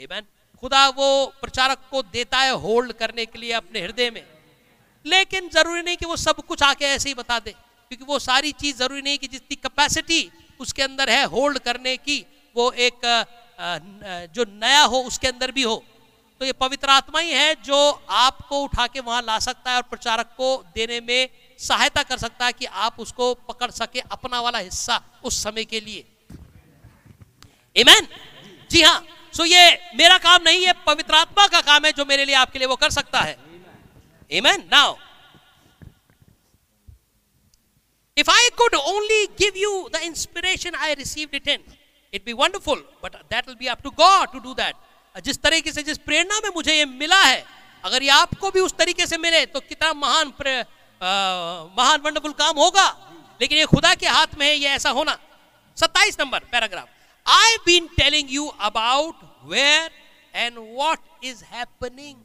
Amen. खुदा वो प्रचारक को देता है होल्ड करने के लिए अपने हृदय में लेकिन ज़रूरी नहीं कि वो सब कुछ आके ऐसे ही बता दे, क्योंकि वो सारी चीज़ ज़रूरी नहीं कि जितनी कैपेसिटी उसके अंदर है होल्ड करने की, वो एक जो नया हो उसके अंदर भी हो तो ये पवित्र आत्मा ही है जो आपको उठा के वहाँ ला सकता है और प्रचारक को देने में सहायता कर सकता है कि आप उसको पकड़ सके अपना वाला हिस्सा उस समय के लिए Amen? जी हाँ सो ये मेरा काम नहीं है पवित्र आत्मा का काम है जो मेरे लिए आपके लिए वो कर सकता है। Amen? Now, if I could only give you the inspiration I received it in, it'd be wonderful, but that will be up to God to do that. जिस तरीके से जिस प्रेरणा में मुझे ये मिला है अगर ये आपको भी उस तरीके से मिले तो कितना महान महान वंडरफुल काम होगा। लेकिन ये खुदा के हाथ में है ये ऐसा होना। सत्ताईस number paragraph I been telling you about where and what is happening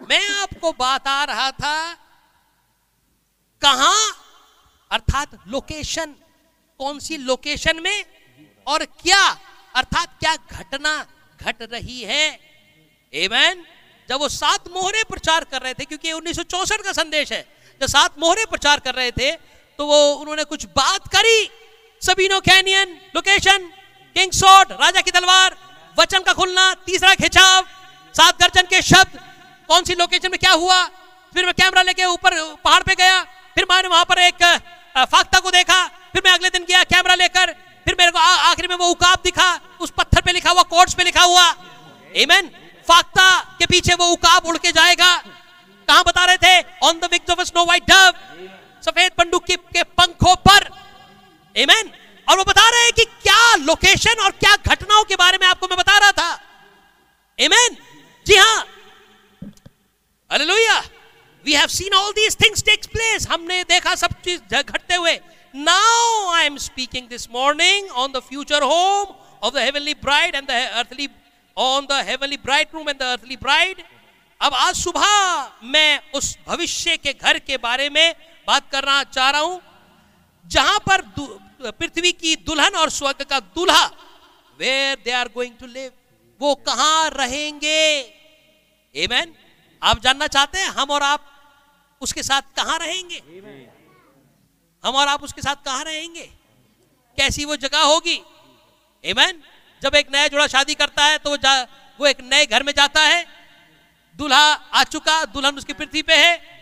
मैं आपको बता रहा था, कहा? अर्थात लोकेशन कौन सी लोकेशन में? और क्या? अर्थात क्या घटना घट रही है? एमैन जब वो सात मोहरे प्रचार कर रहे थे, क्योंकि उन्नीस का संदेश है, जब सात मोहरे प्रचार कर रहे थे तो वो उन्होंने कुछ बात करी। Sabino Canyon location king shot राजा की तलवार, वचन का खुलना, तीसरा खिंचाव, सात गर्जन के शब्द, कौन सी लोकेशन में क्या हुआ? फिर मैं कैमरा लेके ऊपर, पहाड़ पे गया, फिर मैंने वहाँ पर एक फाख्ता को देखा, फिर मैं अगले दिन गया कैमरा लेकर, फिर मेरे को आखिर में वो उकाब दिखा, उस पत्थर पे लिखा हुआ कोर्ट्स पे लिखा हुआ एमेन फाख्ता के पीछे वो उकाब उड़ के जाएगा। कहा बता रहे थे? On the wings of snow white dove सफ़ेद पंडुक के पंखों पर। एमेन और वो बता रहे हैं कि क्या लोकेशन और क्या घटनाओं के बारे में आपको मैं बता रहा था। एमेन जी हाँ। अरे Lohia we have seen all these things takes place हमने देखा सब चीज़ घटते हुए। Now I am speaking this morning on the future home of the bride and the on the bright room and the bride अब आज सुबह मैं उस भविष्य के घर के बारे में बात करना चाह रहा हूँ, जहाँ पर पृथ्वी की दुल्हन और स्वर्ग का दूल्हा where they are going to live वो कहाँ रहेंगे? Amen. आप जानना चाहते हैं हम और आप उसके साथ कहाँ रहेंगे? हम और आप उसके साथ कहाँ रहेंगे? कैसी वो जगह होगी? एमैन जब एक नया जोड़ा शादी करता है तो वो वो एक नए घर में जाता है, दूल्हा आ चुका, दुल्हन उसकी पृथ्वी पे है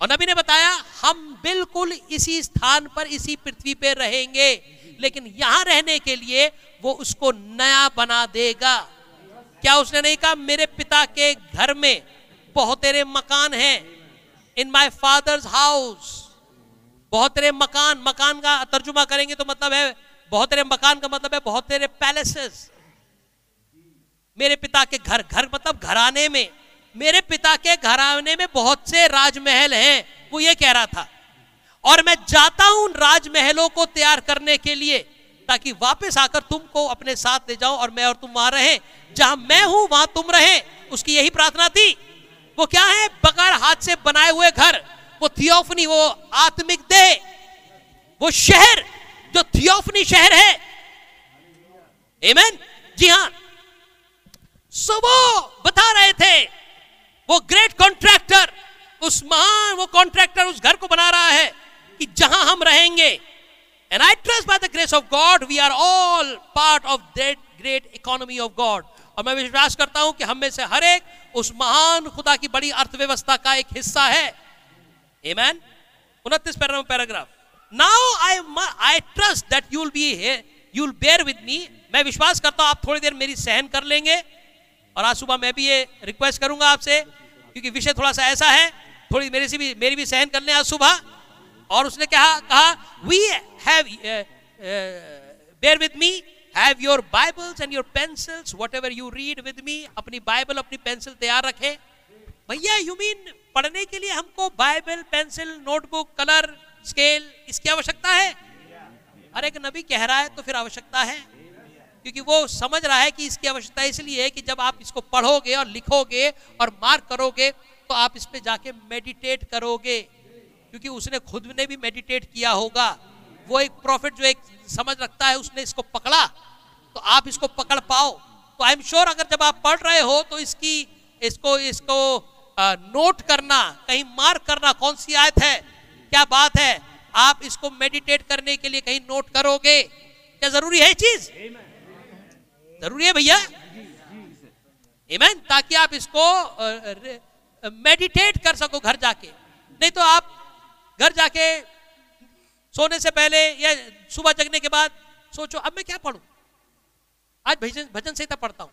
और नबी ने बताया, हम बिल्कुल इसी स्थान पर, इसी पृथ्वी पे रहेंगे, लेकिन यहाँ रहने के लिए वो उसको नया बना देगा। क्या उसने नहीं कहा, मेरे पिता के घर में बहुत तेरे मकान हैं इन माई फादर्स हाउस बहुत तेरे मकान मकान का तर्जुमा करेंगे तो मतलब है, बहुत तेरे मकान का मतलब है बहुत तेरे पैलेसेस मेरे पिता के घर घर मतलब घराने में। मेरे पिता के घराने में बहुत से राजमहल हैं, वो ये कह रहा था। और मैं जाता हूँ उन राजमहलों को तैयार करने के लिए, ताकि वापस आकर तुमको अपने साथ ले जाऊँ और मैं और तुम वहाँ रहें। जहाँ मैं हूँ, वहाँ तुम रहे। उसकी यही प्रार्थना थी। वो क्या है? बगैर हाथ से बनाए हुए घर। वो थियोफनी, वो आत्मिक देह। वो शहर, जो थियोफनी शहर है। एमेन जी हाँ। सो वो बता रहे थे वो ग्रेट कॉन्ट्रैक्टर उस महान वो कॉन्ट्रैक्टर उस घर को बना रहा है कि जहाँ हम रहेंगे। And I trust by the grace of God we are all part of that great economy of God और मैं विश्वास करता हूँ कि हम में से हर एक उस महान खुदा की बड़ी अर्थव्यवस्था का एक हिस्सा है। Amen? उनतीस paragraph. Now I I trust that you will be you will bear with me मैं विश्वास करता हूँ, आप थोड़ी देर मेरी सहन कर लेंगे। और आज सुबह मैं भी ये रिक्वेस्ट करूँगा आपसे क्योंकि विषय थोड़ा सा ऐसा है, थोड़ी मेरे से भी, मेरी भी सहन कर लें आज सुबह। और उसने कहा कहा we have bear with me have your Bibles and your pencils whatever you read with me अपनी बाइबल अपनी पेंसिल तैयार रखे। भैया यू मीन पढ़ने के लिए हमको Bible pencil notebook colour scale इसकी आवश्यकता है? अरे, एक नबी कह रहा है तो फिर आवश्यकता है। क्योंकि वो समझ रहा है कि इसकी आवश्यकता इसलिए है कि जब आप इसको पढ़ोगे और लिखोगे और मार्क करोगे तो आप इस पर जाके मेडिटेट करोगे। क्योंकि उसने खुद ने भी मेडिटेट किया होगा। वो एक प्रॉफिट जो एक समझ रखता है, उसने इसको पकड़ा तो आप इसको पकड़ पाओ। तो आई एम श्योर अगर जब आप पढ़ रहे हो तो इसकी, इसको इसको नोट करना, कहीं मार्क करना कौन सी आयत है? क्या बात है? आप इसको मेडिटेट करने के लिए कहीं नोट करोगे? क्या ज़रूरी है चीज़? ज़रूरी है भैया? ताकि आप इसको मेडिटेट कर सको घर जाके। नहीं तो आप घर जाके सोने से पहले या सुबह जगने के बाद सोचो, अब मैं क्या पढ़ू? आज भजन भजन संहिता पढ़ता हूँ।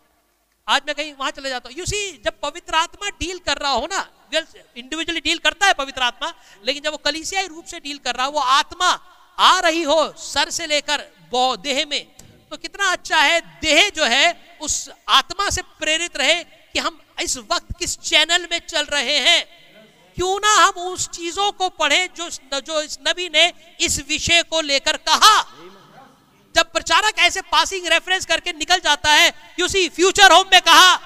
आज मैं कहीं वहाँ चले जाता हूँ। यू सी जब पवित्र आत्मा डील कर रहा हो ना इंडिविजुअली डील करता है पवित्र आत्मा, लेकिन जब वो कलिसियाई रूप से डील कर रहा हो, वो आत्मा आ रही हो सर से लेकर देह में तो कितना अच्छा है, देह जो है, उस आत्मा से प्रेरित रहे कि हम इस वक्त किस चैनल में चल रहे हैं। क्यों ना हम उस चीज़ों को पढ़ें जो जो इस नबी ने इस विषय को लेकर कहा। जब प्रचारक ऐसे पासिंग रेफरेंस करके निकल जाता है यूसी फ्यूचर होम में कहा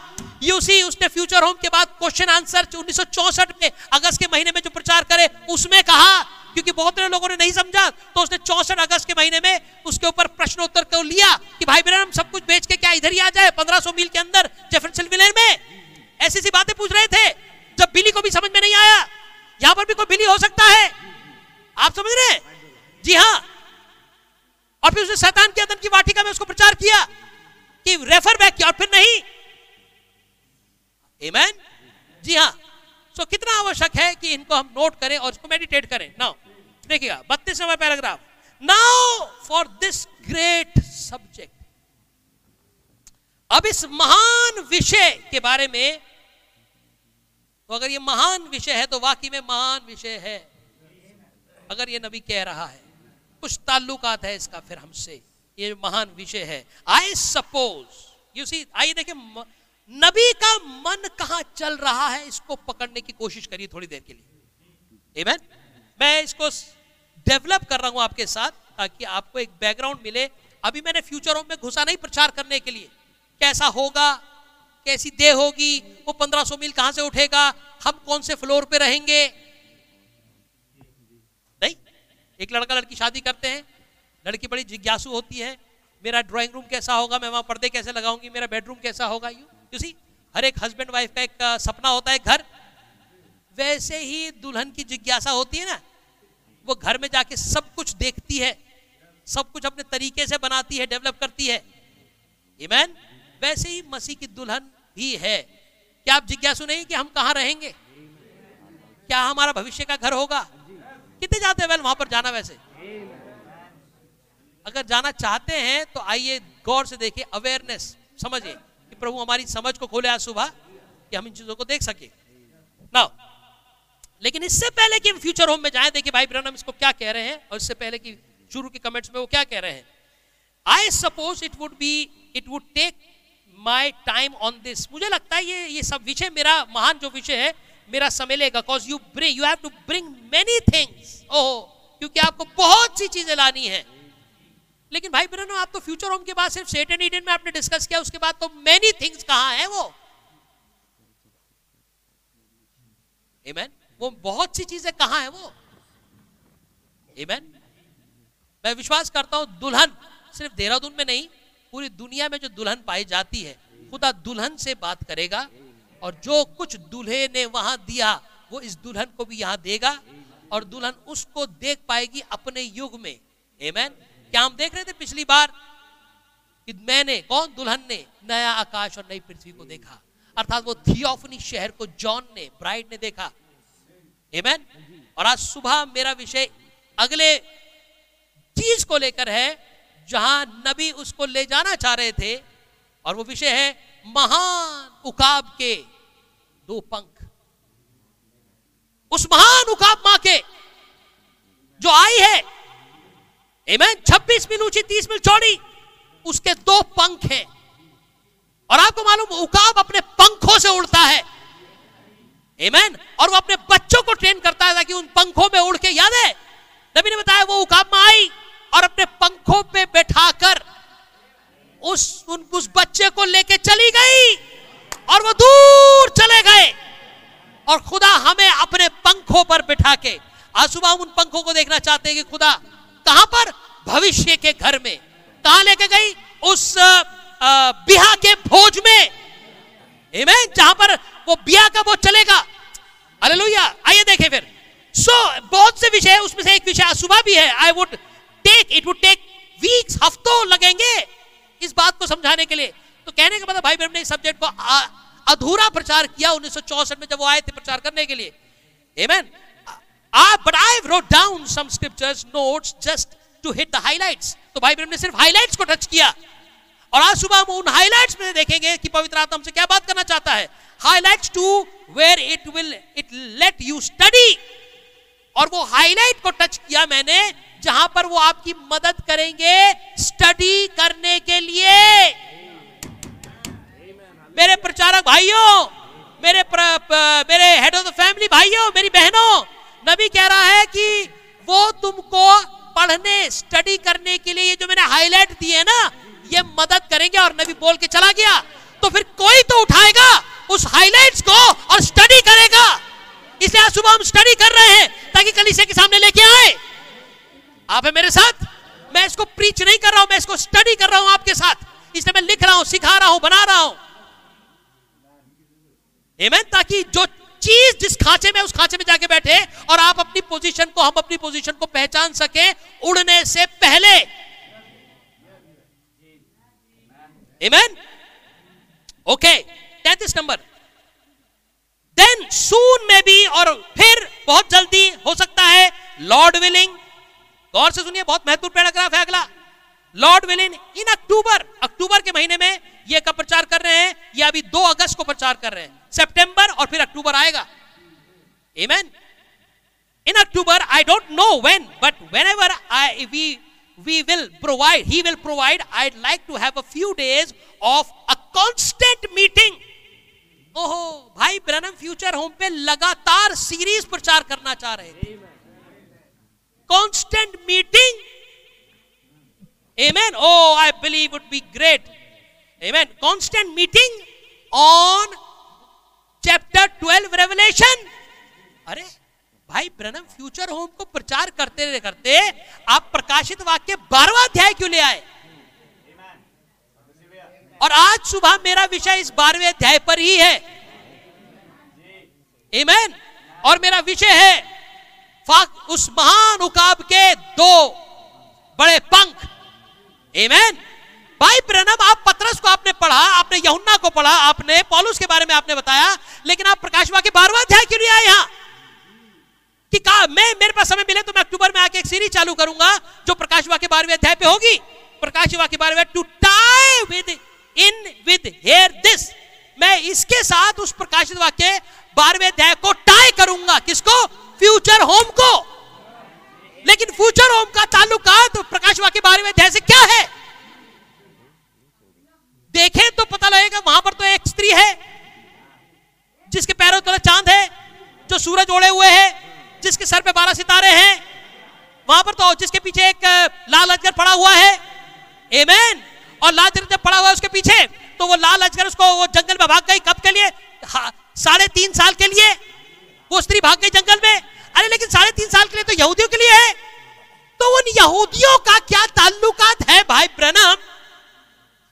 यूसी उसने फ्यूचर होम के बाद क्वेश्चन आंसर उन्नीस में, अगस्त के महीने में जो प्रचार करे, उसमें कहा क्योंकि बहुत सारे लोगों ने नहीं समझा तो उसने चौसठ अगस्त के महीने में उसके ऊपर प्रश्नोत्तर को लिया कि भाई बहन हम सब कुछ बेच के क्या इधर ही आ जाए 1500 मील के अंदर में? ऐसी सी बातें पूछ रहे थे, जब बिली को भी समझ में नहीं आया। यहाँ पर भी कोई बिली हो सकता है। आप समझ रहे जी हाँ। और फिर उसने शैतान के की वाटिका में उसको प्रचार किया कि रेफर बैक किया और फिर नहीं। Amen? जी हाँ। सो कितना आवश्यक है कि इनको हम नोट करें और इसको मेडिटेट करें? नाउ देखिएगा, बत्तीस number paragraph now for this great subject अब इस महान विषय के बारे में तो अगर ये महान विषय है तो वाकई में महान विषय है। अगर ये नबी कह रहा है, कुछ ताल्लुकात है इसका फिर हमसे। ये महान विषय है। आई सपोज़ यू सी आइए देखिए नबी का मन कहाँ चल रहा है, इसको पकड़ने की कोशिश करिए थोड़ी देर के लिए। Amen? मैं इसको डेवलप कर रहा हूँ आपके साथ, ताकि आपको एक बैकग्राउंड मिले। अभी मैंने फ्यूचर होम में घुसा नहीं प्रचार करने के लिए। कैसा होगा, कैसी देह होगी, वो 1500 मील कहाँ से उठेगा, हम कौन से फ्लोर पे रहेंगे? नहीं, एक लड़का लड़की शादी करते हैं, लड़की बड़ी जिज्ञासु होती है, मेरा ड्राइंग रूम कैसा होगा, मैं वहाँ पर्दे कैसे लगाऊँगी, मेरा बेडरूम कैसा होगा यू सी हर एक हस्बैंड वाइफ का एक सपना होता है घर। वैसे ही दुल्हन की जिज्ञासा होती है ना, वो घर में जाके सब कुछ देखती है, सब कुछ अपने तरीके से बनाती है डेवलप करती है। ईमैन वैसे ही मसीह की दुल्हन भी है। क्या आप जिज्ञासु नहीं कि हम कहाँ रहेंगे? क्या हमारा भविष्य का घर होगा? कितने जाते हैं? वेल वहाँ पर जाना वैसे। अगर जाना चाहते हैं तो आइए गौर से देखिए अवेयरनेस समझिए। प्रभु हमारी समझ को खोले आज सुबह कि हम इन चीज़ों को देख सके। ना लेकिन इससे पहले कि हम फ्यूचर होम में जाएँ, देखिए भाई ब्रहणम इसको क्या कह रहे हैं और इससे पहले कि शुरू के कमेंट्स में वो क्या कह रहे हैं। I suppose it would be it would take my time on this मुझे लगता है ये ये सब विषय मेरा, महान जो विषय है, मेरा समय लेगा। Cause you bring you have to bring many things oh, क्योंकि आपको बहुत सी चीज़ें लानी है। लेकिन भाई बहनों, आप तो फ्यूचर होम के बाद सिर्फ़ सेट एंड ईडन में आपने डिस्कस किया, उसके बाद तो मेनी थिंग्स कहाँ है वो Amen? वो बहुत सी चीज़ें कहाँ है वो Amen? मैं विश्वास करता हूँ, दुल्हन सिर्फ़ देहरादून में नहीं, पूरी दुनिया में जो दुल्हन पाई जाती है, खुदा दुल्हन से बात करेगा और जो कुछ दूल्हे ने वहाँ दिया, वो इस दुल्हन को भी यहाँ देगा और दुल्हन उसको देख पाएगी अपने युग में एमैन क्या हम देख रहे थे पिछली बार कि मैंने, कौन? दुल्हन ने नया आकाश और नई पृथ्वी को देखा। अर्थात वो थियोफनी शहर को जॉन ने ब्राइड ने देखा। Amen? और आज सुबह मेरा विषय अगले चीज़ को लेकर है, जहाँ नबी उसको ले जाना चाह रहे थे, और वो विषय है महान उकाब के दो पंख। उस महान उकाब माँ के जो आई है एमैन छब्बीस मील ऊँची, तीस मील चौड़ी। उसके दो पंख हैं। और आपको मालूम उकाब अपने पंखों से उड़ता है। एमैन और वो अपने बच्चों को ट्रेन करता है, ताकि उन पंखों में उड़ के, याद है? नबी ने बताया, वो उकाब में आई और अपने पंखों पे बैठाकर उस, उन, उस बच्चे को लेके चली गई और वो दूर चले गए। और खुदा हमें अपने पंखों पर बिठा के, आज सुबह उन पंखों को देखना चाहते हैं कि खुदा कहाँ पर? भविष्य के घर में। कहा लेके गई? उस बिहा के भोज में। Amen? जहाँ पर वो बिया का वो चलेगा। हालेलुया आइए देखें फिर। सो so, बहुत से विषय उसमें से एक विषय सुबह भी है। I would take it would take weeks हफ्तों लगेंगे इस बात को समझाने के लिए। तो कहने का मतलब भाई बहन ने इस सब्जेक्ट को अधूरा प्रचार किया उन्नीस में जब वो आए थे प्रचार करने के लिए। Amen. Uh, but I wrote down some scriptures, notes, just to hit the highlights. तो भाई बहन ने सिर्फ़ हाइलाइट्स को टच किया। और आज सुबह हम उन हाइलाइट्स में देखेंगे कि पवित्र आत्मा हमसे क्या बात करना चाहता है। Highlights to where it will it let you study और वो हाईलाइट को टच किया मैंने जहाँ पर वो आपकी मदद करेंगे स्टडी करने के लिए। मेरे प्रचारक भाइयों मेरे प्र, प, मेरे हेड ऑफ़ द फैमिली भाइयों मेरी बहनों नबी कह रहा है कि वो तुमको पढ़ने स्टडी करने के लिए ये जो मैंने हाईलाइट दिए ना, ये मदद करेंगे और नबी बोल के चला गया। तो फिर कोई तो उठाएगा उस हाईलाइट्स को और स्टडी करेगा। इसलिए आज सुबह हम स्टडी कर रहे हैं, ताकि कलीसिया के सामने लेके आए। आप है मेरे साथ? मैं इसको प्रीच नहीं कर रहा हूँ, मैं इसको स्टडी कर रहा हूँ आपके साथ। इसलिए मैं लिख रहा हूँ, सिखा रहा हूँ, बना रहा हूँ? ताकि जो चीज़ जिस खांचे में, उस खांचे में जाके बैठे और आप अपनी पोजीशन को, हम अपनी पोजीशन को पहचान सके उड़ने से पहले। Amen? ओके तैतीस नंबर। देन सून में भी और फिर बहुत जल्दी हो सकता है लॉर्ड विलिंग गौर से सुनिए, बहुत महत्वपूर्ण पैराग्राफ है अगला। लॉर्ड विलिंग इन अक्टूबर अक्टूबर के महीने में ये कब प्रचार कर रहे हैं, ये अभी दो अगस्त को प्रचार कर रहे हैं। सितंबर और फिर अक्टूबर आएगा Amen. In October, I don't know when, but whenever I we we will provide, He will provide. I'd like to have a few days of a constant meeting. ओहो भाई ब्रनम फ्यूचर होम पे लगातार सीरीज़ प्रचार करना चाह रहे थे constant meeting Amen. Oh, I believe would be great. Amen. Constant meeting on chapter twelve Revelation अरे, भाई ब्रनम फ्यूचर होम को प्रचार करते करते आप प्रकाशित वाक्य बारवा अध्याय क्यों ले आए और आज सुबह मेरा विषय इस बारहवें अध्याय पर ही है Amen. और मेरा विषय है उस महान उकाब के दो बड़े पंख Amen. भाई ब्रनम आप पत्रस को आपने पढ़ा, आपने यहुन्ना को पढ़ा, आपने पॉलुस के बारे में आपने बताया, लेकिन आप प्रकाशवा के बारवा अध्याय क्यों नहीं आए यहाँ? कि कहा मैं, मेरे पास समय मिले तो मैं अक्टूबर में आके एक सीरीज़ चालू करूँगा, जो प्रकाशवा के बारहवें अध्याय पे होगी। प्रकाशवा के बारहवें to tie with in with here this मैं इसके साथ उस प्रकाशित वाक्य बारहवें अध्याय को टाई करूँगा। किसको? फ्यूचर होम को। लेकिन फ्यूचर होम का ताल्लुकात प्रकाशवा के बारहवें अध्याय से क्या है? देखें तो पता लगेगा वहाँ पर तो एक स्त्री है, जिसके पैरों तले चाँद है, जो सूरज ओढ़े हुए है, जिसके सर पे बारह सितारे हैं, वहाँ पर तो जिसके पीछे एक, लाल अजगर पड़ा हुआ है। एमेन और लाल अजगर जब पड़ा हुआ है उसके पीछे तो वो लाल अजगर उसको वो जंगल में भाग गई। कब के लिए? साढ़े तीन साल के लिए। वो स्त्री भाग गई जंगल में। अरे, लेकिन साढ़े तीन साल के लिए तो यहूदियों के लिए है। तो उन यहूदियों का क्या ताल्लुकात है भाई ब्रनम?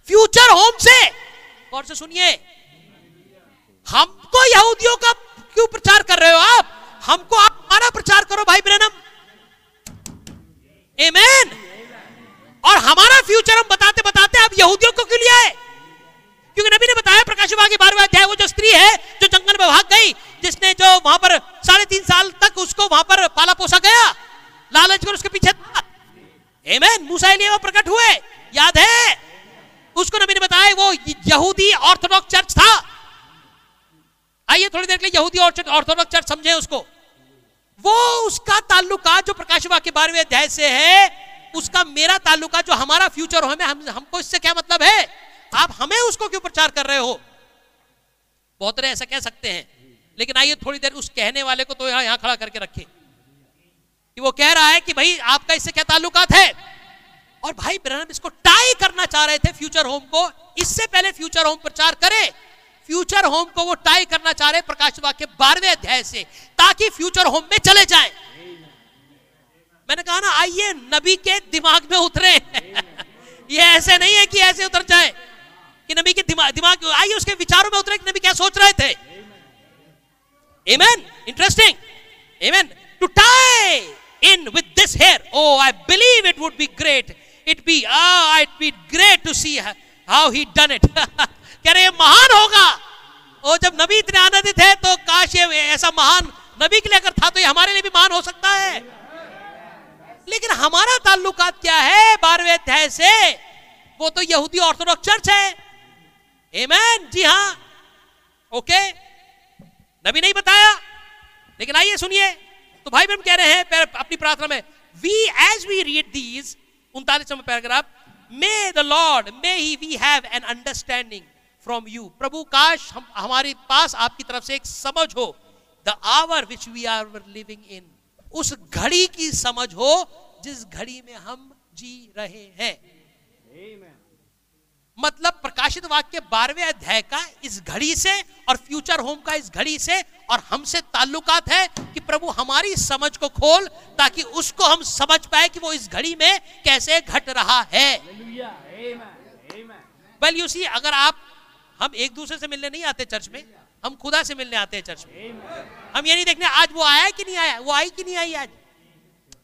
फ्यूचर होम से। और से सुनिए। हमको यहूदियों का क्यों प्रचार कर रहे हो आप? हमको आप हमारा प्रचार करो भाई ब्रनम। एमेन और हमारा फ्यूचर हम बताते बताते आप यहूदियों को क्यों लिया है क्योंकि नबी ने बताया प्रकाश के बारहवें अध्याय, वो जो स्त्री है, जो जंगल में भाग गई, जिसने जो वहाँ पर साढ़े तीन साल तक उसको वहाँ पर पाला पोसा गया, लालच कर उसके पीछे था। एमेन मूसा प्रकट हुए। याद है? उसको नबी ने बताया वो यहूदी ऑर्थोडॉक्स चर्च था। आइए थोड़ी देर के लिए यहूदी ऑर्थोडॉक्स चर्च समझे उसको। वो उसका ताल्लुका जो प्रकाशवा के बारहवें अध्याय से है उसका मेरा ताल्लुका जो हमारा फ्यूचर हो हमें हम, हमको इससे क्या मतलब है? आप हमें उसको क्यों प्रचार कर रहे हो? बहुत रहे ऐसा कह सकते हैं। लेकिन आइए थोड़ी देर उस कहने वाले को तो यहाँ यहाँ खड़ा करके रखे। कि वो कह रहा है कि भाई आपका इससे क्या ताल्लुकात है? और भाई ब्रहण इसको टाई करना चाह रहे थे फ्यूचर होम को इससे पहले फ्यूचर होम प्रचार करे फ्यूचर होम को वो टाई करना चाह रहे प्रकाश के बारहवें अध्याय से ताकि फ्यूचर होम में चले जाए मैंने कहा ना आइए नबी के दिमाग में उतरे ये ऐसे नहीं है कि ऐसे उतर जाए कि नबी के दिमाग दिमाग आइए उसके विचारों में उतरे कि नबी क्या सोच रहे थे Amen. Interesting. Amen. To tie in with this hair. Oh, I believe it would be great. It be ah, it'd be great to see how he done it. कह रहे महान होगा. और जब नबी इतने आनंदित है तो काश ये ऐसा महान नबी के लिए अगर था तो ये हमारे लिए भी महान हो सकता है। लेकिन हमारा ताल्लुकात क्या है बारहवें अध्याय से? वो तो यहूदी ऑर्थोडॉक्स चर्च है। एमैन जी हाँ। ओके नबी नहीं बताया। लेकिन आइए सुनिए। तो भाई बहन कह रहे हैं अपनी प्रार्थना में we as we read these उनतालीस paragraph may the Lord may he we have an understanding from you प्रभु, काश हम, हमारे पास आपकी तरफ़ से एक समझ हो the hour which we are living in उस घड़ी की समझ हो, जिस घड़ी में हम जी रहे हैं Amen. मतलब प्रकाशित वाक्य बारहवें अध्याय का इस घड़ी से और फ्यूचर होम का इस घड़ी से और हमसे ताल्लुकात है कि प्रभु हमारी समझ को खोल ताकि उसको हम समझ पाए कि वो इस घड़ी में कैसे घट रहा है। वेल यू सी अगर आप, हम एक दूसरे से मिलने नहीं आते चर्च में, हम खुदा से मिलने आते हैं चर्च में। हम ये नहीं देखने, आज वो आया कि नहीं आया, वो आई कि नहीं आई आज?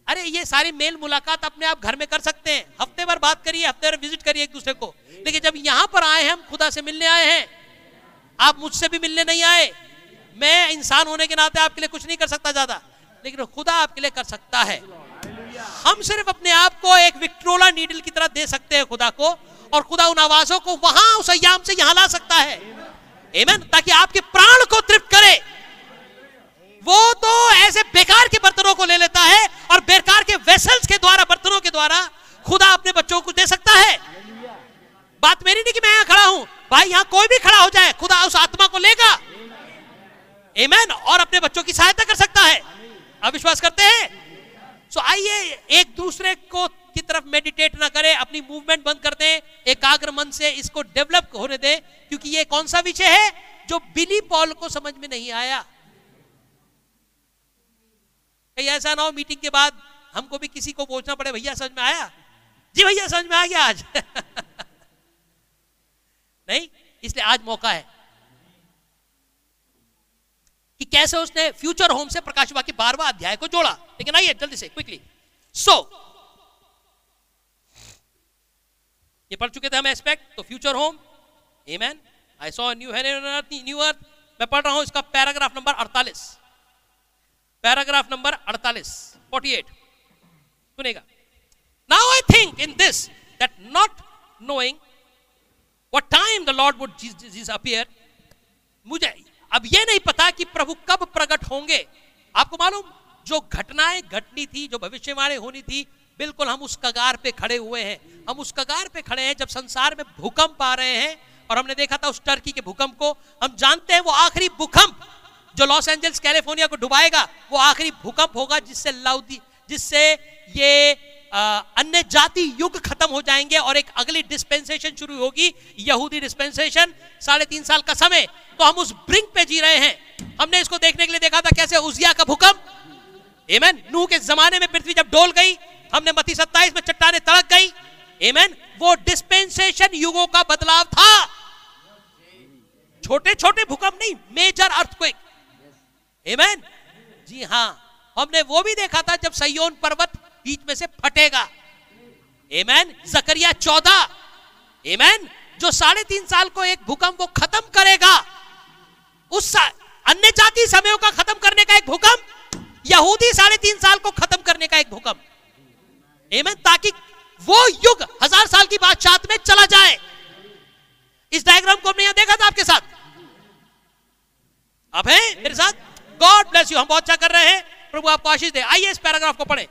अरे ये सारी मेल मुलाकात अपने आप घर में कर सकते हैं। हफ़्ते भर बात करिए, हफ़्ते भर विज़िट करिए एक दूसरे को। लेकिन जब यहाँ पर आए हैं, हम खुदा से मिलने आए हैं। आप मुझसे भी मिलने नहीं आए। मैं इंसान होने के नाते आपके लिए कुछ नहीं कर सकता ज़्यादा। लेकिन खुदा आपके लिए कर सकता है। हम सिर्फ़ अपने आप को एक विक्ट्रोला नीडल की तरह दे सकते हैं खुदा को, और खुदा उन आवाजों को वहाँ उस अयाम से यहाँ ला सकता है। एमन ताकि आपके प्राण को तृप्त करे। वो तो ऐसे बेकार के बर्तनों को ले लेता है और बेकार के वेसल्स के द्वारा, बर्तनों के द्वारा खुदा अपने बच्चों को दे सकता है। बात मेरी नहीं कि मैं यहाँ खड़ा हूँ। भाई, यहाँ कोई भी खड़ा हो जाए, खुदा उस आत्मा को लेगा। एमैन और अपने बच्चों की सहायता कर सकता है। आप विश्वास करते हैं? सो आइए एक दूसरे को की तरफ़ मेडिटेट ना करें, अपनी मूवमेंट बंद कर दें, एकाग्र मन से इसको डेवलप होने दें, क्योंकि ये कौन सा विषय है जो बिली पॉल को समझ में नहीं आया? कहीं ऐसा ना हो मीटिंग के बाद हमको भी किसी को पूछना पड़े भैया समझ में आया? जी भैया समझ में आ गया आज। नहीं इसलिए आज मौका है कि कैसे उसने फ्यूचर होम से प्रकाश की बारवा अध्याय को जोड़ा। लेकिन आइए जल्दी से क्विकली सो so, ये पढ़ चुके थे हम aspect to future home amen I saw new new earth मैं पढ़ रहा हूँ इसका पैराग्राफ नंबर 48 पैराग्राफ नंबर 48 48 सुनेगा। Now I think in this that not knowing what time the Lord would Jesus appear मुझे अब ये नहीं पता कि प्रभु कब प्रकट होंगे। आपको मालूम, जो घटनाएँ घटनी थी, जो भविष्यवाणी होनी थी, बिल्कुल हम उस कगार पे खड़े हुए हैं। हम उस कगार पे खड़े हैं जब संसार में भूकंप आ रहे हैं, और हमने देखा था उस टर्की के भूकंप को। हम जानते हैं वो आखिरी भूकंप जो लॉस एंजल्स, कैलिफ़ोर्निया को डुबाएगा, वो आखिरी भूकंप होगा जिससे लाउदी, जिससे ये अन्य जाति युग खत्म हो जाएँगे और एक अगली डिस्पेंसेशन शुरू होगी, यहूदी डिस्पेंसेशन साढ़े तीन साल का समय तो हम उस ब्रिंक पे जी रहे हैं। हमने इसको देखने के लिए देखा था कैसे उजिया का भूकंप। एमन नूह के जमाने में पृथ्वी जब डोल गई, हमने मती सत्ताईस में चट्टाने तड़क गई। एमन वो डिस्पेंसेशन युगों का बदलाव था। छोटे छोटे भूकंप नहीं मेजर अर्थक्वेक एमेन जी हाँ। हमने वो भी देखा था जब सयोन पर्वत बीच में से फटेगा। एमेन जकरिया चौदह। एमेन जो साढ़े तीन साल को एक भूकंप को खत्म करेगा, उस अन्य जाति समयों का खत्म करने का एक भूकंप, यहूदी साढ़े तीन साल को खत्म करने का एक भूकंप। एमेन ताकि वो युग हज़ार साल की बादशाह में चला जाए। इस डायग्राम को हमने यहाँ देखा था आपके साथ। आप हैं मेरे साथ? गॉड ब्लेस यू हम बहुत अच्छा कर रहे हैं। प्रभु आपको आशीष दे। आइए इस पैराग्राफ को पढ़े।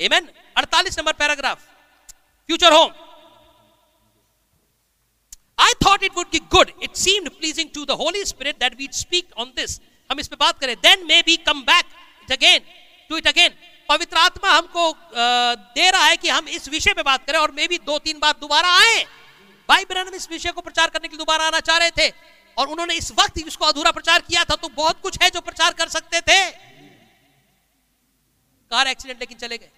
Amen 48 number paragraph. Future home I thought it would be good. It seemed pleasing to the Holy Spirit that we'd speak on this. हम इस पे बात करें। Then maybe come back it again. To it again. पवित्र आत्मा हमको दे रहा है कि हम इस विषय पे बात करें और मे भी दो तीन बार दोबारा आए। भाई ब्रहण इस विषय को प्रचार करने के लिए दोबारा आना चाह रहे थे। और उन्होंने इस वक्त इसको अधूरा प्रचार किया था तो बहुत कुछ है जो प्रचार कर सकते थे। कार एक्सीडेंट लेकिन चले गए।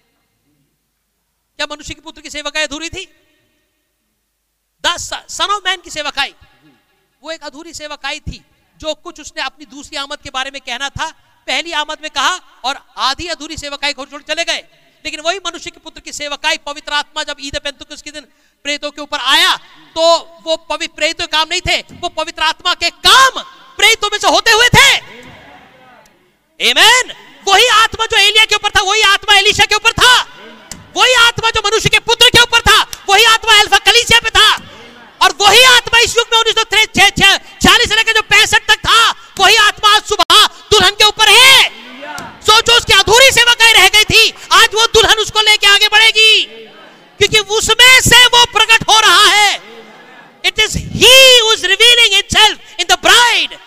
क्या मनुष्य के पुत्र की सेवा का अधूरी थी? द सन ऑफ़ मैन की सेवकाई वो एक अधूरी सेवकाई थी, जो कुछ उसने अपनी दूसरी आमद के बारे में कहना था। पहली आमद में कहा और आधी अधूरी सेवकाई छोड़ चले गए। लेकिन वही मनुष्य के पुत्र की सेवकाई पवित्र आत्मा जब ईद पेंतुकुस के दिन प्रेतों के ऊपर आया तो वो पवित्र प्रेतों काम नहीं थे, वो पवित्र आत्मा के काम प्रेतों में से होते हुए थे। Amen. वही आत्मा जो एलिया के ऊपर था, वही आत्मा एलिशा के ऊपर था। वही आत्मा जो मनुष्य के पुत्र के ऊपर था, वही आत्मा अल्फ़ा कलीसिया पे था। और वही आत्मा इस युग में उन्नीस सौ छियालीस से लेकर जो पैंसठ तक था, वही आत्मा आज सुबह दुल्हन के ऊपर है। सोचो, उसकी अधूरी सेवा कहीं रह गई थी, आज वो दुल्हन उसको लेके आगे बढ़ेगी। क्योंकि उसमें से वो प्रकट हो रहा है। It is he revealing itself in the bride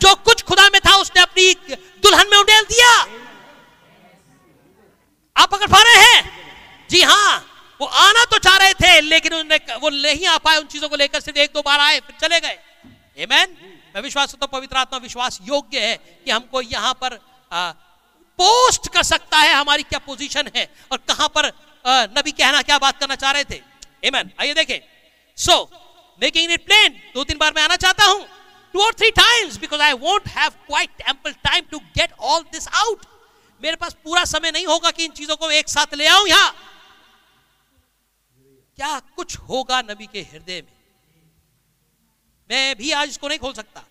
जो कुछ खुदा में था उसने अपनी दुल्हन में उडेल दिया। आप पकड़ पा रहे हैं? जी हाँ वो आना तो चाह रहे थे लेकिन उन्होंने वो नहीं आ पाए उन चीज़ों को लेकर सिर्फ़ एक दो बार आए फिर चले गए? मैं विश्वास हूँ पवित्र आत्मा विश्वास योग्य है कि हमको यहाँ पर आ, पोस्ट कर सकता है हमारी क्या पोजीशन है और कहाँ पर नबी कहना, क्या बात करना चाह रहे थे? Amen? आइए देखें। सो मेकिंग इट प्लेन दो तीन बार मैं आना चाहता हूँ। टू और three times because I won't have quite ample time to get all this out मेरे पास पूरा समय नहीं होगा कि इन चीज़ों को एक साथ ले आऊँ यहाँ। क्या कुछ होगा नबी के हृदय में? मैं भी आज इसको नहीं खोल सकता।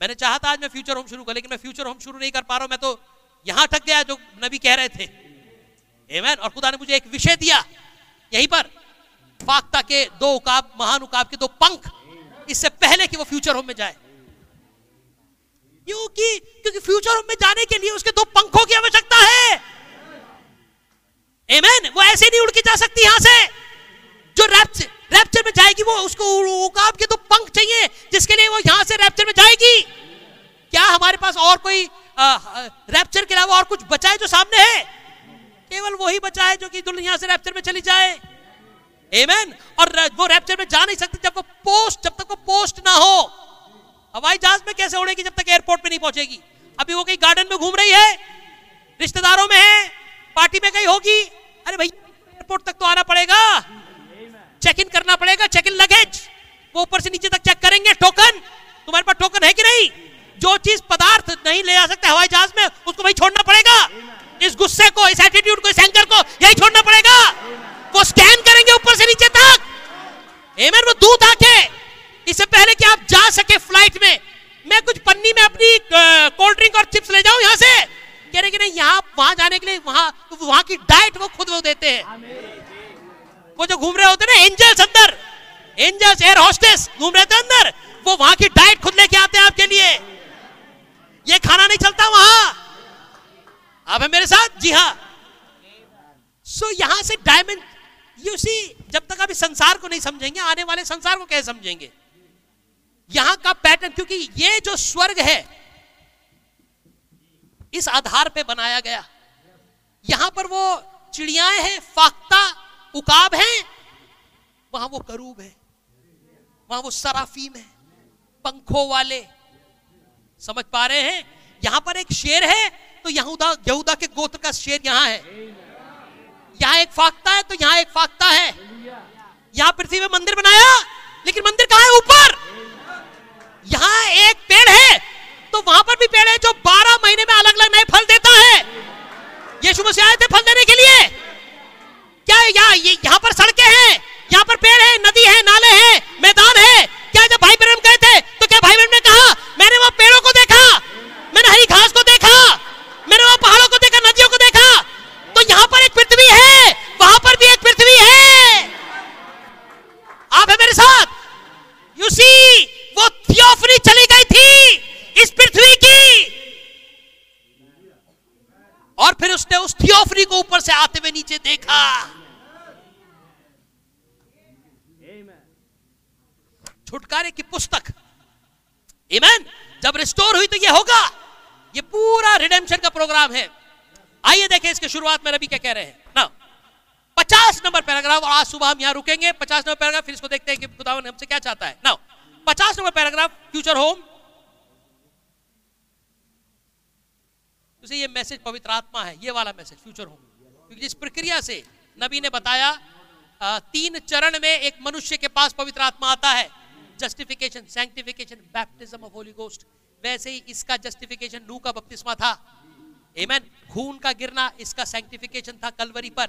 मैंने चाहा था आज मैं फ्यूचर होम शुरू कर, लेकिन मैं फ्यूचर होम शुरू नहीं कर पा रहा हूँ। मैं तो यहाँ ठक गया जो नबी कह रहे थे। Amen? और खुदा ने मुझे एक विषय दिया। यहीं पर फाख्ता के दो उकाब, महान उकाब के दो पंख, इससे पहले कि वो फ्यूचर होम में जाए। क्योंकि क्योंकि फ्यूचर होम में जाने के लिए उसके दो पंखों की आवश्यकता है। Amen? वो ऐसे नहीं उड़ के जा सकती यहाँ से। जो रैप्चर रैप्चर में जाएगी वो, उसको उकाब के तो पंख चाहिए, जिसके लिए वो यहाँ से रैप्चर में जाएगी। क्या हमारे पास और कोई रैप्चर के अलावा और कुछ बचा है जो सामने है? केवल वही बचा है जो कि दुल्हन यहाँ से रैप्चर में चली जाए। Amen? और वो रैप्चर में जा नहीं सकती जब वो पोस्ट जब तक वो पोस्ट ना हो। हवाई जहाज़ में कैसे उड़ेगी जब तक एयरपोर्ट पे नहीं पहुंचेगी? अभी वो कहीं गार्डन में घूम रही है? रिश्तेदारों में है? पार्टी में कहीं होगी? अरे भाई एयरपोर्ट तक तो आना पड़ेगा। चेक इन करना पड़ेगा चेक इन लगेज वो ऊपर से नीचे तक चेक करेंगे टोकन तुम्हारे पास टोकन है कि नहीं? जो चीज़ पदार्थ नहीं ले जा सकते हवाई जहाज़ में, उसको वही छोड़ना पड़ेगा। इस गुस्से को, इस एटीट्यूड को, इस एंकर को यही छोड़ना पड़ेगा। वो स्कैन करेंगे ऊपर से नीचे तक। एमर वो दूध आके इससे पहले कि आप जा सके फ़्लाइट में, मैं कुछ पन्नी में अपनी कोल्ड ड्रिंक और चिप्स ले जाऊँ यहाँ से। कह रहे कि नहीं, यहाँ वहाँ जाने के लिए वहाँ वहाँ की डाइट वो खुद वो देते हैं। वो जो घूम रहे होते ना एंजल्स अंदर एंजल्स एयर होस्टेस घूम रहे थे अंदर, वो वहाँ की डाइट खुद लेके आते हैं आपके लिए। ये खाना नहीं चलता वहाँ। आप है मेरे साथ? जी हाँ। सो so, यहाँ से डायमंड यू सी जब तक आप इस संसार को नहीं समझेंगे आने वाले संसार को कैसे समझेंगे? यहाँ का पैटर्न क्योंकि ये जो स्वर्ग है इस आधार पे बनाया गया। यहाँ पर वो चिड़ियाएँ हैं फाख्ता उकाब है वहाँ वो करूब है वहाँ वो सराफीम है पंखों वाले। समझ पा रहे हैं? यहाँ पर एक शेर है तो यहूदा यहूदा के गोत्र का शेर यहाँ है। यहाँ एक फाकता है तो यहाँ एक फाकता है। यहाँ पृथ्वी में मंदिर बनाया, लेकिन मंदिर कहाँ है? ऊपर। यहाँ एक पेड़ है तो वहाँ पर भी पेड़ है जो 12 महीने में अलग अलग नए फल देता है। यीशु मसीह आए थे फल देने के लिए। क्या यहाँ यहाँ पर सड़कें हैं? यहाँ पर पेड़ है, नदी है, नाले हैं, मैदान है। क्या जब भाई बहन गए थे तो क्या भाई बहन ने कहा, मैंने वहाँ पेड़ों को देखा, मैंने हरी घास को मैंने वहाँ पहाड़ों को देखा, नदियों को देखा। तो यहाँ पर एक पृथ्वी है, वहाँ पर भी एक पृथ्वी है। आप है मेरे साथ? यू सी वो थियोफनी चली गई थी इस पृथ्वी की। और फिर उसने उस थियोफनी को ऊपर से आते हुए नीचे देखा। छुटकारे की पुस्तक। इमन जब रिस्टोर हुई तो ये होगा। ये पूरा रिडेम्पशन का प्रोग्राम है। आइए देखें इसके शुरुआत में रबी क्या कह रहे हैं। ना पचास नंबर पैराग्राफ और आज सुबह हम यहाँ रुकेंगे। पचास नंबर पैराग्राफ फिर इसको देखते हैं कि खुदावन हमसे क्या चाहता है। ना पचास नंबर पैराग्राफ फ्यूचर होम ये मैसेज पवित्र आत्मा है, ये वाला मैसेज फ्यूचर होम क्योंकि जिस प्रक्रिया से नबी ने बताया तीन चरण में एक मनुष्य के पास पवित्र आत्मा आता है। Justification sanctification baptism of Holy Ghost वैसे ही इसका जस्टिफिकेशन लू का बपतिस्मा था। एमेन खून का गिरना इसका सैंक्टिफिकेशन था कलवरी पर।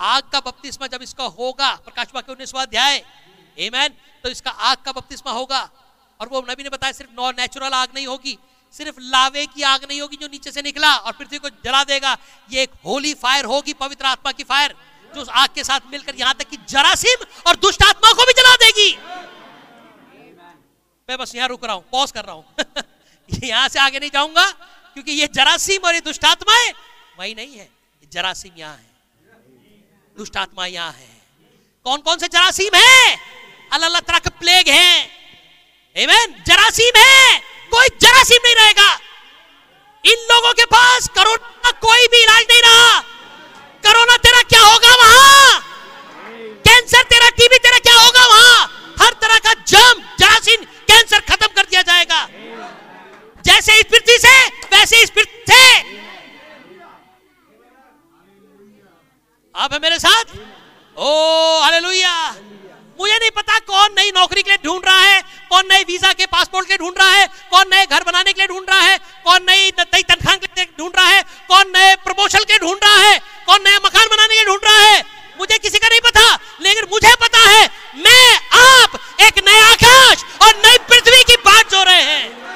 आग का बपतिस्मा जब इसका होगा प्रकाश वाक्य उन्नीसवा अध्याय। एमेन तो इसका आग का बपतिस्मा होगा। और वो नबी ने बताया सिर्फ़ नॉन नेचुरल आग नहीं होगी सिर्फ़ लावे की आग नहीं होगी जो नीचे से निकला और पृथ्वी को जला देगा। ये एक होली फायर होगी पवित्र आत्मा की फायर जो उस आग के साथ मिलकर यहाँ तक कि जरासीम और दुष्ट आत्मा को भी जला देगी। मैं बस यहाँ रुक रहा हूँ पॉज कर रहा हूँ। यहाँ से आगे नहीं जाऊँगा, क्योंकि ये जरासीम और ये दुष्ट आत्माएँ वही नहीं है जरासीम यहाँ है। दुष्ट आत्मा यहाँ है। कौन कौन से जरासीम है? अल्लाह अल्लाह तरह के प्लेग हैं। एमेन जरासीम है। कोई जरासीम नहीं रहेगा। इन लोगों के पास कोरोना का कोई भी इलाज नहीं रहा। कोरोना तेरा क्या होगा वहाँ? कैंसर तेरा, टीबी तेरा क्या होगा वहाँ? हर तरह का जम जरासीम, कैंसर खत्म कर दिया जाएगा। जैसे इस पृथ्वी से, वैसे इस पृथ्वी से। आप है मेरे साथ? Oh, hallelujah. मुझे नहीं पता कौन नई नौकरी के लिए ढूंढ रहा है, कौन नए वीज़ा के पासपोर्ट के ढूंढ रहा है, कौन नए घर बनाने के लिए ढूंढ रहा है, कौन नई नई तनख्वाह के लिए ढूंढ रहा है, कौन नए प्रमोशन के ढूंढ रहा है, कौन नया मकान बनाने के ढूंढ रहा है। मुझे किसी का नहीं पता, लेकिन मुझे पता है, मैं आप एक नया आकाश और नई पृथ्वी की बात जो रहे हैं।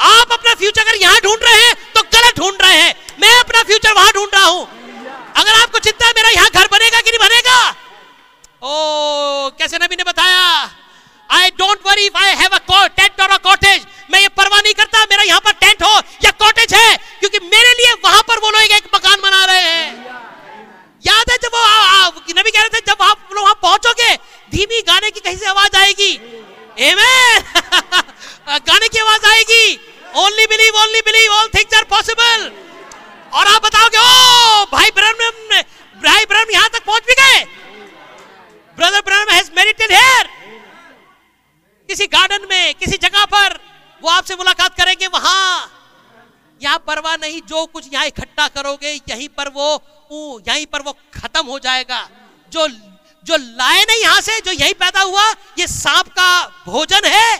आप अपना फ्यूचर अगर यहाँ ढूंढ रहे हैं तो गलत ढूंढ रहे हैं। मैं अपना फ्यूचर वहाँ ढूंढ रहा हूँ। अगर आपको चिंता है, मेरा यहाँ घर बनेगा कि नहीं बनेगा? ओ, कैसे नबी ने बताया? I don't worry if I have a tent और अ कॉटेज मैं ये परवाह नहीं करता, मेरा यहाँ पर टेंट हो या कॉटेज है, क्योंकि मेरे लिए वहाँ पर वो लोग एक मकान बना रहे हैं। याद है जब वो नबी कह रहे थे, जब आप लोग वहाँ पहुंचोगे, धीमी गाने की कहीं से आवाज़ आएगी. गाने की आवाज़ आएगी। Only believe only believe all things are possible और आप बताओगे, ओ, भाई ब्रह्म भाई ब्रह्म यहाँ तक पहुँच भी गए। Brother Branham has merited here किसी गार्डन में, किसी जगह पर वो आपसे मुलाकात करेंगे, वहाँ। यहाँ परवाह नहीं, जो कुछ यहाँ इकट्ठा करोगे, यहीं पर वो यहीं पर वो खत्म हो जाएगा। जो जो लाए नहीं यहाँ से, जो यहीं पैदा हुआ, ये सांप का भोजन है,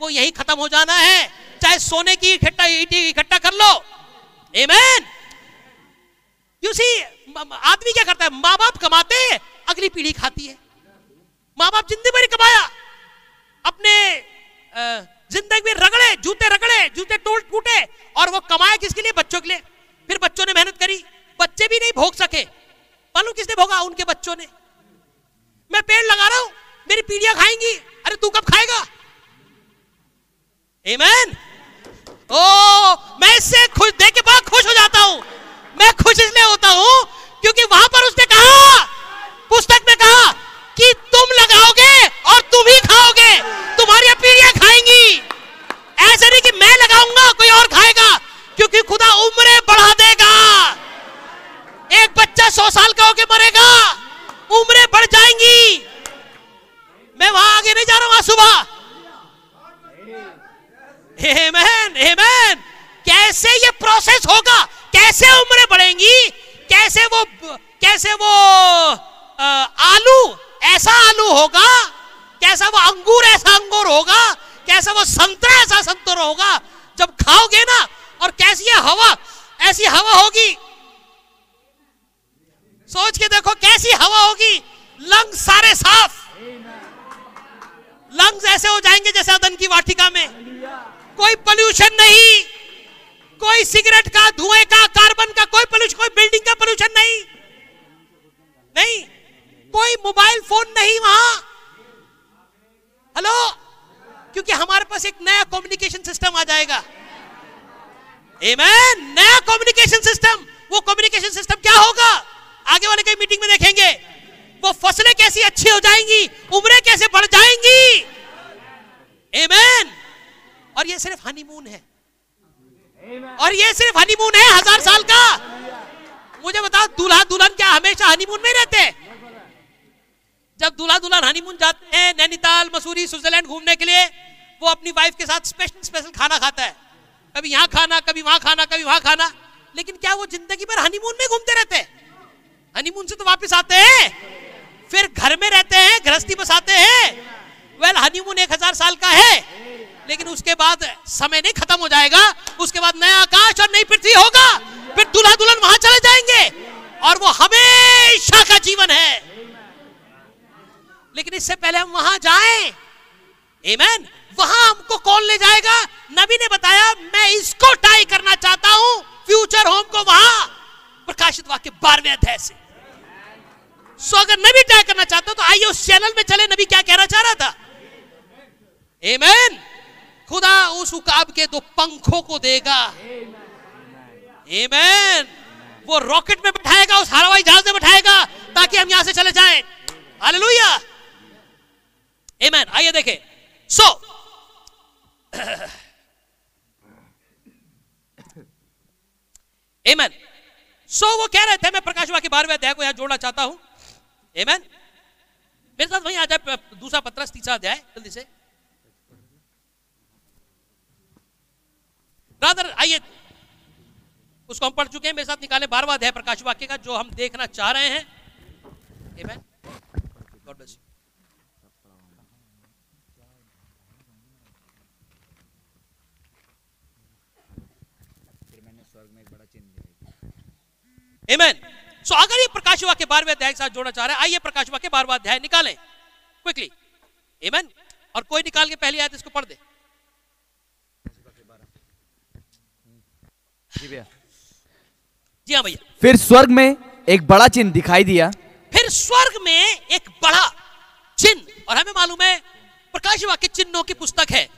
वो यहीं खत्म हो जाना है। चाहे सोने की इकट्ठा, ईटी इकट्ठा कर लो। एमेन यू सी आदमी क्या करता है? माँ बाप कमाते अगली पीढ़ी खाती है। माँ बाप ज़िंदगी भर कमाया। अपने ज़िंदगी में रगड़े, जूते रगड़े, जूते टूट टूटे और वो कमाया किसके लिए? बच्चों के लिए। फिर बच्चों ने मेहनत करी। बच्चे भी नहीं भोग सके। मालूम किसने भोगा? उनके बच्चों ने। मैं पेड़ लगा रहा हूँ, मेरी पीढ़ियाँ खाएँगी। अरे तू कब खाएगा? Amen. ओ मैं इससे खुश, देख के बहुत खुश हो जाता हूँ। मैं खुश इसलिए होता हूँ क्योंकि वहाँ पर उसने कहा, पुस्तक में कहा कि तुम लगाओगे और तुम ही खाओगे, तुम्हारी पीढ़ियाँ खाएँगी। ऐसे नहीं कि मैं लगाऊँगा, कोई और खाएगा, क्योंकि खुदा उम्र बढ़ा देगा। एक बच्चा सौ साल का होके मरेगा, उम्रें बढ़ जाएँगी। मैं वहाँ आगे नहीं जा रहा हूँ सुबह। Amen, amen. कैसे ये प्रोसेस होगा? कैसे उम्र बढ़ेंगी? कैसे वो कैसे वो आ, आलू ऐसा आलू होगा? कैसा वो अंगूर ऐसा अंगूर होगा? कैसा वो संतरा ऐसा संतरा होगा? जब खाओगे ना और कैसी है हवा ऐसी हवा होगी? सोच के देखो कैसी हवा होगी? लंग्स सारे साफ़। लंग्स ऐसे हो जाएँगे जैसे अदन की वाटिका में। कोई पोल्यूशन नहीं। कोई सिगरेट का, धुएँ का कार्बन का, कोई पोल्यूशन कोई बिल्डिंग का पोल्यूशन नहीं। नहीं। कोई मोबाइल फ़ोन नहीं वहाँ। हेलो क्योंकि हमारे पास एक नया कम्युनिकेशन सिस्टम आ जाएगा। Amen. नया कम्युनिकेशन सिस्टम वो कम्युनिकेशन सिस्टम क्या होगा? आगे वाले कई मीटिंग में देखेंगे। वो फ़सलें कैसी अच्छी हो जाएँगी, उम्रें कैसे बढ़ जाएँगी? Amen. और ये सिर्फ़ हनीमून है। और ये सिर्फ़ हनीमून है हज़ार साल का। मुझे बताओ दूल्हा दुल्हन क्या हमेशा हनीमून में रहते हैं? जब दूल्हा दुल्हन हनीमून जाते हैं नैनीताल मसूरी स्विट्जरलैंड घूमने के लिए वो अपनी वाइफ के साथ स्पेशल स्पेशल खाना खाता है। कभी यहाँ खाना कभी वहाँ खाना कभी वहाँ खाना। लेकिन क्या वो ज़िंदगी भर हनीमून में घूमते रहते हैं? हनीमून से तो वापस आते हैं। फिर घर में रहते हैं गृहस्थी बसाते हैं। वेल हनीमून एक हज़ार साल का है। लेकिन उसके बाद समय नहीं खत्म हो जाएगा, उसके बाद नया आकाश और नई पृथ्वी होगा। फिर दुल्हा दुल्हन वहाँ चले जाएँगे और वो हमेशा का जीवन है। लेकिन इससे पहले हम वहाँ जाए। Amen. वहाँ हमको कौन ले जाएगा? नबी ने बताया, मैं इसको टाई करना चाहता हूँ। फ्यूचर होम को वहाँ। प्रकाशित वाक्य बारहवें अध्याय से। सो अगर नबी टाई करना चाहता हूँ तो आइए उस चैनल में चले। नबी क्या कहना चाह रहा था? Amen. खुदा उस उकाब के दो पंखों को देगा Amen. वो रॉकेट में बैठाएगा उस हवाई जहाज़ में बैठाएगा ताकि हम यहाँ से चले जाएँ हालेलुया Amen. आइए देखें सो Amen. सो so, वो कह रहे थे मैं प्रकाश वाक्य बारहवें अध्याय को यहाँ जोड़ना चाहता हूँ Amen. मेरे साथ वहीं आ जाए दूसरा पत्रस तीसरा अध्याय जल्दी से रादर आइए उसको हम पढ़ चुके हैं मेरे साथ निकाले बारहवा अध्याय प्रकाश वाक्य का जो हम देखना चाह रहे हैं Amen. God bless you. Amen. so, अगर ये प्रकाश के बारहवें अध्याय के साथ जोड़ना चाह रहे हैं आइए प्रकाश के बारहवा अध्याय निकालें क्विकली Amen. और कोई निकाल के पहली आयत इसको पढ़ दे जी भैया। जी हाँ भैया। फिर स्वर्ग में एक बड़ा चिन्ह दिखाई दिया। फिर स्वर्ग में एक बड़ा चिन्ह और हमें मालूम है प्रकाश वाक्य चिन्हों की पुस्तक है।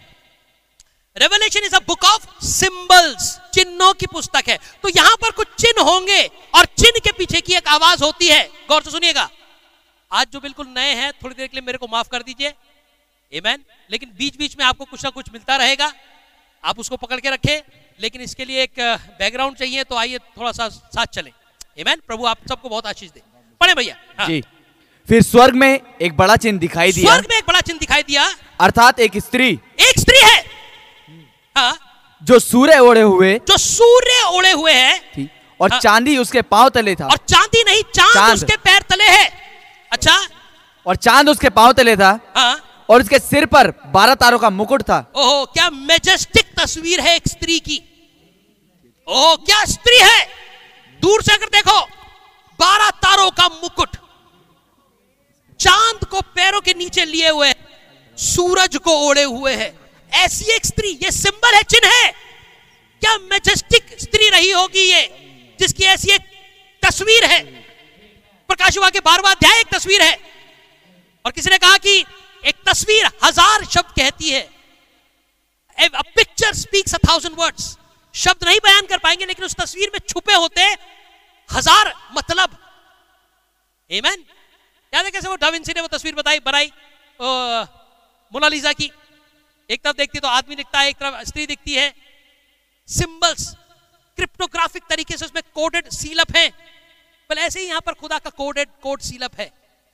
Revelation is a book of symbols चिन्हों की पुस्तक है। तो यहाँ पर कुछ चिन्ह होंगे और चिन्ह के पीछे की एक आवाज़ होती है। गौर से सुनिएगा। आज जो बिल्कुल नए हैं थोड़ी देर के लिए मेरे को माफ़ कर दीजिए। एमैन लेकिन बीच बीच में आपको कुछ ना कुछ मिलता रहेगा। आप उसको पकड़ के रखें। लेकिन इसके लिए एक बैकग्राउंड चाहिए तो आइए थोड़ा सा साथ चलें। एमैन प्रभु आप सबको बहुत आशीष दे। पढ़े भैया। हाँ। जी। फिर स्वर्ग में एक बड़ा चिन्ह दिखाई दिया। स्वर्ग में एक बड़ा चिन्ह दिखाई दिया। अर्थात एक स्त्री। एक स्त्री है। हाँ। जो सूर्य ओढ़े हुए। जो सूर्य ओढ़े हुए है। और हाँ। चांदी उसके पाँव तले था। और चांदी नहीं चाँद, चाँद। उसके पैर तले है। अच्छा। और चाँद उसके पाँव तले था। हाँ। और उसके सिर पर बारह तारों का मुकुट था। ओहो, क्या मेजेस्टिक तस्वीर है एक स्त्री की? ओह, क्या स्त्री है? दूर से अगर देखो, बारह तारों का मुकुट चाँद को पैरों के नीचे लिए हुए सूरज को ओढ़े हुए है। ऐसी एक स्त्री, ये सिंबल है, चिन्ह है। क्या मेजेस्टिक स्त्री रही होगी ये, जिसकी ऐसी एक तस्वीर है? प्रकाशवा के बारवा अध्याय एक तस्वीर है। और किसी ने कहा कि एक तस्वीर हज़ार शब्द कहती है। picture speaks a thousand शब्द नहीं बयान कर पाएँगे लेकिन उस तस्वीर में छुपे होते हज़ार मतलब। Amen. याद है कैसे वो डाविंसी ने वो तस्वीर बताई बनाई? ओ, मोनालिसा की। एक तरफ़ देखती तो आदमी दिखता है एक तरफ़ स्त्री दिखती है। सिंबल्स क्रिप्टोग्राफिक तरीके से उसमें कोडेड सीलअप है। ऐसे ही यहाँ पर खुदा का कोडेड कोड सीलअप है।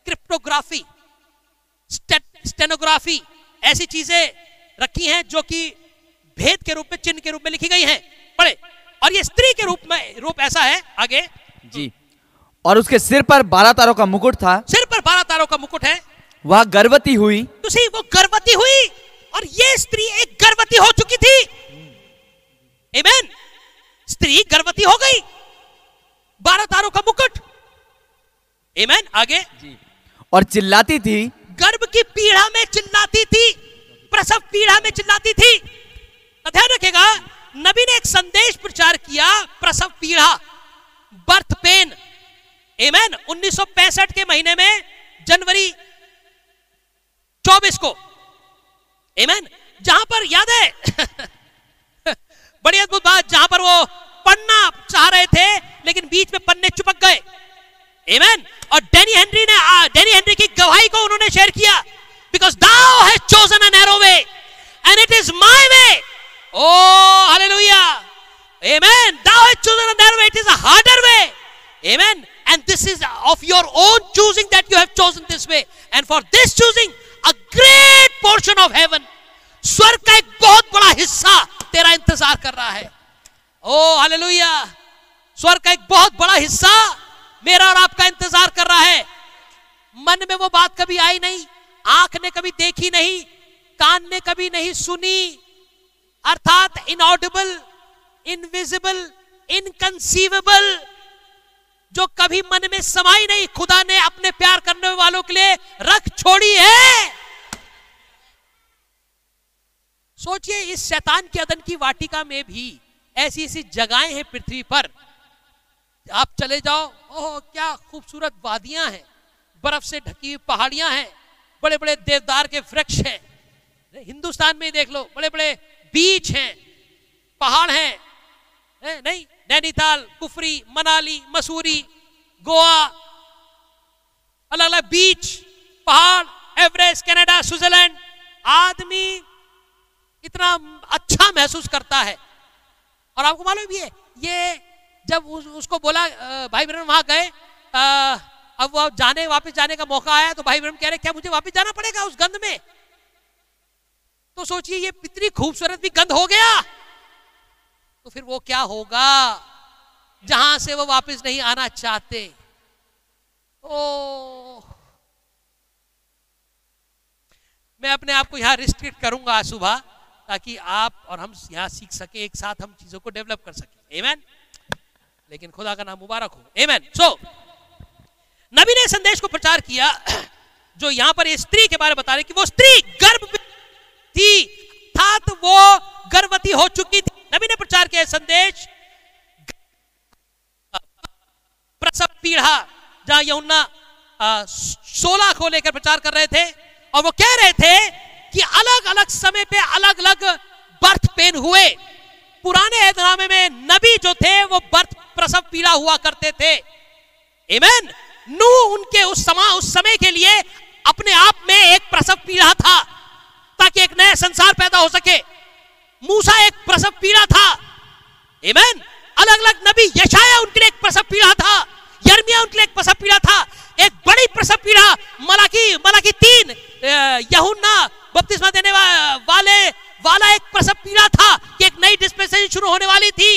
क्रिप्टोग्राफी स्टेनोग्राफी ऐसी चीज़ें रखी हैं जो कि भेद के रूप में चिन्ह के रूप में लिखी गई हैं। पढ़े। और ये स्त्री के रूप में रूप ऐसा है आगे। जी। और उसके सिर पर बारह तारों का मुकुट था। सिर पर बारह तारों का मुकुट है। वह गर्भवती हुई। तो सी वो गर्भवती हुई। और ये स्त्री एक गर्भवती हो चुकी थी। Amen. स्त्री गर्भवती हो गई। बारह तारों का मुकुट। Amen. आगे। जी। और चिल्लाती थी गर्भ की पीड़ा में चिल्लाती थी, प्रसव पीड़ा में चिल्लाती थी। तो ध्यान रखेगा नबी ने एक संदेश प्रचार किया, प्रसव पीड़ा बर्थ पेन एमैन 1965 के महीने में, जनवरी 24 को। एमैन जहाँ पर, याद है? बड़ी अद्भुत बात, जहाँ पर वो पढ़ना चाह रहे थे, लेकिन बीच में पन्ने चुपक गए। Amen. और डेनी हेनरी ने डेनी हेनरी की गवाही को उन्होंने शेयर किया। Because thou has chosen a narrow way and it is my way oh hallelujah amen thou has chosen a narrow way it is a harder way amen and this is of your own choosing that you have chosen this way. And for this choosing, a great portion of heaven स्वर्ग का एक बहुत बड़ा हिस्सा तेरा इंतज़ार कर रहा है ओ हालेलुया स्वर्ग का एक बहुत बड़ा हिस्सा मेरा और आपका इंतज़ार कर रहा है। मन में वो बात कभी आई नहीं, आँख ने कभी देखी नहीं, कान ने कभी नहीं सुनी। अर्थात इनऑडिबल इनविजिबल इनकंसीवेबल जो कभी मन में समाई नहीं, खुदा ने अपने प्यार करने वालों के लिए रख छोड़ी है। सोचिए, इस शैतान के अदन की वाटिका में भी ऐसी ऐसी जगहें हैं पृथ्वी पर। आप चले जाओ, ओह, क्या खूबसूरत वादियाँ हैं, बर्फ़ से ढकी हुई पहाड़ियाँ हैं बड़े बड़े देवदार के वृक्ष हैं हिंदुस्तान में देख लो बड़े बड़े बीच हैं, पहाड़ हैं, है? नहीं, नैनीताल, कुफरी, मनाली, मसूरी, गोवा अलग अलग बीच, पहाड़, एवरेस्ट, कनाडा, स्विट्जरलैंड, आदमी इतना अच्छा महसूस करता है और आपको मालूम है, ये जब उस, उसको बोला भाई बहन वहाँ गए अब वो जाने वापस जाने का मौका आया तो भाई बहन कह रहे क्या मुझे वापस जाना पड़ेगा उस गंध में? तो सोचिए ये इतनी खूबसूरत भी गंध हो गया। तो फिर वो क्या होगा? जहाँ से वो वापस नहीं आना चाहते। ओ मैं अपने आप को यहाँ रिस्ट्रिक्ट करूँगा सुबह ताकि आप और हम यहाँ सीख सके एक साथ हम चीज़ों को डेवलप कर सके। एमैन लेकिन खुदा का नाम मुबारक हो। एमैन सो नबी ने संदेश को प्रचार किया जो यहाँ पर स्त्री के बारे में बता रहे कि वो स्त्री गर्भ थी था तो वो गर्भवती हो चुकी थी। नबी ने प्रचार किया संदेश। प्रसव पीढ़ा जहाँ यमुना सोलह को लेकर प्रचार कर रहे थे, और वो कह रहे थे कि अलग अलग समय पे अलग अलग बर्थ पेन हुए। पुराने में नबी जो थे, वो बर्थ प्रसव पीड़ा हुआ करते थे। एमेन नू उनके उस समय उस समय के लिए अपने आप में एक प्रसव पीड़ा था ताकि एक नया संसार पैदा हो सके। मूसा एक प्रसव पीड़ा था। एमेन अलग अलग नबी यशाया उनके लिए एक प्रसव पीड़ा था। यर्मिया उनके लिए एक प्रसव पीड़ा था। एक बड़ी प्रसव पीड़ा मलाकी मलाकी तीन यहुन्ना बपतिस्मा देने वा, वाले वाला एक प्रसव पीड़ा था कि एक नई डिस्पेंसेशन शुरू होने वाली थी।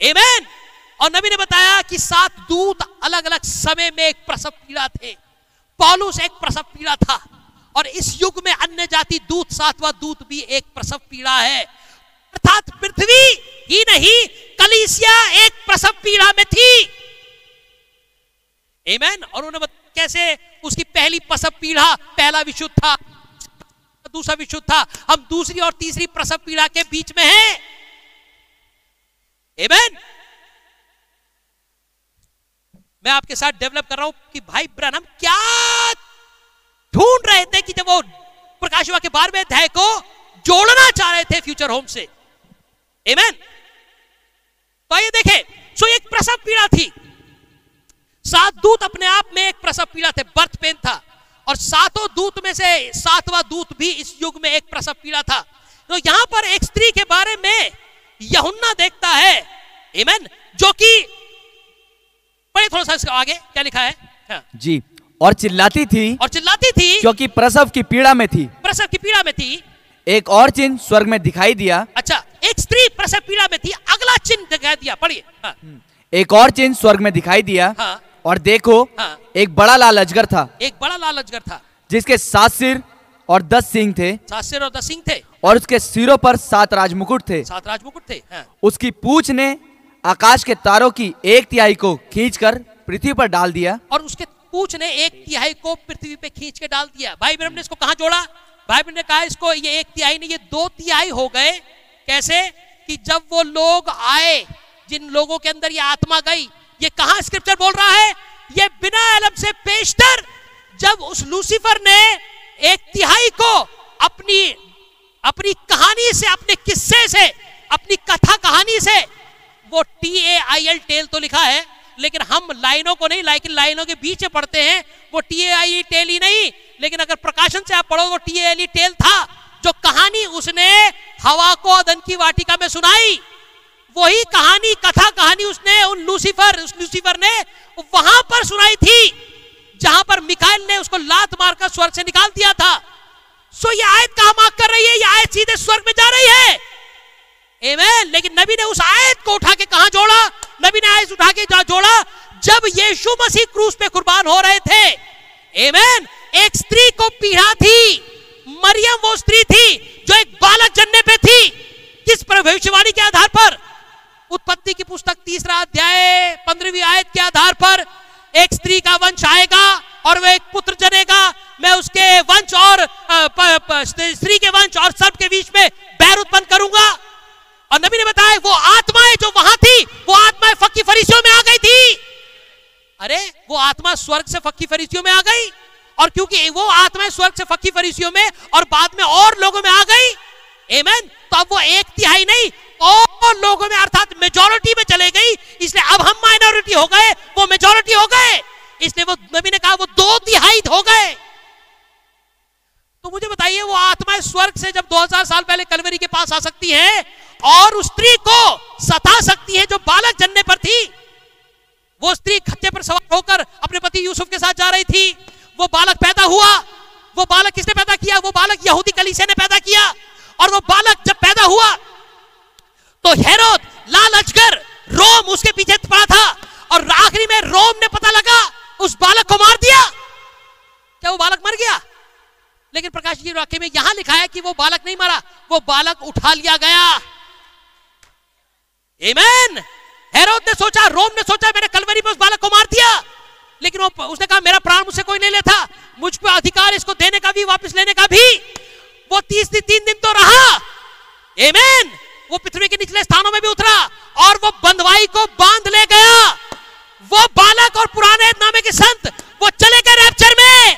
एमेन और नबी ने बताया कि सात दूत अलग अलग समय में एक प्रसव पीड़ा थे। पॉलुस एक प्रसव पीड़ा था। और इस युग में अन्य जाति दूत, सातवा दूत भी एक प्रसव पीड़ा है। अर्थात पृथ्वी ही नहीं, कलीसिया एक प्रसव पीड़ा में थी। एमैन और उन्होंने कैसे उसकी पहली प्रसव पीड़ा? पहला विशुद्ध था, दूसरा विशुद्ध था। हम दूसरी और तीसरी प्रसव पीड़ा के बीच में हैं। एमैन मैं आपके साथ डेवलप कर रहा हूँ कि भाई ब्रनम क्या ढूंढ रहे थे कि जब वो प्रकाश के बारहवें अध्याय को जोड़ना चाह रहे थे फ्यूचर होम से। एमेन तो ये देखे सो एक प्रसव पीड़ा थी। सात दूत अपने आप में एक प्रसव पीड़ा थे बर्थ पेन था। और सातों दूत में से सातवां दूत भी इस युग में एक प्रसव पीड़ा था। तो यहाँ पर एक स्त्री के बारे में यहुन्ना देखता है। एमेन जो कि पढ़े थोड़ा सा इसका आगे क्या लिखा है हाँ। जी और चिल्लाती थी और चिल्लाती थी क्योंकि प्रसव की पीड़ा में थी प्रसव की पीड़ा में थी एक और चिन्ह स्वर्ग में दिखाई दिया अच्छा एक स्त्री प्रसव पीड़ा में थी अगला चिन्ह दिखाई दिया पढ़िए हाँ। हम्म। एक और चिन्ह स्वर्ग में दिखाई दिया हाँ। और देखो हाँ। एक बड़ा लाल अजगर था एक बड़ा लाल अजगर था जिसके सात सिर और दस सिंह थे सात सिर और दस सिंह थे और उसके सिरों पर सात राजमुकुट थे सात राजमुकुट थे हाँ। उसकी पूछ ने आकाश के तारों की एक तिहाई को खींचकर पृथ्वी पर डाल दिया। और उसके पूछ ने एक तिहाई को पृथ्वी पे खींच के डाल दिया। भाई बहन ने इसको कहा जोड़ा? भाई बहन ने कहा, इसको ये एक तिहाई नहीं, ये दो तिहाई हो गए। कैसे? कि जब वो लोग आए, जिन लोगों के अंदर ये आत्मा गई, ये कहा स्क्रिप्चर बोल रहा है? ये बिना अलम से पेशतर जब उस लूसीफर ने एक तिहाई को अपनी अपनी कहानी से, अपने किस्से से, अपनी कथा कहानी से वो T A I L tail तो लिखा है, लेकिन हम लाइनों को नहीं, लेकिन लाइनों के बीच पढ़ते हैं, वो टी ए आई टेल ही नहीं, लेकिन अगर प्रकाशन से आप पढ़ो वो टी आई टेल था, जो कहानी उसने हवा को अदन की वाटिका में सुनाई, वही कहानी, कथा कहानी उसने, उन लूसीफर उस लूसीफर ने वहाँ पर सुनाई थी, जहाँ पर मिकाइल ने उसको लात मारकर स्वर्ग से निकाल दिया था। सो ये आयत कहा मार्क कर रही है, ये आयत सीधे स्वर्ग में जा रही है। एमेन लेकिन नबी ने उस आयत को उठा के कहा जोड़ा? नबी ने आयत उठा के जोड़ा? जब यीशु मसीह क्रूस पे कुर्बान हो रहे थे। एमेन एक स्त्री को पीड़ा थी। मरियम वो स्त्री थी जो एक बालक जनने पे थी। किस पर? भविष्यवाणी के आधार पर। उत्पत्ति की पुस्तक तीसरा अध्याय, पंद्रहवीं आयत के आधार पर एक स्त्री का वंश आएगा और वह एक पुत्र जनेगा। मैं उसके वंश और स्त्री के वंश और सर्प के बीच में बैर उत्पन्न करूँगा। और नबी ने बताया, वो आत्माएँ जो वहाँ थी, वो आत्माएँ फक्की फरीसियों में आ गई थी। अरे, वो आत्मा स्वर्ग से फक्की फरीसियों में आ गई, और क्योंकि वो आत्माएँ स्वर्ग से फक्की फरीसियों में, और बाद में और लोगों में आ गई एमेन तो अब वो एक तिहाई नहीं, और लोगों में अर्थात मेजोरिटी में चले गई, इसलिए अब हम माइनॉरिटी हो गए, वो मेजोरिटी हो गए। इसलिए वो नबी ने कहा, वो दो तिहाई हो गए। तो मुझे बताइए, वो आत्माएँ स्वर्ग से जब 2000 साल पहले कलवरी के पास आ सकती हैं और उस स्त्री को सता सकती है जो बालक जन्ने पर थी। वो स्त्री खच्चे पर सवार होकर अपने पति यूसुफ के साथ जा रही थी। वो बालक पैदा हुआ। वो बालक किसने पैदा किया? वो बालक यहूदी कलीसिया ने पैदा किया। और वो बालक जब पैदा हुआ तो हेरोद, लाल अजगर, रोम उसके पीछे पड़ा था। और आखिरी में रोम ने पता लगा, उस बालक को मार दिया। क्या वो बालक मर गया? लेकिन प्रकाश जी वाक्य में यहाँ लिखा है कि वो बालक नहीं मरा। वो बालक उठा लिया गया। Amen. हेरोद ने सोचा, रोम ने सोचा, मैंने कलवरी में उस बालक को मार दिया। लेकिन वो उसने कहा, मेरा प्राण मुझसे कोई नहीं लेता। मुझ पर अधिकार इसको देने का भी, वापस लेने का भी। वो तीस दिन, तीन दिन तो रहा। Amen. वो पृथ्वी के निचले स्थानों में भी उतरा और वो बंधवाई को बाँध ले गया। वो बालक और पुराने नामे के संत, वो चले गए रैप्चर में।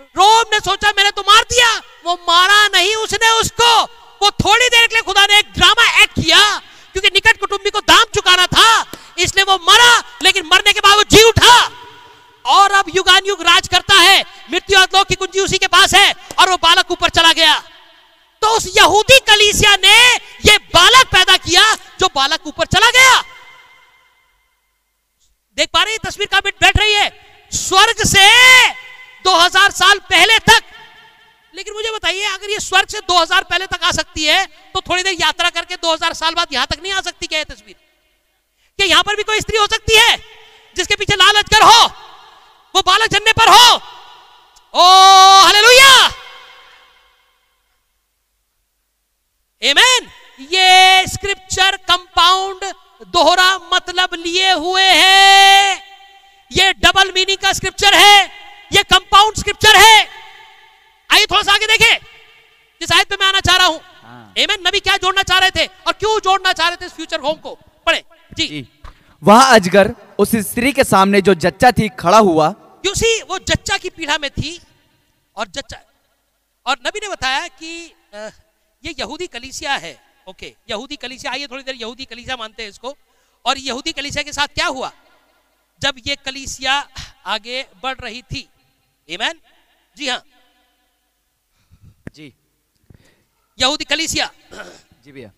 रोम ने सोचा, मैंने तो मार दिया। वो मारा नहीं उसने उसको। वो थोड़ी देर के लिए खुदा ने एक ड्रामा एक्ट किया। क्योंकि निकट कुटुंबी को दाम चुकाना था, इसलिए वो मरा, लेकिन मरने के बाद वो जी उठा। और अब युगान युग राज करता है, मृत्यु और लोक की कुंजी उसी के पास है, और वो बालक ऊपर चला गया। तो उस यहूदी कलीसिया ने ये बालक पैदा किया, जो बालक ऊपर चला गया। देख पा रहे तस्वीर का बैठ रही है? स्वर्ग से 2000 साल पहले तक लेकिन मुझे बताइए, अगर ये स्वर्ग से 2000 पहले तक आ सकती है तो थोड़ी देर यात्रा करके 2000 साल बाद यहाँ तक नहीं आ सकती क्या तस्वीर? क्या यहाँ पर भी कोई स्त्री हो सकती है, जिसके पीछे लाल अजगर हो, वो बालक जन्ने पर हो? ओ, हालेलुया! एमेन ये स्क्रिप्चर कंपाउंड दोहरा मतलब लिए हुए है। ये डबल मीनिंग का स्क्रिप्चर है, ये कंपाउंड स्क्रिप्चर है। आइए थोड़ा सा आगे देखें। जिस आयत पे मैं आना चाह रहा हूँ। हाँ। नबी क्या जोड़ना चाह रहे थे? और क्यों जोड़ना चाह रहे थे इस फ्यूचर होम को? पढ़े। जी। जी। वह अजगर उस स्त्री के सामने जो जच्चा थी खड़ा हुआ। सी? वो जच्चा की पीढ़ा में थी और जच्चा। और नबी ने बताया कि ये यहूदी कलीसिया है। ओके यहूदी कलीसिया आइए थोड़ी देर यहूदी कलीसिया मानते हैं इसको। और यहूदी कलीसिया के साथ क्या हुआ? जब ये कलीसिया आगे बढ़ रही थी। Amen? जी हाँ जी यहूदी कलीसिया। जी भैया।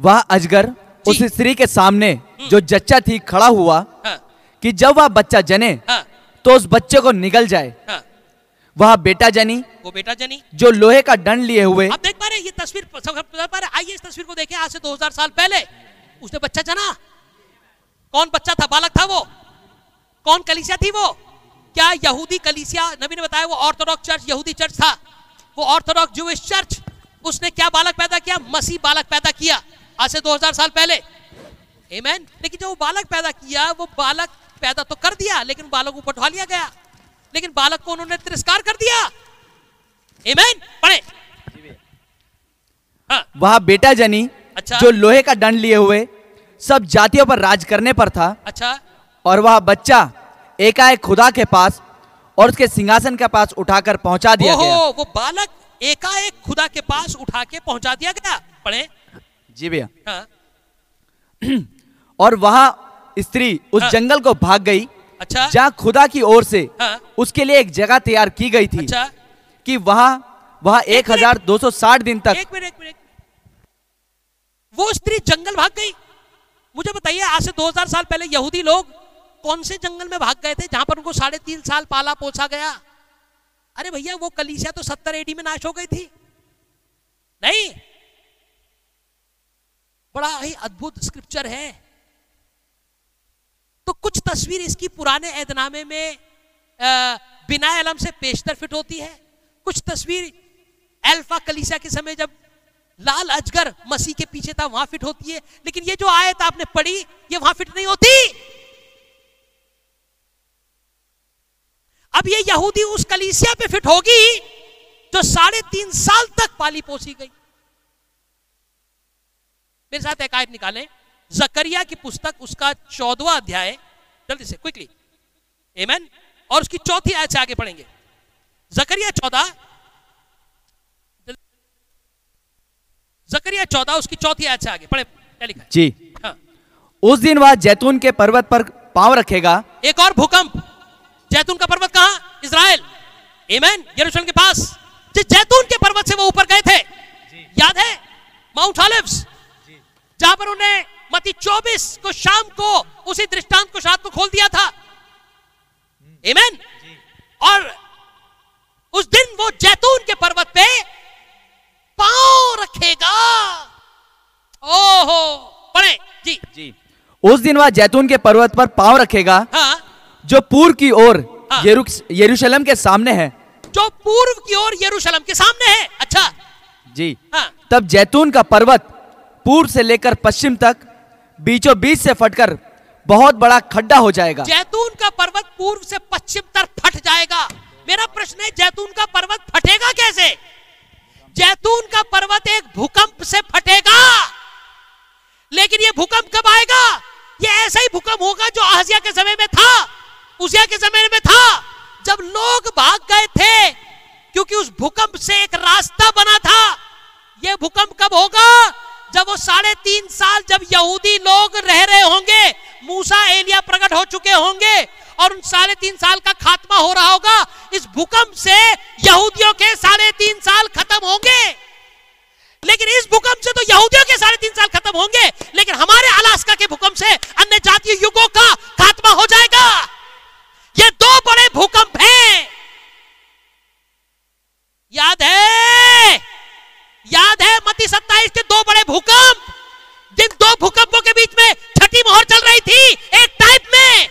वह अजगर उस स्त्री के सामने जो जच्चा थी खड़ा हुआ हाँ। कि जब वह बच्चा जने हाँ। तो उस बच्चे को निगल जाए। हाँ। वह बेटा जनी वो बेटा जनी। जो लोहे का दंड लिए हुए आप देख पा रहे ये तस्वीर पा रहे आइए इस तस्वीर को देखें आज से 2000 साल पहले उसने बच्चा जना। कौन बच्चा था? बालक था वो। कौन कलीसिया थी वो? क्या यहूदी कलीसिया? नबी ने बताया वो ऑर्थोडॉक्स चर्च यहूदी चर्च था। वो ऑर्थोडॉक्स जूइश चर्च उसने क्या बालक पैदा किया? मसीह बालक पैदा किया। आज से 2000 साल पहले। Amen? लेकिन जब वो बालक पैदा किया वो बालक पैदा तो कर दिया लेकिन बालक ऊपर उठा लिया गया। लेकिन बालक को उन्होंने तिरस्कार कर दिया। Amen? पढ़े। हाँ। वह बेटा जनी अच्छा। जो लोहे का दंड लिए हुए सब जातियों पर राज करने पर था। अच्छा। और वह बच्चा एकाएक खुदा के पास और उसके सिंहासन के पास उठाकर पहुँचा दिया गया। वो बालक एकाएक खुदा के पास उठा के पहुँचा दिया गया। पढ़े। जी भैया। हाँ। और वह स्त्री उस हाँ। जंगल को भाग गई अच्छा। जहाँ खुदा की ओर से हाँ। उसके लिए एक जगह तैयार की गई थी अच्छा। कि वहाँ वह एक हज़ार दो सौ साठ दिन तक एक मिनट एक मिनट। वो स्त्री जंगल भाग गई। मुझे बताइए आज से 2000 साल पहले यहूदी लोग कौन से जंगल में भाग गए थे जहाँ पर उनको साढ़े तीन साल पाला पोसा गया? अरे भैया वो कलीसिया तो सत्तर एडी में नाश हो गई थी। नहीं। बड़ा ही अद्भुत स्क्रिप्चर है। तो कुछ तस्वीर इसकी पुराने ऐदनामे में आ, बिना अलम से पेशतर फिट होती है। कुछ तस्वीर एल्फा कलीसा के समय जब लाल अजगर मसीह के पीछे था वहाँ फिट होती है। लेकिन ये जो आयत आपने पढ़ी ये वहाँ फिट नहीं होती। अब ये यहूदी उस कलीसिया पे फिट होगी जो साढ़े तीन साल तक पाली पोसी गई। मेरे साथ एक आयत निकालें। जकरिया की पुस्तक उसका चौदवा अध्याय जल्दी से क्विकली एमन और उसकी चौथी आयत से आगे पढ़ेंगे। जकरिया चौदह जकरिया चौदह उसकी चौथी आयत से आगे। पढ़े क्या लिखा है? जी। हाँ। उस दिन वह जैतून के पर्वत पर पाँव रखेगा। एक और भूकंप। जैतून का पर्वत कहा? इसराइल एमैन यरूशलेम के पास। जिस जैतून के पर्वत से वो ऊपर गए थे। याद है? माउंट ऑलिव्स जहाँ पर उन्हें मती 24 को शाम को उसी दृष्टांत को रात को खोल दिया था। एमैन और उस दिन वो जैतून के पर्वत पे पाँव रखेगा। ओहो! पढ़े। जी। जी। उस दिन वह जैतून के पर्वत पर पाँव रखेगा। हाँ। जो पूर्व की ओर हाँ। यरूशलेम के सामने है। जो पूर्व की ओर यरूशलेम के सामने है। अच्छा। जी। हाँ। तब जैतून का पर्वत पूर्व से लेकर पश्चिम तक बीचों बीच से फटकर बहुत बड़ा खड्डा हो जाएगा। जैतून का पर्वत पूर्व से पश्चिम तक फट जाएगा। मेरा प्रश्न है जैतून का पर्वत फटेगा कैसे? जैतून का पर्वत एक भूकंप से फटेगा। लेकिन ये भूकंप कब आएगा? ये ऐसा ही भूकंप होगा जो आहजिया के समय में था। उजिया के समय में था। जब लोग भाग गए थे, क्योंकि उस भूकंप से एक रास्ता बना था यह भूकंप कब होगा? जब वो साढ़े तीन साल जब यहूदी लोग रह रहे होंगे, मूसा, एलिया प्रकट हो चुके होंगे, और उन साढ़े तीन साल का खात्मा हो रहा होगा, इस भूकंप से यहूदियों के साढ़े तीन साल खत्म होंगे। लेकिन इस भूकंप से तो यहूदियों के साढ़े तीन साल खत्म होंगे, लेकिन हमारे अलास्का के भूकंप से अन्य जातीय युगों का खात्मा हो जाएगा। ये दो बड़े भूकंप हैं। याद है? याद है मती सत्ताईस के दो बड़े भूकंप? जिन दो भूकंपों के बीच में छठी मोहर चल रही थी एक टाइप में।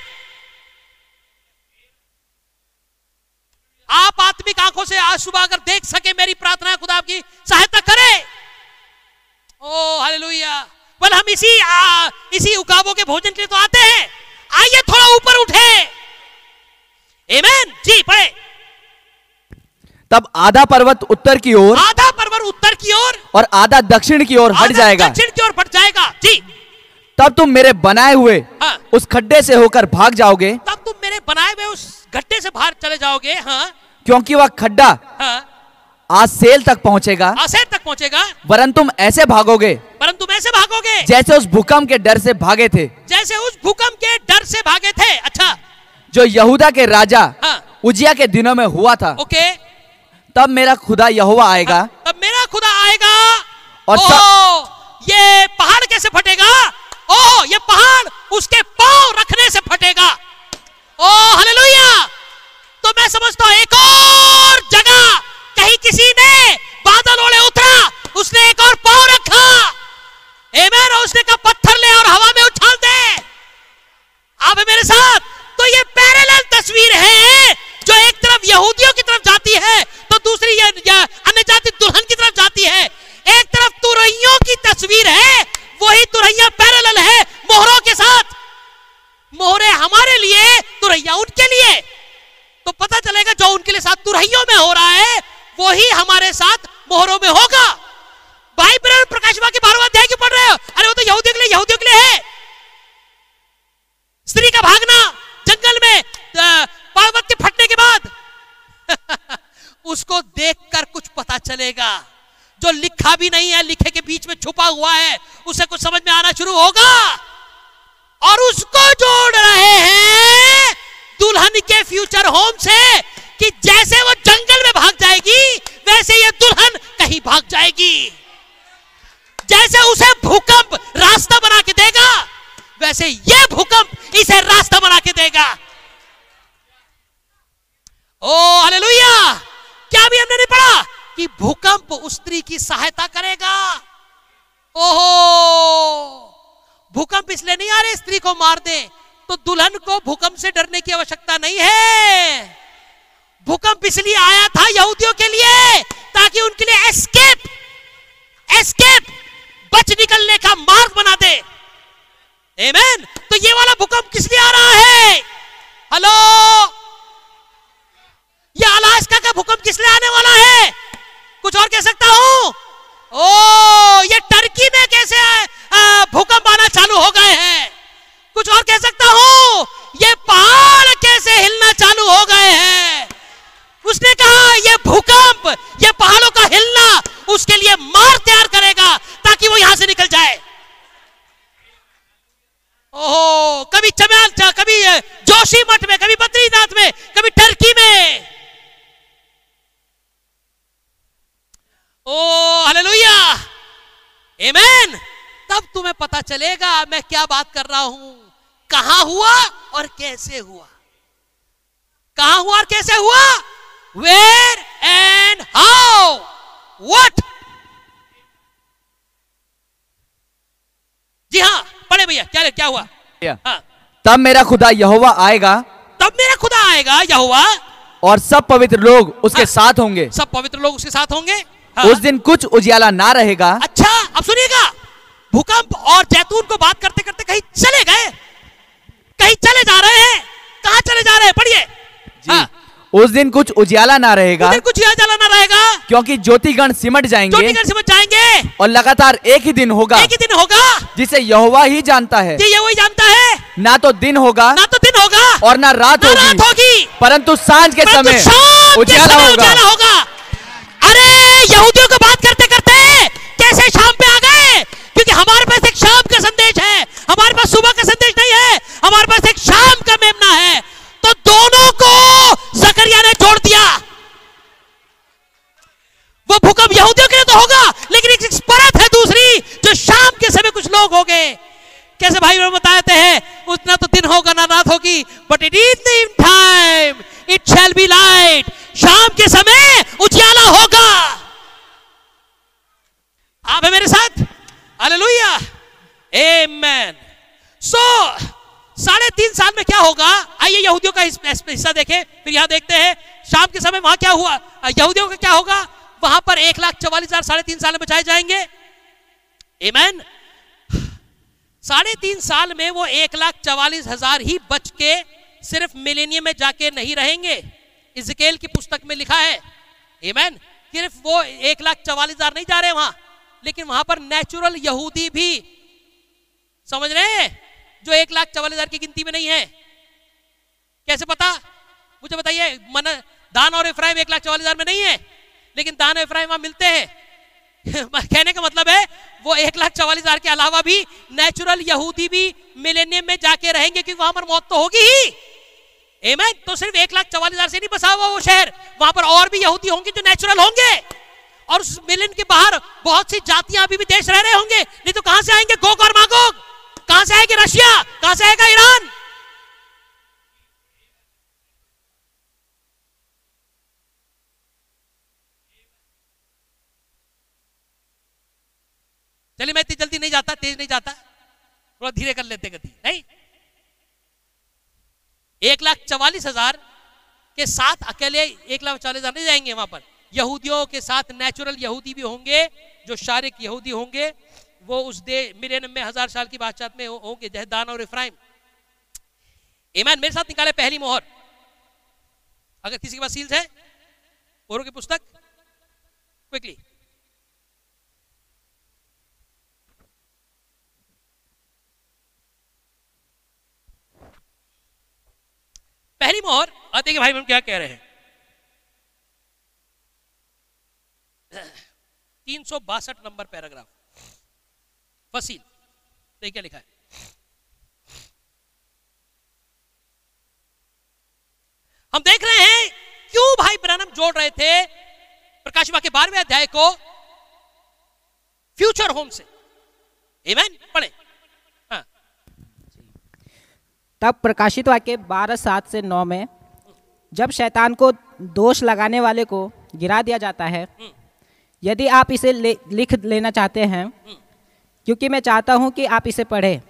आप आत्मिक आँखों से आज सुबह अगर देख सके मेरी प्रार्थना खुदा आपकी सहायता करे। Oh hallelujah. बल हम इसी आ, इसी उकाबों के भोजन के लिए तो आते हैं। आइए थोड़ा ऊपर उठे। आमेन जी पढ़े। तब आधा पर्वत उत्तर की ओर आधा पर्वत उत्तर की ओर और आधा दक्षिण की ओर हट जाएगा। दक्षिण की ओर बढ़ जाएगा। जी। तब तुम मेरे बनाए हुए हाँ। उस खड्डे से होकर भाग जाओगे। तब तुम मेरे बनाए हुए उस गड्ढे से बाहर चले जाओगे हाँ। क्योंकि वह खड्डा हाँ। आज सेल तक पहुंचेगा। आसेर तक पहुंचेगा। वरन तुम ऐसे भागोगे परंतु तुम ऐसे भागोगे। जैसे उस भूकंप के डर से भागे थे। जैसे उस भूकंप के डर से भागे थे। अच्छा। जो यहूदा के राजा हाँ। उजिया के दिनों में हुआ था ओके। तब मेरा खुदा यहोवा आएगा। तब मेरा खुदा आएगा। और ओ, ये पहाड़ कैसे फटेगा? ओ ये पहाड़ उसके पाँव रखने से फटेगा। Oh hallelujah. तो मैं समझता हूँ एक और जगह कहीं किसी ने बादल ओढ़े उतरा उसने एक और पाँव रखा। एमेन और उसने कहा पत्थर ले और हवा में उछाल दे। आप मेरे साथ? तस्वीर है जो एक तरफ़ यहूदियों की तरफ़ जाती है तो दूसरी अन्य जाति दुल्हन की तरफ़ जाती है। एक तरफ़ तुरैयों की तस्वीर है, वही तुरैया पैरेलल है, मोहरों के साथ। मोहरे हमारे लिए तुरैया उनके लिए। तो पता चलेगा जो उनके लिए साथ तुरहियों में हो रहा है, वही हमारे साथ मोहरों में होगा। भाई बहन प्रकाश के बारहवां अध्याय क्यों पढ़ रहे हो? अरे वो तो यहूदियों के लिए, यहूदियों के लिए है। स्त्री का भागना। पर्वत फटने के बाद। उसको देखकर कुछ पता चलेगा। जो लिखा भी नहीं है, लिखे के बीच में छुपा हुआ है, उसे कुछ समझ में आना शुरू होगा। और उसको जोड़ रहे हैं दुल्हन के फ्यूचर होम से, कि जैसे वो जंगल में भाग जाएगी, वैसे ये दुल्हन कहीं भाग जाएगी। जैसे उसे भूकंप रास्ता बना के देगा, वैसे ये भूकंप इसे रास्ता बना के देगा। हालेलुया! क्या भी हमने नहीं पढ़ा कि भूकंप उस स्त्री की सहायता करेगा? ओहो! भूकंप इसलिए नहीं आ रहे स्त्री को मार दे तो दुल्हन को भूकंप से डरने की आवश्यकता नहीं है। भूकंप इसलिए आया था यहूदियों के लिए ताकि उनके लिए एस्केप एस्केप, बच निकलने का मार्ग बना दे। Amen. तो ये वाला भूकंप किस लिए आ रहा है? हेलो ये अलास्का का भूकंप किस लिए आने वाला है? कुछ और कह सकता हूँ? ओ, ये टर्की में कैसे भूकंप आना चालू हो गए हैं? कुछ और कह सकता हूँ? ये पहाड़ कैसे हिलना चालू हो गए हैं? उसने कहा, ये भूकंप, ये पहाड़ों का हिलना उसके लिए मार तैयार करेगा ताकि वो यहाँ से निकल जाए। ओहो, कभी चमेल कभी जोशी मठ में, कभी बद्रीनाथ में, कभी टर्की में। ओ हालेलुया आमेन तब तुम्हें पता चलेगा मैं क्या बात कर रहा हूँ। कहा हुआ और कैसे हुआ? कहा हुआ और कैसे हुआ? वेर एंड हाउ वट जी हाँ पढ़े भैया क्या क्या हुआ? हाँ। तब मेरा खुदा यहोवा आएगा। तब मेरा खुदा आएगा यहोवा। और सब पवित्र लोग उसके हाँ। साथ होंगे। सब पवित्र लोग उसके साथ होंगे। हाँ। उस दिन कुछ उजियाला ना रहेगा। अच्छा अब सुनिएगा। भूकंप और जैतून को बात करते करते कहीं चले गए। कहीं चले जा रहे हैं। कहा चले जा रहे हैं? पढ़िए। हाँ, उस दिन कुछ उजियाला ना रहेगा। कुछ यहाँ जलाना रहेगा। क्योंकि ज्योतिगण सिमट जाएँगे चोटीगढ़ समझ जाएँगे। और लगातार एक ही दिन होगा। एक ही दिन होगा। जिसे यहोवा ही जानता है। ये वही जानता है। ना तो दिन होगा ना तो दिन होगा। और ना रात होगी। होगी। परंतु साँझ के समय उजियाला होगा। उजाला होगा। अरे! यहूदियों को बात करते करते कैसे शाम पे आ गए? क्योंकि हमारे पास एक शाम का संदेश है। हमारे पास सुबह का संदेश नहीं है। हमारे पास एक शाम का मेमना है। तो दोनों को जकरिया ने जोड़ दिया। वो भूकंप यहूदियों के लिए तो होगा, लेकिन एक परत है दूसरी, जो शाम के समय कुछ लोग हो गए कैसे भाई बहन बताते हैं, उतना तो दिन होगा ना रात होगी but it is time it shall be light शाम के समय उजियाला होगा। आप है मेरे साथ? हालेलुया आमेन सो साढ़े तीन साल में क्या होगा? आइए यहूदियों का हिस्सा देखें, फिर यहाँ देखते हैं, शाम के समय वहाँ क्या हुआ? यहूदियों का क्या होगा? वहाँ पर एक लाख चौवालीस हज़ार साढ़े तीन साल में बचाए जाएँगे। एमैन साढ़े तीन साल में वो एक लाख चवालीस हज़ार ही बच के सिर्फ़ मिलेनियम में जाके नहीं रहेंगे। इजकेल की पुस्तक में लिखा है। एमैन सिर्फ़ वो एक लाख चवालीस हज़ार नहीं जा रहे वहाँ। लेकिन वहाँ पर नेचुरल यहूदी भी, समझ रहे हैं? जो एक लाख चवालीस हज़ार की गिनती में नहीं है। कैसे पता? मुझे बताइए, मन, दान और इफ्राइम एक लाख चवालीस हज़ार में नहीं है, लेकिन दान और इफ्राइम वहाँ मिलते हैं। कहने का मतलब है, वो एक लाख चवालीस हज़ार के अलावा भी नेचुरल यहूदी भी मिलेनियम में जाके रहेंगे, क्योंकि वहाँ पर मौत तो होगी ही। एमेन तो सिर्फ़ एक लाख चवालीस हज़ार से नहीं बसा हुआ वो शहर, वहाँ पर और भी यहूदी होंगे जो नेचुरल होंगे। और उस मिलन के बाहर बहुत सी जातियाँ अभी भी देश रह रहे होंगे। नहीं तो कहाँ से आएँगे गोग और मागोग? कहाँ से आएँगे रशिया? कहाँ से आएगा ईरान? चलिए मैं इतनी जल्दी नहीं जाता, तेज नहीं जाता। थोड़ा धीरे कर लेते गति। नहीं? एक लाख चवालीस हज़ार के साथ अकेले एक लाख चालीस हज़ार नहीं जाएँगे वहाँ पर। यहूदियों के साथ नेचुरल यहूदी भी होंगे, जो शारिक यहूदी होंगे, वो उस दे, मिलेनियम में हज़ार साल की बादशाह में होंगे, जैसे दान और इफ्राइम। ईमान मेरे साथ निकाले पहली मोहर। अगर किसी के पास सील्स है मोहरों की पुस्तक क्विकली पहली मोहर और देखिए भाई, हम क्या कह रहे हैं? तीन सौ बासठ नंबर पैराग्राफ। फसील देखिए क्या लिखा है। हम देख रहे हैं क्यों भाई ब्रनम जोड़ रहे थे प्रकाशिवा के बारहवें अध्याय को फ्यूचर होम से। Amen? पढ़े। हाँ। तब प्रकाशित वाक्य बारह सात से नौ में जब शैतान को दोष लगाने वाले को गिरा दिया जाता है यदि आप इसे ले, लिख लेना चाहते हैं क्योंकि मैं चाहता हूँ कि आप इसे पढ़ें।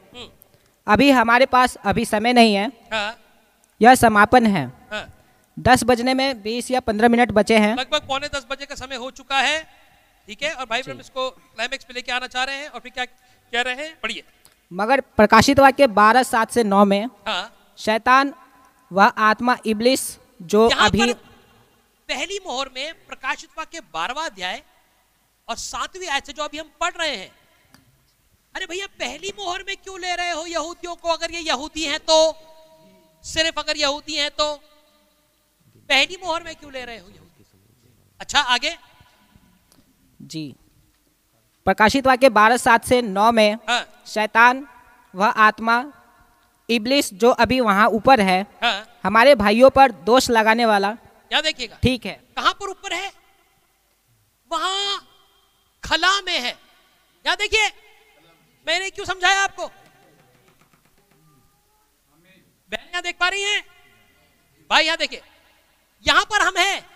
अभी हमारे पास अभी समय नहीं है। हाँ। यह समापन है। हाँ। दस बजने में बीस या पंद्रह मिनट बचे हैं। लगभग पौने दस बजे का समय हो चुका है। ठीक है? और भाई ब्रह्म इसको क्लाइमेक्स पे लेके आना चाह रहे हैं। और फिर क्या कह रहे हैं? पढ़िए। मगर प्रकाशित वाक्य बारह सात से नौ में हाँ। शैतान व आत्मा इबलिस जो अभी पहली मोहर में प्रकाशित वाक्य बारहवा अध्याय और सातवीं आयत से जो अभी हम पढ़ रहे हैं। अरे भैया पहली मोहर में क्यों ले रहे हो यहूदियों को? अगर ये यहूदी हैं तो सिर्फ़ अगर यहूदी हैं तो। पहली मोहर में क्यों ले रहे हो यहूदी? अच्छा आगे। जी। प्रकाशित वाक्य बारह सात से नौ में हाँ। शैतान व आत्मा इबलिस जो अभी वहाँ ऊपर है हाँ। हमारे भाइयों पर दोष लगाने वाला यहाँ देखिएगा ठीक है। कहाँ पर ऊपर है? वहाँ खला में है। यहाँ देखिए मैंने क्यों समझाया आपको? बहन यहाँ देख पा रही हैं? भाई यहाँ देखिए यहाँ पर हम हैं।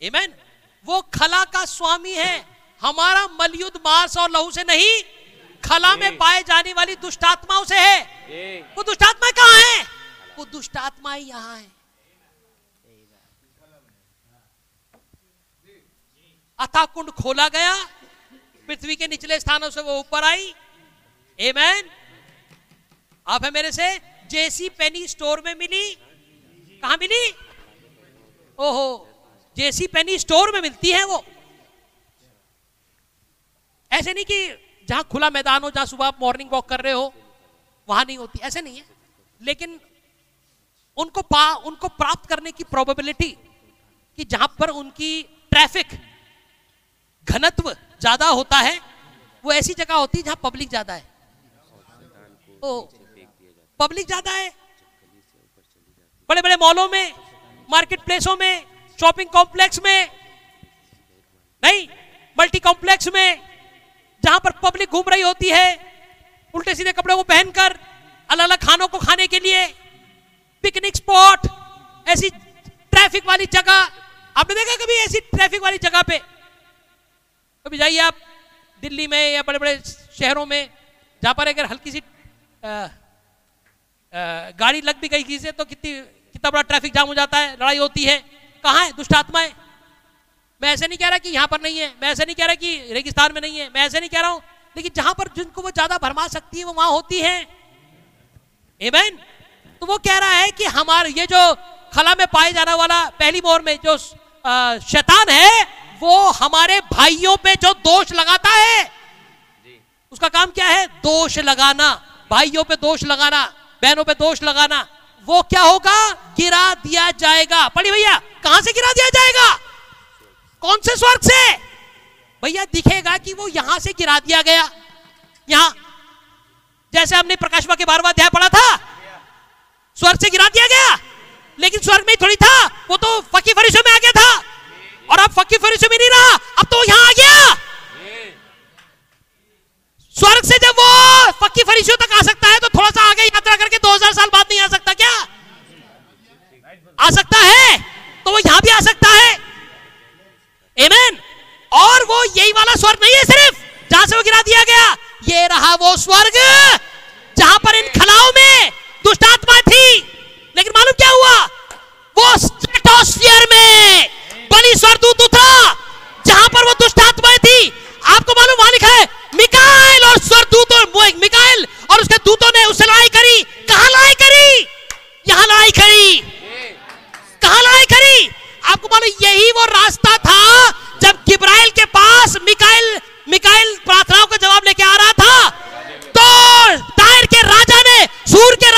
Amen? वो खला का स्वामी है। हमारा मलयुद्ध मांस और लहू से नहीं खला में पाए जाने वाली दुष्टात्माओं से है। वो दुष्टात्मा कहाँ है? वो दुष्टात्मा ही यहाँ है। अथा कुंड खोला गया। पृथ्वी के निचले स्थानों से वो ऊपर आई। एमैन आप है मेरे से? जेसी पेनी स्टोर में मिली। कहा मिली? ओहो जेसी पेनी स्टोर में मिलती है वो। ऐसे नहीं कि जहाँ खुला मैदान हो, जहाँ सुबह आप मॉर्निंग वॉक कर रहे हो, वहाँ नहीं होती। ऐसे नहीं है। लेकिन उनको पा, उनको प्राप्त करने की प्रोबेबिलिटी कि जहाँ पर उनकी ट्रैफ़िक घनत्व ज़्यादा होता है, वो ऐसी जगह होती है जहाँ पब्लिक ज़्यादा है। ओ पब्लिक ज़्यादा है? बड़े बड़े मॉलों में मार्केट प्लेसों में शॉपिंग कॉम्प्लेक्स में, नहीं मल्टी कॉम्प्लेक्स में, जहाँ पर पब्लिक घूम रही होती है उल्टे सीधे कपड़ों को पहनकर अलग अलग खानों को खाने के लिए पिकनिक स्पॉट ऐसी ट्रैफ़िक वाली जगह, आपने देखा कभी ऐसी ट्रैफ़िक वाली जगह पे कभी जाइए आप दिल्ली में या बड़े बड़े शहरों में जहाँ पर अगर हल्की सी आ, आ, गाड़ी लग भी गई किसी से तो कितनी कितना बड़ा ट्रैफ़िक जाम हो जाता है लड़ाई होती है। कहाँ है? दुष्टात्माएँ मैं ऐसे नहीं कह रहा कि यहाँ पर नहीं है मैं ऐसे नहीं कह रहा कि रेगिस्तान में नहीं है मैं ऐसे नहीं कह रहा हूँ लेकिन जहाँ पर जिनको वो ज़्यादा भरमा सकती है वो वहाँ होती है। Amen? तो वो कह रहा है कि हमारे ये जो खला में पाए जाने वाला पहली मोर में जो शैतान है वो हमारे भाइयों पे जो दोष लगाता है। उसका काम क्या है? दोष लगाना। भाइयों पे दोष लगाना बहनों पे दोष लगाना। वो क्या होगा? गिरा दिया जाएगा। पढ़ी भैया कहाँ से गिरा दिया जाएगा? कौन से स्वर्ग से? भैया दिखेगा कि वो यहाँ से गिरा दिया गया। यहाँ जैसे हमने प्रकाशवा के बारहवा अध्याय पढ़ा था। स्वर्ग से गिरा दिया गया। लेकिन स्वर्ग में ही थोड़ी था। वो तो फकी फरिशों में आ गया था। और अब फकी फरिशों में नहीं रहा अब तो यहाँ आ गया। स्वर्ग से जब वो फकी फरिशों तक आ सकता है तो थोड़ा सा आगे यात्रा करके 2000 साल बाद नहीं आ सकता क्या? आ सकता है? तो वो यहाँ भी आ सकता है। Amen. और वो यही वाला स्वर्ग नहीं है सिर्फ़, जहाँ से वो गिरा दिया गया। ये रहा वो स्वर्ग, जहाँ पर इन खलाओं में दुष्टात्मा थी। लेकिन मालूम क्या हुआ? वो स्ट्रेटोस्फियर में बलि स्वर्गदूत था, जहाँ पर वो दुष्टात्माएँ थी। आपको मालूम वहाँ लिखा है, मिकाएल और स्वर्गदूत और मिकाएल और उसके दूतों ने उससे लड़ाई करी। कहाँ लड़ाई करी? यहाँ लड़ाई करी। कहाँ लड़ाई करी? आपको मालूम, यही वो रास्ता था जब गिब्राइल के पास मिकाइल मिकाइल प्रार्थनाओं का जवाब लेके आ रहा था। तो टायर के राजा ने, सूर के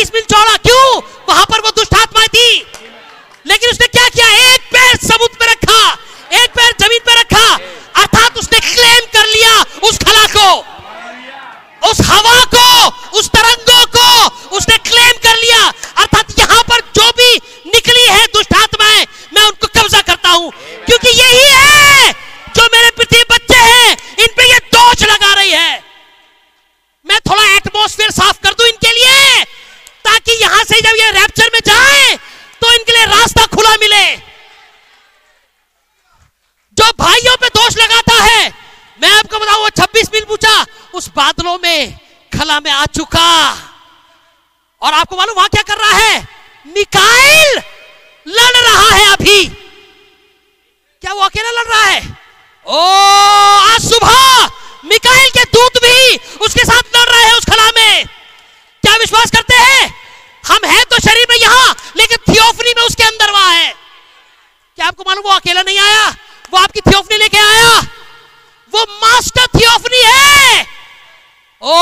बीस मील चौड़ा क्यों? वहाँ पर वो दुष्ट थी। लेकिन उसने क्या किया? एक पैर समुद्र में रखा, एक पैर ज़मीन पर रखा। अर्थात उसने क्लेम कर लिया उस खला को। उस हवा को। में खला में आ चुका। और आपको मालूम वहाँ क्या कर रहा है? मिकाइल लड़ रहा है अभी। क्या वो अकेला लड़ रहा है? ओ, आज सुबह मिकाइल के दूत भी उसके साथ लड़ रहे हैं उस खला में। क्या विश्वास करते हैं? हम हैं तो शरीर में यहाँ, लेकिन थियोफनी में उसके अंदर वहाँ है। क्या आपको मालूम वो अकेला नहीं आया? वो आपकी थियोफनी लेके आया? वो मास्टर थियोफनी है। ओ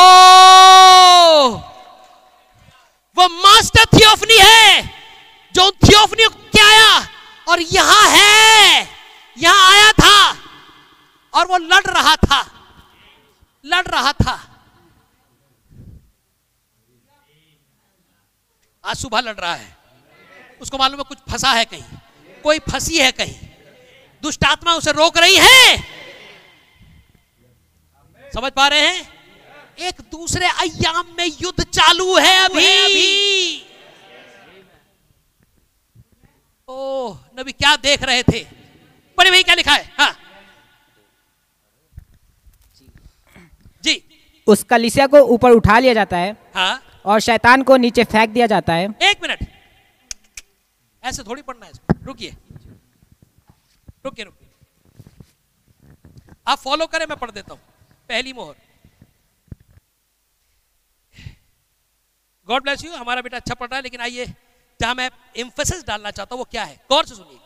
वो मास्टर थियोफनी है, जो थियोफनी के आया? और यहाँ है, यहाँ आया था, और वो लड़ रहा था, लड़ रहा था। आज सुबह लड़ रहा है। उसको मालूम है कुछ फंसा है कहीं, कोई फंसी है कहीं। दुष्ट आत्मा उसे रोक रही है। समझ पा रहे हैं? एक दूसरे अयाम में युद्ध चालू है अभी, अभी। ओह नबी क्या देख रहे थे? बड़े भाई क्या लिखा है? हाँ। जी। उस कलिसिया को ऊपर उठा लिया जाता है हाँ। और शैतान को नीचे फेंक दिया जाता है। एक मिनट। ऐसे थोड़ी पढ़ना है इसको। रुकिए। रुकिए रुकिए। आप फॉलो करें मैं पढ़ देता हूँ। पहली मोहर। गॉड ब्लेस यू हमारा बेटा अच्छा पढ़ रहा है, लेकिन आइए, जहाँ मैं इंफोसिस डालना चाहता हूँ, वो क्या है? गौर से सुनिए।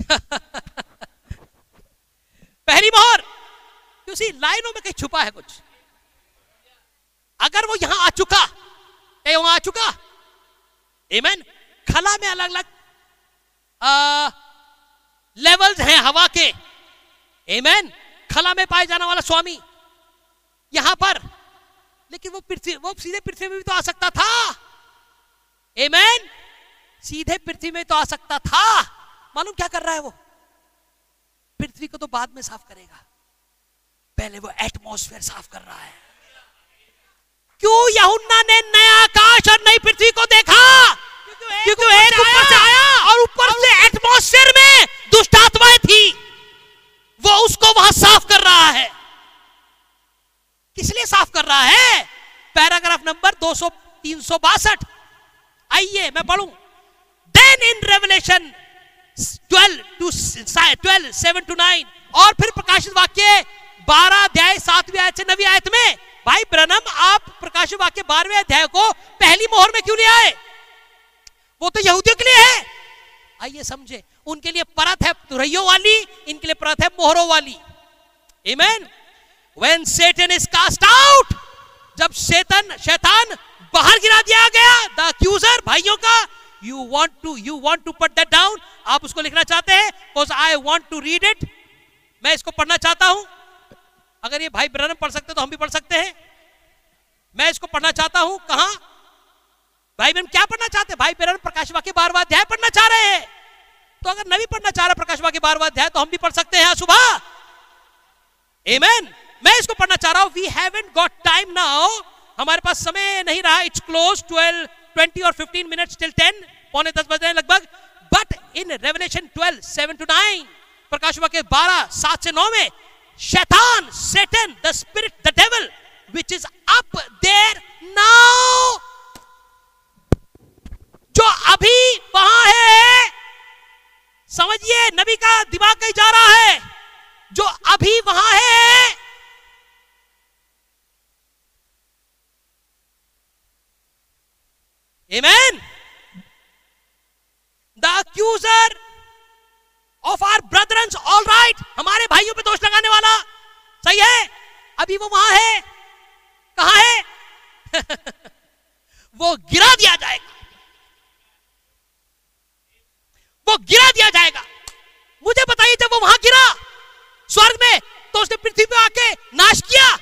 पहली मोहर उसी लाइनों में कहीं छुपा है कुछ। अगर वो यहाँ आ चुका वहाँ आ चुका? एमन खला में अलग अलग लेवल्स हैं हवा के। एमन खला में पाए जाने वाला स्वामी, यहाँ पर। लेकिन वो पृथ्वी, वो सीधे पृथ्वी में भी तो आ सकता था। एमन सीधे पृथ्वी में तो आ सकता था। मालूम क्या कर रहा है वो? पृथ्वी को तो बाद में साफ़ करेगा। पहले वो एटमॉस्फेयर साफ़ कर रहा है। क्यों यहुन्ना ने नया आकाश और नई पृथ्वी को देखा? क्योंकि एक ऊपर से आया और ऊपर से एटमॉस्फेयर में दुष्ट आत्माएँ थी। वो उसको वहाँ साफ़ किस लिए साफ़ कर रहा है? पैराग्राफ नंबर दो सौ, तीन सौ बासठ। आइए, मैं पढ़ू। Then in Revelation twelve two twelve seven to nine और फिर प्रकाशित वाक्य बारह अध्याय, सातवीं आयत से नवी आयत में, भाई ब्रनम, आप प्रकाशित वाक्य बारहवें अध्याय को पहली मोहर में क्यों ले आए? वो तो यहूदियों के लिए है। आइए समझे, उनके लिए परत है तुरैयों वाली, इनके लिए परत है मोहरों वाली. When Satan is cast out, जब शैतान शैतान बाहर गिरा दिया गया द अक्यूजर भाइयों का you want to you want to put that आप उसको लिखना चाहते हैं because I want to read it मैं इसको पढ़ना चाहता हूँ। अगर ये भाई ब्रनम पढ़ सकते तो हम भी पढ़ सकते हैं। मैं इसको पढ़ना चाहता हूँ कहा? भाई बहन क्या पढ़ना चाहते हैं? भाई ब्रनम प्रकाश वाक्य बारवा अध्याय पढ़ना चाह रहे हैं। तो अगर नवी पढ़ना चाह रहे प्रकाश वाक्य बारवा अध्याय तो हम भी पढ़ सकते हैं सुबह। एमेन मैं इसको पढ़ना चाह रहा हूँ we haven't got time now हमारे पास समय नहीं रहा इट्स क्लोज ट्वेल्व ट्वेंटी और फिफ्टीन मिनट्स टिल टेन पौने दस बज रहे लगभग. But in Revelation twelve seven to nine प्रकाश वाक्य बारह, सात से नौ में, शैतान Satan the spirit the devil which is up there now जो अभी वहाँ है, समझिए, नबी का दिमाग कहीं जा रहा है. जो अभी वहाँ है Amen. The accuser of our brethren, all right, हमारे भाइयों पे दोष लगाने वाला सही है? अभी वो वहाँ है। कहा है? वो गिरा दिया जाएगा। वो गिरा दिया जाएगा। मुझे बताइए जब वो वहाँ गिरा स्वर्ग में तो उसने पृथ्वी पे आके नाश किया।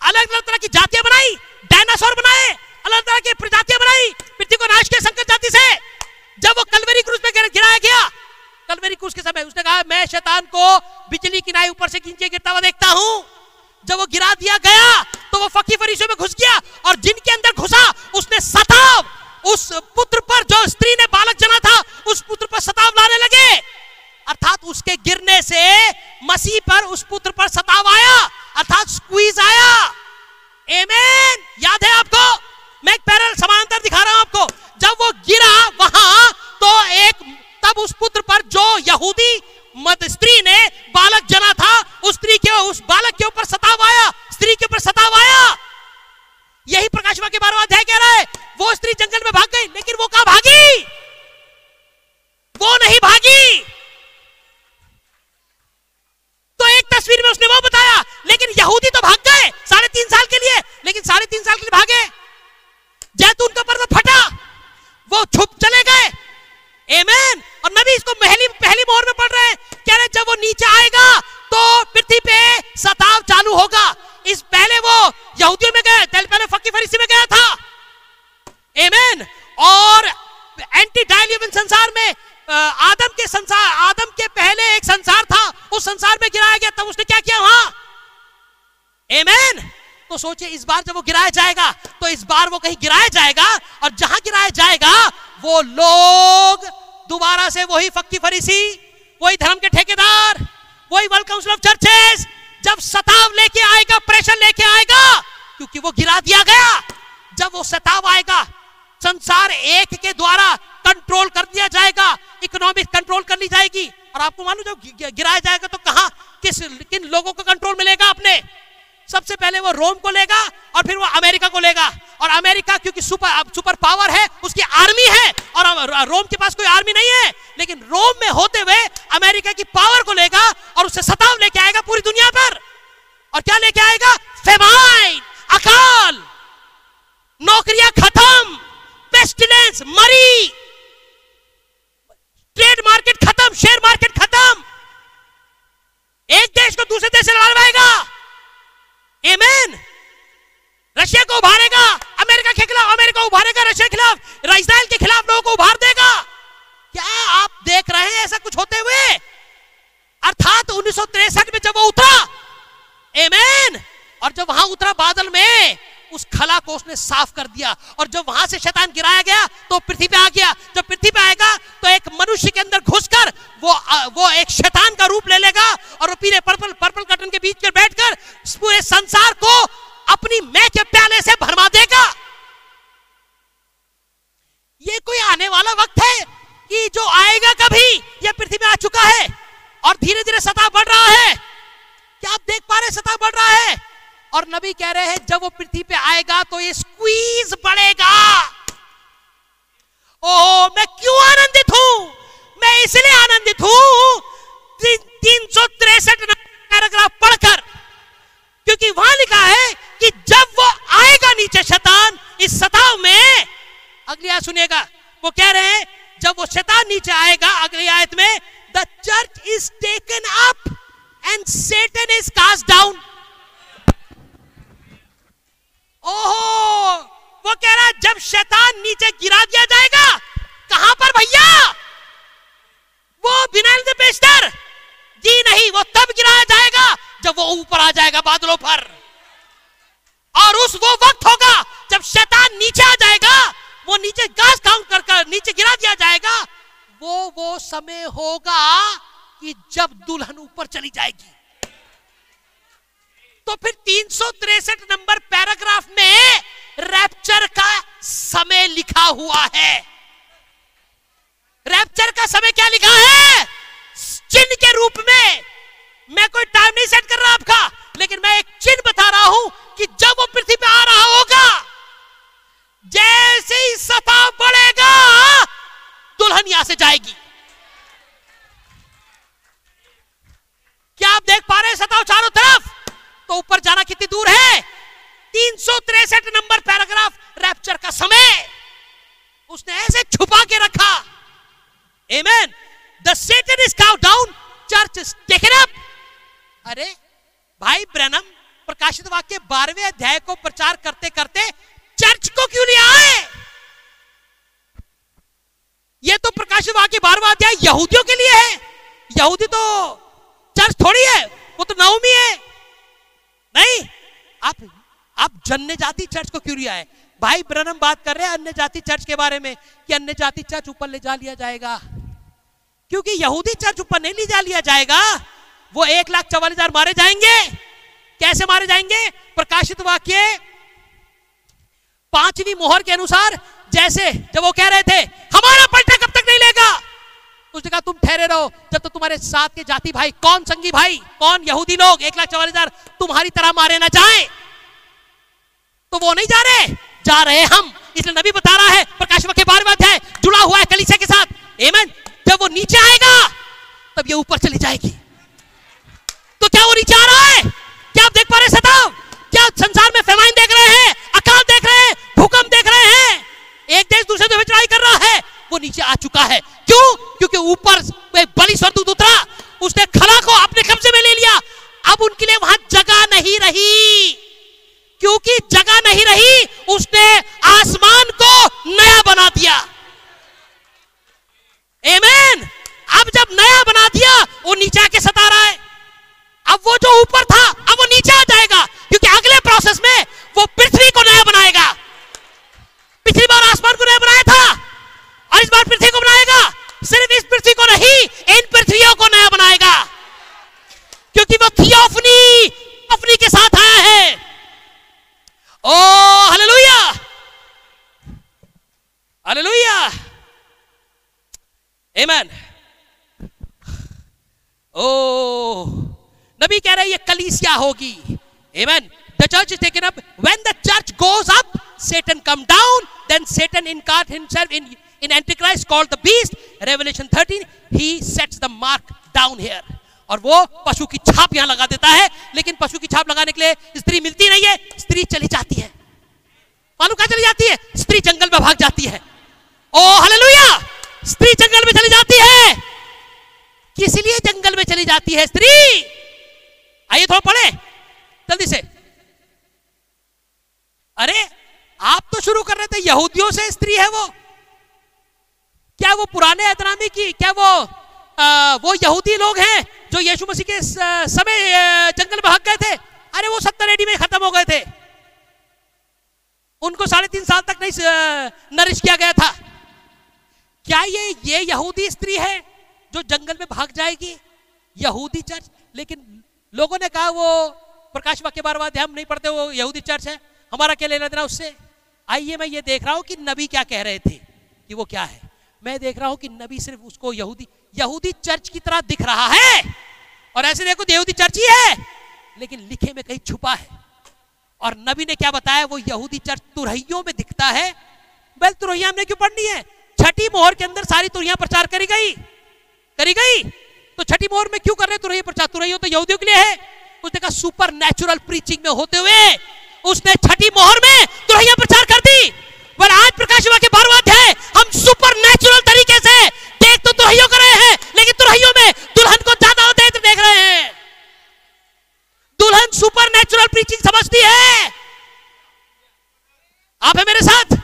अलग अलग तरह की जातियाँ बनाई डायनासोर बनाए अलग तरह की प्रजातियाँ बनाई। पृथ्वी को नाश किया संकट जाति से। जब वो कलवेरी क्रूज पे गिराया गया, कलवेरी क्रूज के समय उसने कहा, मैं शैतान को बिजली की नाई ऊपर से नीचे गिरता हुआ देखता हूँ। जब वो गिरा दिया गया तो वो फकी फरीसों में घुस गया और जिनके अंदर घुसा, उसने सताव। उस पुत्र पर जो स्त्री ने बालक जना था, उस पुत्र पर सताव लाने लगे। अर्थात उसके गिरने से मसीह पर उस पुत्र पर सताव आया। अर्थात स्क्वीज आया। एमेन याद है आपको? मैं एक पैरल समानांतर दिखा रहा हूँ आपको। जब वो गिरा वहाँ तो एक, तब उस पुत्र पर जो यहूदी मत स्त्री ने बालक जना था, उस स्त्री के, उस बालक के ऊपर सताव आया। स्त्री के ऊपर सताव आया। यही प्रकाशवा के बारहवा अध्याय कह रहा है, वो स्त्री जंगल में भाग गई, लेकिन वो कहा भागी? वो नहीं भागी। तो एक तस्वीर में उसने वो बताया, लेकिन यहूदी तो भाग गए साढ़े तीन साल के लिए, लेकिन साढ़े तीन साल के लिए भागे। जैतून का पर्वत फटा। वो छुप चले गए। एमेन और नबी इसको पहली पहली मोहर में पढ़ रहे हैं। कह रहे जब वो नीचे आएगा तो पृथ्वी पे सताव चालू होगा। इस पहले वो यहूदियों में गए पहले फकी फरीसी में गया था। एमेन और एंटी डायलियन संसार में आदम के संसार आदम के पहले एक संसार था। उस संसार में गिराया गया, तब उसने क्या किया वहाँ? एमेन तो सोचिए, इस बार जब वो गिराया जाएगा तो इस बार वो कहीं गिराया जाएगा, और जहाँ गिराया जाएगा, वो लोग दोबारा से वही फक्की फरीसी, वही धर्म के ठेकेदार, वही वर्ल्ड काउंसिल ऑफ़ चर्चेस जब सताव लेके आएगा प्रेशर लेके आएगा, क्योंकि वो गिरा दिया गया। जब वो सताव आएगा, संसार एक के द्वारा कंट्रोल कर दिया जाएगा इकोनॉमिक कंट्रोल कर ली जाएगी, और आपको मालूम जब गिराया जाएगा तो कहा, किस, किन लोगों को कंट्रोल मिलेगा अपने? सबसे पहले वो रोम को लेगा और फिर वो अमेरिका को लेगा। और अमेरिका क्योंकि सुपर सुपर पावर है, उसकी आर्मी है, और रोम के पास कोई आर्मी नहीं है। लेकिन रोम में होते हुए अमेरिका की पावर को लेगा और उससे चर्च के बारे में कि अन्य जाति चर्च ऊपर ले जा लिया जाएगा? क्योंकि यहूदी चर्च ऊपर नहीं ले जा लिया जाएगा। वो एक लाख चवालीस हज़ार मारे जाएँगे। कैसे मारे जाएँगे? प्रकाशित वाक्य पांचवी मोहर के अनुसार, जैसे जब वो कह रहे थे, हमारा पलटा कब तक नहीं लेगा? उसने कहा, तुम ठहरे रहो, जब तो तुम्हारे साथ के जाति भाई, कौन संगी भाई, कौन यहूदी लोग, एक लाख चवालीस हज़ार तुम्हारी तरह मारे ना जाए? तो वो नहीं जा रहे जा रहे हम। इसलिए नबी बता रहा है, प्रकाश के बारहवें अध्याय जुड़ा हुआ है कलीसिया के साथ एमन जब वो नीचे आएगा, तब ये ऊपर चली जाएगी। तो क्या वो नीचे आ रहा है? क्या आप देख पा रहे सताव? क्या संसार में फेमाइन देख रहे हैं? अकाल देख रहे हैं? भूकंप देख रहे हैं? एक देश दूसरे देश में चढ़ाई कर रहा है, वो नीचे आ चुका है। क्यों? क्योंकि ऊपर एक बलि स्वर्गदूत उतरा, उसने खला को अपने कब्जे में ले लिया। अब उनके लिए वहाँ जगह नहीं रही। क्योंकि जगह नहीं रही, उसने आसमान को नया बना दिया। एमेन अब जब नया बना दिया, वो नीचा के सता रहा है। अब वो जो ऊपर था, अब वो नीचे आ जाएगा, क्योंकि अगले प्रोसेस में वो पृथ्वी को नया बनाएगा। पिछली बार आसमान को नया बनाया था और इस बार पृथ्वी को बनाएगा सिर्फ़ इस पृथ्वी को नहीं इन पृथ्वियों को नया बनाएगा क्योंकि वो थियोफनी अपनी के साथ आया है ओ हालेलुया हालेलुया आमेन ओ नबी कह रहे हैं ये क्या होगी? Even the church is taken up when the church goes up Satan come down then Satan in car in antichrist called the beast. Revelation 13 he sets the mark down here. और वो पशु की छाप यहाँ लगा देता है, लेकिन पशु की छाप लगाने के लिए स्त्री मिलती नहीं है, स्त्री चली जाती है। मालूम कहाँ चली जाती है? स्त्री जंगल में भाग जाती है। ओ हालेलुया स्त्री जंगल में चली जाती है। किस लिए जंगल में चली जाती है स्त्री? आइए थोड़ा पढ़े। जल्दी से। अरे आप तो शुरू कर रहे थे यहूदियों से स्त्री है वो। क्या वो पुराने ऐतरामी की क्या वो आ, वो यहूदी लोग हैं जो यीशु मसीह के समय जंगल में भाग गए थे? अरे वो सत्तर एडी में खत्म हो गए थे। उनको साढ़े तीन साल तक नहीं नरिश किया गया था। क्या ये ये यहूदी स्त्री है जो जंगल में भाग जाएगी? यहूदी चर्च लेकिन लोगों ने कहा, वो प्रकाश वाक्य बार बार हम नहीं पढ़ते, वो यहूदी चर्च है, हमारा क्या लेना देना उससे? आइए मैं ये देख रहा हूँ कि नबी क्या कह रहे थे, कि वो क्या है। मैं देख रहा हूँ कि नबी सिर्फ़ उसको यहूदी यहूदी चर्च की तरह दिख रहा है। और ऐसे देखो यहूदी चर्च ही है, लेकिन लिखे में कहीं छुपा है। और नबी ने क्या बताया, वो यहूदी चर्च तुरहियों में दिखता है। वेल तुरहिया हमने क्यों पढ़नी है? छठी मोहर के अंदर सारी तुरहिया प्रचार करी गई करी गई। तो छठी मोहर में क्यों कर रहे तुरहिया प्रचार तुरहियों तो यहूदियों के लिए है। उसने कहा सुपर नेचुरल प्रीचिंग में होते हुए उसने छठी मोहर में तुरहिया प्रचार कर दी। पर आज प्रकाश के बारवा अध्याय, हम सुपर नेचुरल तरीके से देख तो तुरहियों कर रहे हैं, लेकिन तुरहियों में दुल्हन को ज़्यादा होते हैं तो देख रहे हैं। दुल्हन सुपर नेचुरल प्रीचिंग समझती है। आप है मेरे साथ?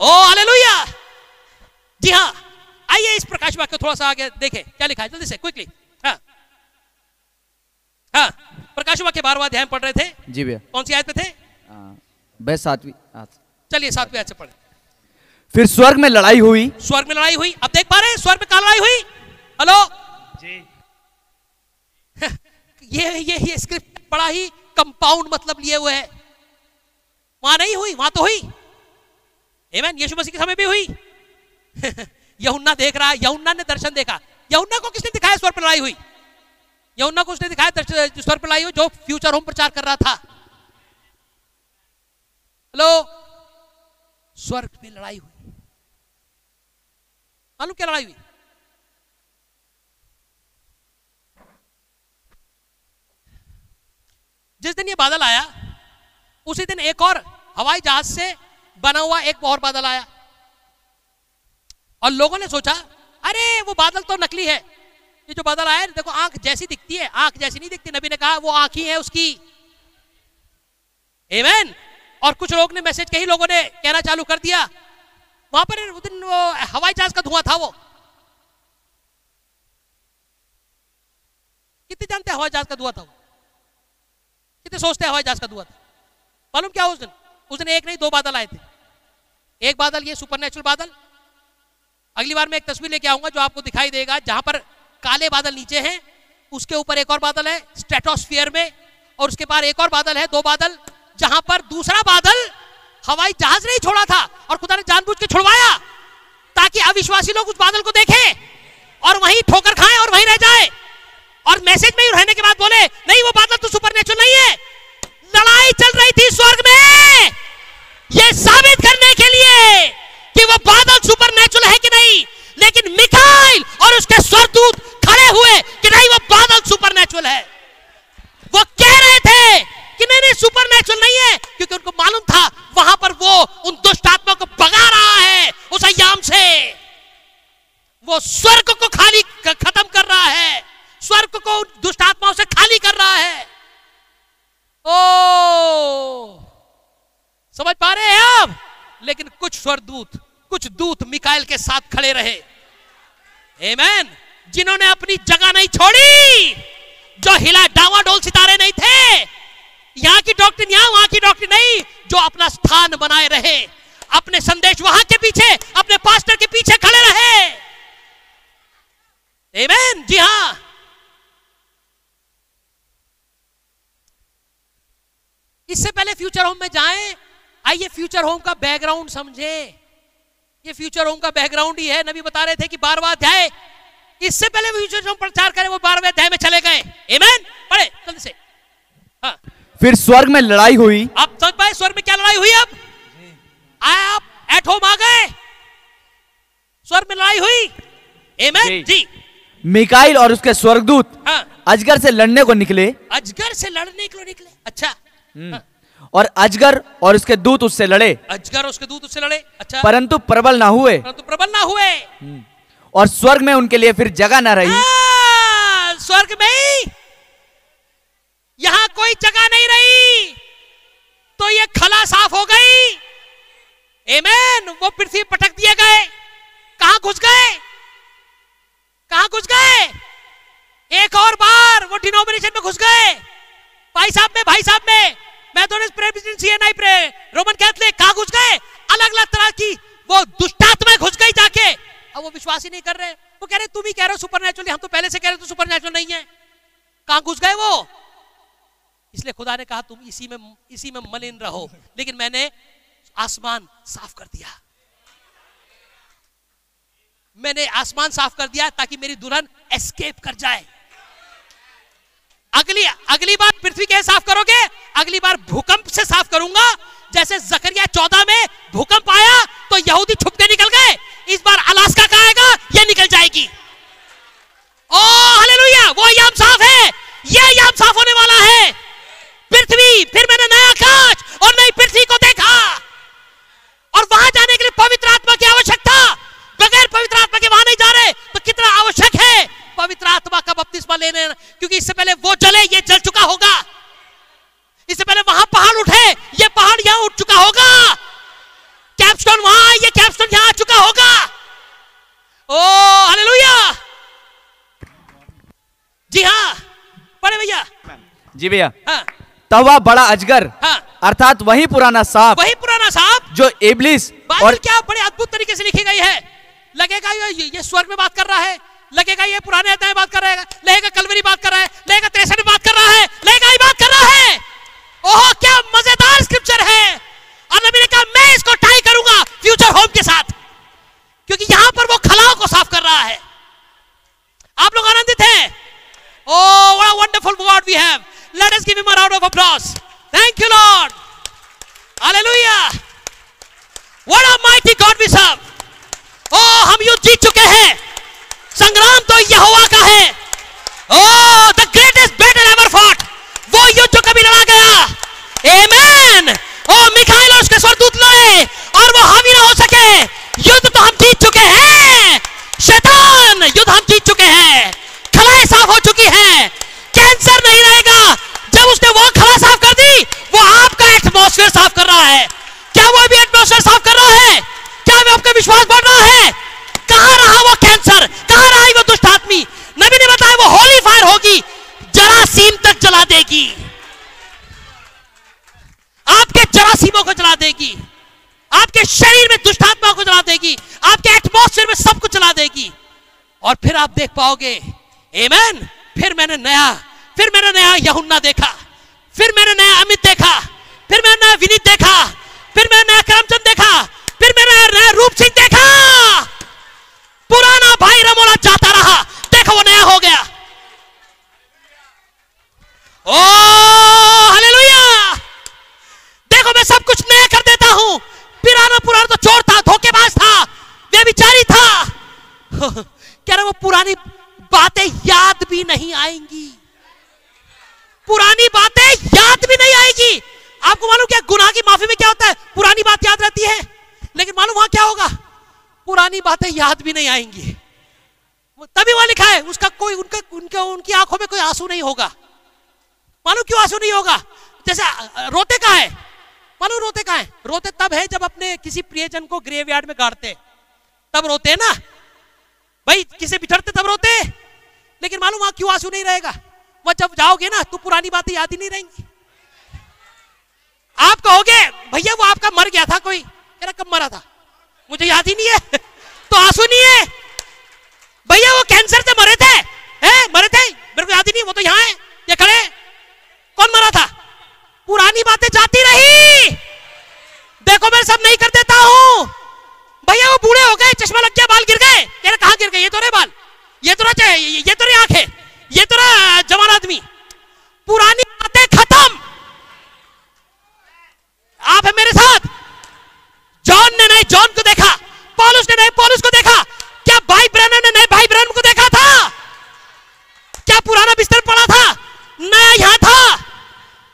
ओ हालेलुया जी हाँ आइए इस प्रकाश वाक्य थोड़ा सा आगे देखें। क्या लिखा है? जल्दी से क्विकली हाँ हाँ प्रकाश वाक्य बारवा ध्यान पढ़ रहे थे? जी भैया। कौन सी आयत पे थे? बस सातवीं चलिए सातवीं आयत से पढ़े। फिर स्वर्ग में लड़ाई हुई। स्वर्ग में लड़ाई हुई। अब देख पा रहे हैं स्वर्ग में कहा लड़ाई हुई? हेलो? जी। ये ये ये स्क्रिप्ट बड़ा ही कंपाउंड मतलब लिए हुए है। वहाँ नहीं हुई वहाँ तो हुई। एमन यीशु मसीह के समय भी हुई। यहुन्ना देख रहा है यहुन्ना ने दर्शन देखा। यहुन्ना को किसने दिखाया स्वर पर लड़ाई हुई? यहुन्ना को उसने दिखाया स्वर पर लड़ाई हुई जो फ्यूचर होम प्रचार कर रहा था। हेलो? स्वर्ग में लड़ाई हुई। मालूम क्या लड़ाई हुई? जिस दिन ये बादल आया, उसी दिन एक और हवाई जहाज़ से बना हुआ एक और बादल आया। और लोगों ने सोचा, अरे, वो बादल तो नकली है। ये जो बादल आया देखो, आँख जैसी दिखती है, आँख जैसी नहीं दिखती। नबी ने कहा, वो आँख ही है उसकी। एमेन और कुछ लोग ने मैसेज कई लोगों ने कहना चालू कर दिया। वहाँ पर उस दिन वो हवाई जहाज़ का धुआँ था वो। कितने जानते हवाई जहाज़ का धुआँ था वो? कितने सोचते हवाई जहाज़ का धुआँ था? मालूम क्या उस दिन? उस दिन एक नहीं, दो बादल आए थे। एक बादल, ये सुपर बादल। अगली बार मैं एक तस्वीर लेके आऊँगा जो आपको दिखाई देगा, जहाँ पर काले बादल नीचे हैं, उसके ऊपर एक और बादल है स्ट्रेटोस्फियर में, और उसके बाद एक और बादल है, दो बादल, जहाँ पर दूसरा बादल हवाई जहाज़ नहीं छोड़ा था, और खुदा ने जानबूझ के छुड़वाया, ताकि अविश्वासी लोग उस बादल को देखें, और वहीं ठोकर खाएँ और वहीं रह जाए। और मैसेज में ही रहने के बाद बोले, नहीं, वो बादल तो सुपर नहीं है। लड़ाई चल रही थी स्वर्ग में। यह साबित करने के लिए कि वो बादल सुपर है कि नहीं। लेकिन मिखाइल और उसके स्वरदूत खड़े हुए कि नहीं, वो बादल सुपर है। वो कह रहे थे कि नहीं नहीं सुपर नहीं है, क्योंकि उनको मालूम था वहाँ पर वो उन दुष्ट आत्मा को भगा रहा है, उस अयाम से। वो स्वर्ग को खाली खत्म कर रहा है, स्वर्ग को दुष्ट आत्माओं से खाली कर रहा है। ओ, समझ पा रहे हैं आप? लेकिन कुछ स्वरदूत कुछ दूत मिकाइल के साथ खड़े रहे। Amen. जिन्होंने अपनी जगह नहीं छोड़ी, जो हिला डावाडोल सितारे नहीं थे, यहाँ की डॉक्टर यहाँ वहाँ की डॉक्टर नहीं, जो अपना स्थान बनाए रहे, अपने संदेश वहाँ के पीछे, अपने पास्टर के पीछे खड़े रहे Amen. जी हाँ इससे पहले फ्यूचर होम में जाएँ, आइए फ्यूचर होम का बैकग्राउंड समझे ये फ्यूचर होम का बैकग्राउंड ही है। नबी बता रहे थे कि बारवा अध्याय इससे पहले फ्यूचर होम प्रचार करें वो बारहवें अध्याय में चले गए। एमेन पढ़े जल्दी से। हाँ। फिर स्वर्ग में लड़ाई हुई। आप समझ पाए स्वर्ग में क्या लड़ाई हुई अब? आए आप एट होम आ गए। स्वर्ग में लड़ाई हुई। एमेन जी। जी। मिकाइल और उसके स्वर्गदूत हाँ। अजगर से लड़ने को निकले। अजगर से लड़ने के लिए निकले। अच्छा। हाँ, और अजगर और उसके दूत उससे लड़े। अजगर उसके दूत उससे लड़े? अच्छा। परंतु प्रबल ना हुए। परंतु प्रबल ना हुए। और स्वर्ग में उनके लिए फिर जगह ना रही। हाँ, स्वर्ग में ही। यहाँ कोई जगह नहीं रही। तो ये खला साफ़ हो गई। एमेन वो पृथ्वी पटक दिए गए। कहाँ घुस गए? कहाँ घुस गए? एक और बार वो डिनोमिनेशन में घुस गए। भाई साहब में भाई साहब में। मैथोडिस्ट प्रेसिडेंसी नहीं, प्रे। रोमन कैथलिक कहाँ घुस गए? अलग अलग तरह की। वो दुष्टात्मा घुस गई जाके। अब वो विश्वास ही नहीं कर रहे। वो कह रहे, तुम ही कह रहे हो सुपर हम तो पहले से कह रहे तो सुपर नहीं है। कहाँ घुस गए वो? इसलिए खुदा ने कहा, तुम इसी में इसी में मलिन रहो। लेकिन मैंने आसमान साफ़ कर दिया। मैंने आसमान साफ़ कर दिया ताकि मेरी दुल्हन एस्केप कर जाए। अगली अगली बार पृथ्वी कैसे साफ़ करोगे? अगली बार भूकंप से साफ़ करूँगा। जैसे जकरिया चौदह में भूकंप आया तो यहूदी छुप के निकल गए। इस बार अलास्का का आएगा? ये निकल जाएगी। Oh, hallelujah! वो याम साफ़ है। ये याम साफ़ होने वाला है। पृथ्वी, फिर मैंने नया आकाश और नई पृथ्वी को देखा। और वहाँ जाने के लिए पवित्र आत्मा की आवश्यकता बगैर पवित्र आत्मा के वहाँ नहीं जा रहे तो कितना आवश्यक है पवित्र आत्मा का बपतिस्मा लेने क्योंकि इससे पहले वो जले ये जल चुका होगा। इससे पहले वहाँ पहाड़ उठे ये पहाड़ यहाँ उठ चुका होगा। कैप्स्टोन वहाँ ये कैप्स्टोन यहाँ आ चुका होगा। ओ हालेलुया! जी हाँ बड़े भैया। जी भैया। हाँ। तब वह बड़ा अजगर हाँ। अर्थात वही पुराना सांप। वही पुराना साहब जो इबलिस और क्या बड़े अद्भुत तरीके से लिखी गई है। लगेगा ये ये स्वर्ग में बात कर रहा है। लगेगा ये पुराने अध्याय बात कर रहा है लगेगा कलवरी बात कर रहा है लगेगा तिरसठ बात कर रहा है लगेगा ये बात कर रहा है ओहो क्या मज़ेदार स्क्रिप्चर है और नबी ने कहा मैं इसको टाई करूँगा फ्यूचर होम के साथ क्योंकि यहाँ पर वो खलाओं को साफ़ कर रहा है आप लोग आनंदित हैं what a wonderful God we have. Let us give him a round of applause. Thank you, Lord. Hallelujah. What a mighty God we serve. Oh, हम युद्ध जीत चुके हैं संग्राम तो यहोवा का है। Oh, the greatest battle ever fought. वो युद्ध जो कभी लड़ा गया। Amen. Oh, मिखाइल और उसके स्वरदूत लड़े और वो हावी ना हो सके। युद्ध तो हम जीत चुके हैं। शैतान युद्ध हम जीत चुके हैं। खलाएँ साफ़ हो चुकी हैं। कैंसर नहीं रहेगा। जब उसने वो खला साफ़ कर दी वो आपका एटमॉस्फेयर साफ़ कर रहा है। क्या वो भी एटमॉस्फेयर साफ़ कर रहा है? क्या वो आपका विश्वास बढ़ रहा है कहाँ रहा वो कैंसर कहाँ रहा वो दुष्ट आदमी नबी ने बताया वो होली फायर होगी जरासीम तक जला देगी। आपके जरासीमों को जला देगी। आपके शरीर में दुष्टात्मा को जला देगी। आपके एटमोस्फेयर में सब कुछ जला देगी। और फिर आप देख पाओगे एमैन फिर मैंने नया, फिर मैंने नया यहुन्ना देखा। फिर मैंने नया अमित देखा फिर मैंने नया विनीत देखा फिर मैंने नया करमचंद देखा फिर मैंने नया रूप सिंह देखा पुराना भाई रमोला जाता रहा देखो वो नया हो गया ओ हालेलुया देखो मैं सब कुछ नया कर देता हूँ पुराना पुराना तो चोर था धोखेबाज था व्यभिचारी था कह रहा वो पुरानी बातें याद भी नहीं आएँगी पुरानी बातें याद भी नहीं आएगी आपको मालूम क्या गुनाह की माफ़ी में क्या होता है पुरानी बात याद रहती है लेकिन मालूम वहाँ क्या होगा पुरानी बातें याद भी नहीं आएँगी वो तभी वहाँ लिखा है उसका कोई उनका उनका उनकी आँखों में कोई आँसू नहीं होगा मालूम क्यों आँसू नहीं होगा जैसे अ, रोते का है मालूम रोते का है रोते तब है जब अपने किसी प्रियजन को ग्रेवयार्ड में गाड़ते। तब रोते ना? भाई, किसे बिछड़ते तब रोते? लेकिन मालूम वहाँ क्यों आँसू नहीं रहेगा? वह जब जाओगे ना तो पुरानी बातें याद ही नहीं रहेंगी। आप कहोगे, भैया, वो आपका मर गया था कोई। मेरा कब मरा था? मुझे याद ही नहीं है। तो आँसू नहीं है। भैया, वो कैंसर से मरे थे। हैं? मरे थे? मेरे को याद ही नहीं, वो तो यहाँ है। ये खड़े कौन मरा था? पुरानी बातें जाती रही। देखो मैं सब नहीं कर देता हूँ। भैया वो बूढ़े हो गए चश्मा लग गया बाल गिर गए। कह रहे कहाँ गिर गए? ये तो रे बाल। ये तो रहा ये, तो रे आँखें। ये तो रहा जवान आदमी। पुरानी बातें खत्म। आप है मेरे साथ। जॉन ने नए जॉन को देखा पॉलुस ने नए पॉलुस को देखा। क्या भाई ब्रैनन ने नए भाई ब्रैनन को देखा था? क्या पुराना बिस्तर पड़ा था? नया यहाँ था?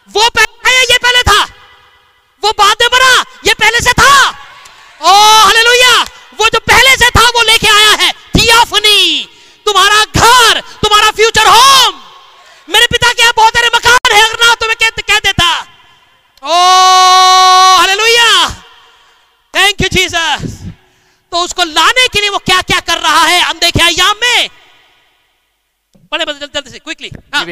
वो पहले आया ये पहले था। वो बाद में बना ये पहले से था ओ हालेलुया वो जो पहले से था वो लेके आया है थियोफनी तुम्हारा घर तुम्हारा फ्यूचर होम मेरे पिता के यहाँ बहुत सारे मकान है अगर ना तो मैं कह, कह देता oh hallelujah thank you Jesus लाने के लिए वो क्या क्या कर रहा है? अनदेखे अयाम में। बड़े बड़े जल्दी जल्दी से क्विकली हाँ,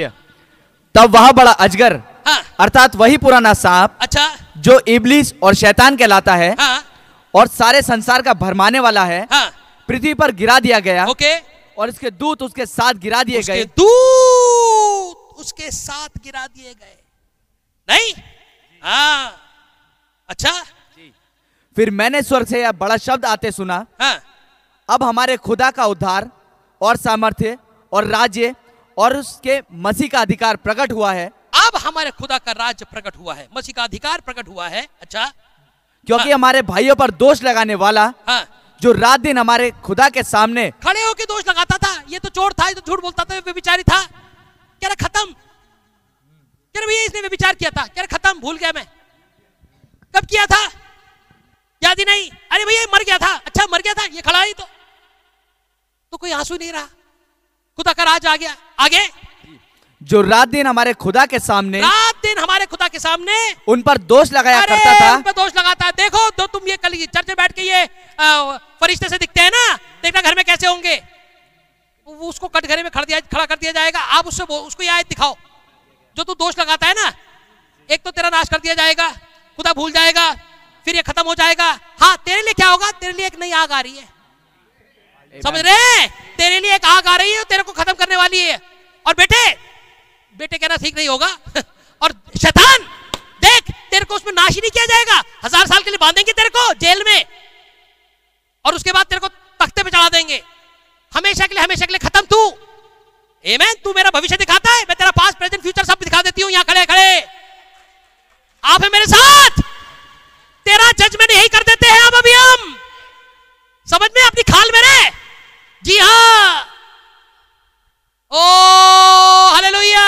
तब वह बड़ा अजगर हाँ। अर्थात वही पुराना सांप अच्छा। जो इबलिस और शैतान कहलाता है हाँ। और सारे संसार का भरमाने वाला है हाँ। पृथ्वी पर गिरा दिया गया ओके। और इसके दूत उसके साथ गिरा दिए गए। दूत उसके साथ गिरा दिए गए। नहीं? हाँ। अच्छा। फिर मैंने स्वर्ग से यह बड़ा शब्द आते सुना। हाँ। अब हमारे खुदा का उद्धार और सामर्थ्य और राज्य और उसके मसीह का अधिकार प्रकट हुआ है। अब हमारे खुदा का राज्य प्रकट हुआ है मसीह का अधिकार प्रकट हुआ है। अच्छा। क्योंकि हाँ। हमारे भाइयों पर दोष लगाने वाला हाँ। जो रात दिन हमारे खुदा के सामने खड़े होके दोष लगाता था ये तो चोर था ये तो झूठ बोलता था ये बेचारी था। कह रहा खत्म। कह रहा भैया इसने विचार किया था। कह रहा खत्म भूल गया मैं। कब किया था? याद ही नहीं। अरे भैया मर गया था। अच्छा मर गया था ये खड़ा ही तो। तो कोई आँसू नहीं रहा। खुदा का राज आ गया। आगे। जो रात दिन हमारे खुदा के सामने रात दिन हमारे खुदा के सामने। उन पर दोष लगाया करता था। उन पे दोष लगाता है। देखो तो तुम ये कल चर्च में बैठ के ये फरिश्ते से दिखते हैं ना देखना घर में कैसे होंगे। वो उसको कटघरे में खड़ा दिया खड़ा कर दिया जाएगा। आप उससे उसको ये आयत दिखाओ। जो तू दोष लगाता है ना एक तो तेरा नाश कर दिया जाएगा खुदा भूल जाएगा। फिर ये खत्म हो जाएगा। हाँ तेरे लिए क्या होगा? तेरे लिए एक नई आग आ रही है। समझ रहे तेरे लिए एक आग आ रही है तेरे को खत्म करने वाली है। और बेटे बेटे कहना ठीक नहीं होगा। और शैतान, देख, तेरे को उसमें नाश ही नहीं किया जाएगा। हज़ार साल के लिए बांधेंगे तेरे को जेल में। और उसके बाद तेरे को तख्ते पे चढ़ा देंगे। हमेशा के लिए, हमेशा के लिए खत्म तू। Amen? तू मेरा भविष्य दिखाता है। मैं तेरा पास प्रेजेंट फ्यूचर सब दिखा देती हूँ। यहाँ खड़े खड़े। आप है मेरे साथ। तेरा जजमेंट यही कर देते हैं अब अभी हम। समझ में अपनी खाल मेरे जी हाँ। ओ हालेलुया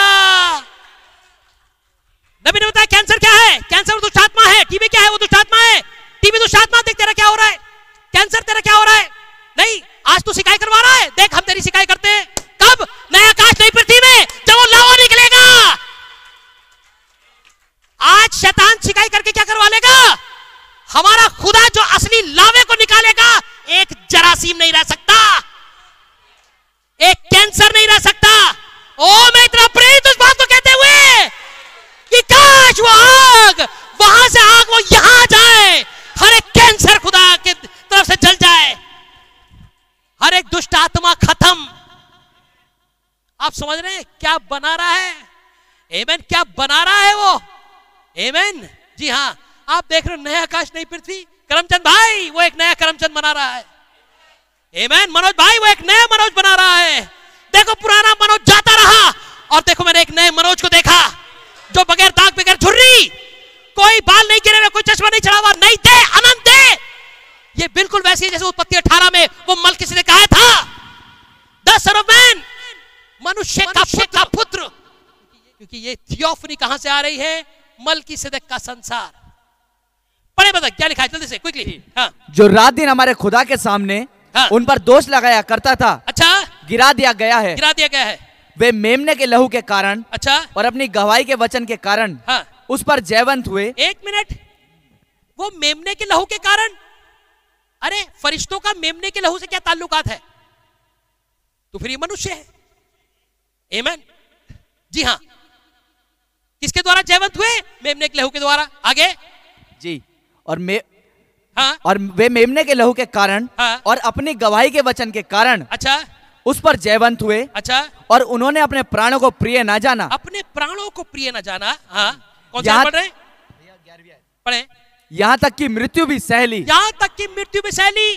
नबी ने बताया कैंसर क्या है? कैंसर दुष्ट आत्मा है। टीबी क्या है? वो दुष्ट आत्मा है। टीबी दुष्ट आत्मा देख तेरा क्या हो रहा है। कैंसर तेरा क्या हो रहा है? नहीं, आज तू सिकाई करवा रहा है। देख, हम तेरी सिकाई करते हैं। कब? नया आकाश नई पृथ्वी में जब वो लावा निकलेगा आज शैतान सिकाई करके क्या करवा लेगा हमारा खुदा जो असली लावे को निकालेगा, एक जरासीम नहीं रह सकता, एक कैंसर नहीं रह सकता। ओ, मैं इतना प्रेरित उस बात को कहते हुए कि काश वो आग, वहाँ से आग वो यहाँ आ जाए, हर एक कैंसर खुदा के तरफ़ से जल जाए, हर एक दुष्ट आत्मा खत्म। आप समझ रहे हैं क्या बना रहा है? एमेन क्या बना रहा है वो? एमेन जी हाँ आप देख रहे हो नया आकाश, नई पृथ्वी। करमचंद भाई वो एक नया करमचंद बना रहा है। एमेन मनोज भाई वो एक नया मनोज बना रहा है। देखो पुराना मनोज जाता रहा और देखो मैंने एक नए मनोज को देखा जो बगैर दाग बगैर झुर्री कोई बाल नहीं गिरे कोई चश्मा नहीं चढ़ा हुआ नहीं थे अनंत थे। ये बिल्कुल वैसे ही जैसे उत्पत्ति अठारह में वो मल किसी ने कहा था। द सन मैन मनुष्य का पुत्र। का पुत्र। क्योंकि ये थियोफनी कहाँ से आ रही है? मल की सिदक का संसार। पढ़े बता क्या लिखा है? जल्दी से क्विकली हाँ। जो रात दिन हमारे खुदा के सामने हाँ। उन पर दोष लगाया करता था अच्छा। गिरा दिया गया है। गिरा दिया गया है। वे मेमने के लहू के कारण अच्छा। और अपनी गवाही के वचन के कारण हाँ। उस पर जयवंत हुए। एक मिनट। वो मेमने के लहू के कारण। अरे फरिश्तों का मेमने के लहू से क्या ताल्लुकात है? तो फिर ये मनुष्य है। एमन जी हाँ। किसके द्वारा जयवंत हुए? मेमने के लहू के द्वारा। आगे। जी। और मे हाँ। और वे मेमने के लहू के कारण हाँ। और अपनी गवाही के वचन के कारण अच्छा। उस पर जयवंत हुए। अच्छा। और उन्होंने अपने प्राणों को प्रिय ना जाना। अपने प्राणों को प्रिय न जाना। हाँ। कौन सा पढ़ रहे पढ़े। यहाँ तक कि मृत्यु भी सह ली यहाँ तक कि मृत्यु भी सैली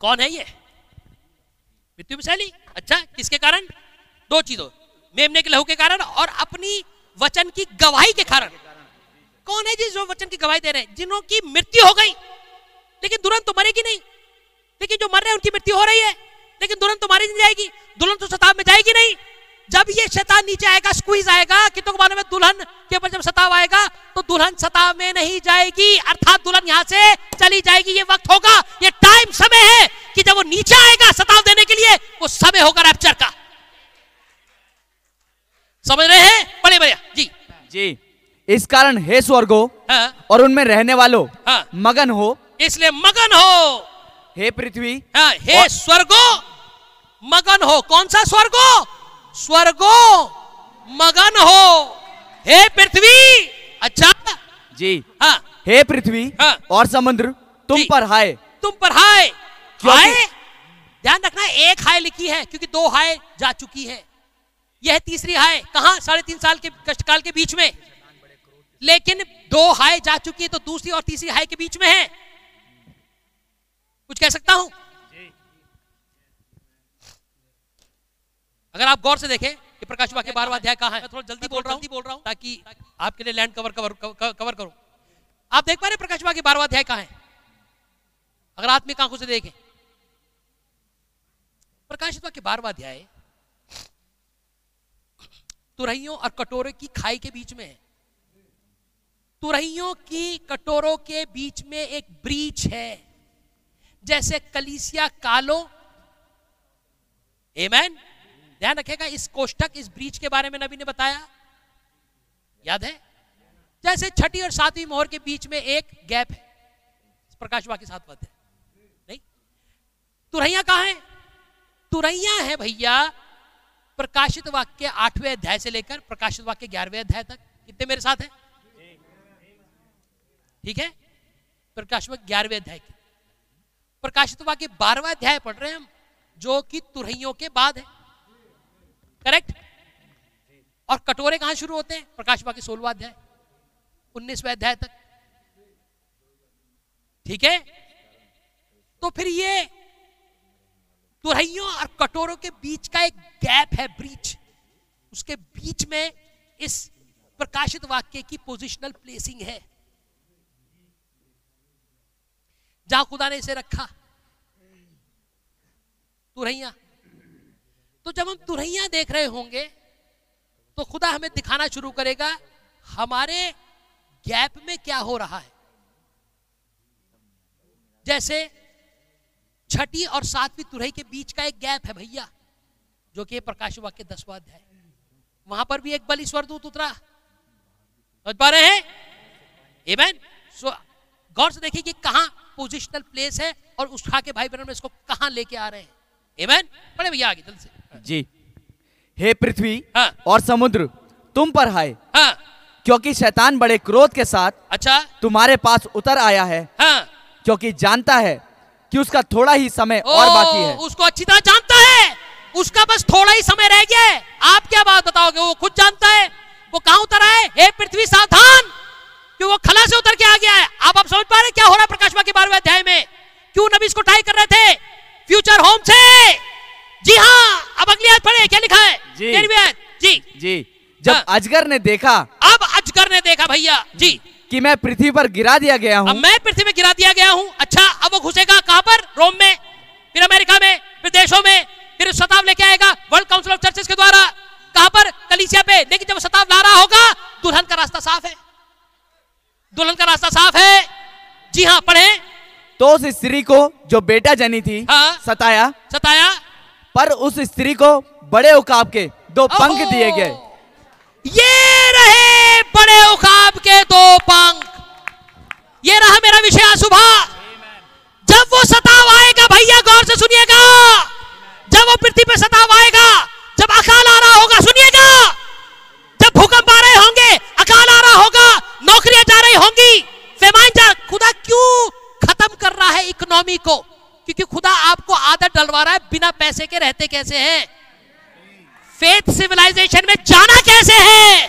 कौन है ये? मृत्यु भी सैली अच्छा किसके कारण? दो चीज़ों। मेमने के लहू के कारण और अपनी वचन की गवाही के कारण। कौन है जी जो वचन की गवाही दे रहे हैं? जिन्हों की मृत्यु हो गई। लेकिन दुल्हन तो मरेगी नहीं। लेकिन जो मर रहे हैं, उनकी मृत्यु हो रही है। लेकिन दुल्हन तो मारी नहीं जाएगी। दुल्हन तो सताव में जाएगी नहीं। जब ये शैतान नीचे आएगा स्क्वीज आएगा कि तो मालूम है? दुल्हन के ऊपर जब सताव आएगा तो दुल्हन सताव में नहीं जाएगी। अर्थात दुल्हन यहाँ से चली जाएगी। ये वक्त होगा। ये टाइम समय है कि जब वो नीचे आएगा सताव देने के लिए, वो समय होगा रैप्चर का। समझ रहे हैं? बड़े भैया। जी। जी। इस कारण हे स्वर्गो हाँ। और उनमें रहने वालों हाँ। मगन हो। इसलिए मगन हो। हे पृथ्वी हाँ, हे और- स्वर्गो मगन हो। कौन सा स्वर्गो? स्वर्गो मगन हो। हे पृथ्वी अच्छा? जी। हाँ। हे पृथ्वी हाँ। और समुद्र तुम पर हाय। तुम पर हाय। हाय? ध्यान रखना एक हाय लिखी है क्योंकि दो हाय जा चुकी है। यह तीसरी हाय कहा? साढ़े तीन साल के कष्टकाल के बीच में। लेकिन दो हाय जा चुकी है तो दूसरी और तीसरी हाय के बीच में है। कुछ कह सकता हूँ? अगर आप गौर से देखें कि प्रकाश वाक्य बारहवां अध्याय कहाँ है? थोड़ा जल्दी बोल रहा हूँ। बोल रहा हूँ। ताकि आपके लिए लैंड कवर कवर कवर, करूँ। आप देख पा रहे हैं प्रकाश वाक्य बारहवां अध्याय कहाँ है? अगर आत्मिक आँखों से देखें। प्रकाशित वाक्य बारहवां अध्याय तुरहियों और कटोरे की खाई के बीच में है। तुरहियों की कटोरों के बीच में एक ब्रीच है, जैसे कलीसिया कालो। एमैन ध्यान रखेगा, इस कोष्टक इस ब्रीच के बारे में नबी ने बताया। याद है? जैसे छठी और सातवीं मोहर के बीच में एक गैप है। प्रकाश वाक्य सात पद है नहीं? तुरैया कहाँ है? तुरैया है भैया, प्रकाशित वाक्य आठवें अध्याय से लेकर प्रकाशित वाक्य ग्यारहवें अध्याय तक। कितने मेरे साथ है? ठीक है? प्रकाशित वाक्य ग्यारहवें अध्याय की। प्रकाशित वाक्य बारहवा अध्याय पढ़ रहे हैं हम, जो कि तुरहियों के बाद है। करेक्ट और कटोरे कहाँ शुरू होते हैं? प्रकाश वाक्य सोलवा अध्याय, उन्नीसवें अध्याय तक। ठीक है? तो फिर ये तुरहियों और कटोरों के बीच का एक गैप है ब्रीच उसके बीच में इस प्रकाशित वाक्य की पोजिशनल प्लेसिंग है। जहाँ खुदा ने इसे रखा। तुरैया तो जब हम तुरैया देख रहे होंगे तो खुदा हमें दिखाना शुरू करेगा, हमारे गैप में क्या हो रहा है। जैसे छठी और सातवीं तुरही के बीच का एक गैप है भैया, जो कि प्रकाश वाक्य दसवा अध्याय। वहाँ पर भी एक बलि स्वरदूत उतरा। समझ पा रहे हैं? गौर से देखिए कि कहाँ पोजिशनल प्लेस है और उठा के भाई बहन में इसको कहाँ लेके आ रहे हैं? Amen? बड़े भैया आगे जल्द से। जी। हे पृथ्वी हाँ। और समुद्र तुम पर हाय। हाँ। क्योंकि शैतान बड़े क्रोध के साथ अच्छा। तुम्हारे पास उतर आया है। हाँ। क्योंकि जानता है कि उसका थोड़ा ही समय ओ, और बाकी है। उसको अच्छी तरह जानता है। उसका बस थोड़ा ही समय रह गया है। आप क्या बात बताओगे? वो खुद जानता है। वो कहाँ उतर आए हे पृथ्वी सावधान! कि वो खला से उतर के आ गया है। आप आप समझ पा रहे क्या हो रहा है प्रकाशवा के बारहवें अध्याय में? क्यों नबी इसको ट्राई कर रहे थे? फ्यूचर होम से। जी हाँ अब अगली याद पढ़े क्या लिखा है? जी। जी। जी। जब हाँ। अजगर ने देखा अब अजगर ने देखा भैया जी। कि मैं पृथ्वी पर गिरा दिया गया हूँ। मैं पृथ्वी में गिरा दिया गया हूँ। अच्छा अब वो घुसेगा कहाँ पर? रोम में फिर अमेरिका में फिर देशों में फिर शताब लेके आएगा वर्ल्ड काउंसिल ऑफ़ चर्चेस के द्वारा। कहाँ पर? कलीसिया पे। लेकिन जब शताब ला रहा होगा दुल्हन का रास्ता साफ़ है। दुल्हन का रास्ता साफ़ है। जी हाँ पढ़े। तो उस स्त्री को जो बेटा जनी थी हाँ। सताया। सताया। पर उस स्त्री को बड़े उकाब के दो पंख दिए गए। ये रहे बड़े उकाब के दो पंख। ये रहा मेरा विषय आज सुबह। जब वो सताव आएगा भैया गौर से सुनिएगा। जब वो पृथ्वी पे सताव आएगा जब अकाल आ रहा होगा सुनिएगा। जब भूकंप आ रहे होंगे अकाल आ रहा होगा नौकरियाँ जा रही होंगी। फेमाइन खुदा क्यों खत्म कर रहा है इकोनॉमी को? क्योंकि खुदा आपको आदत डलवा रहा है, बिना पैसे के रहते कैसे हैं? फेथ सिविलाइजेशन में जाना कैसे है?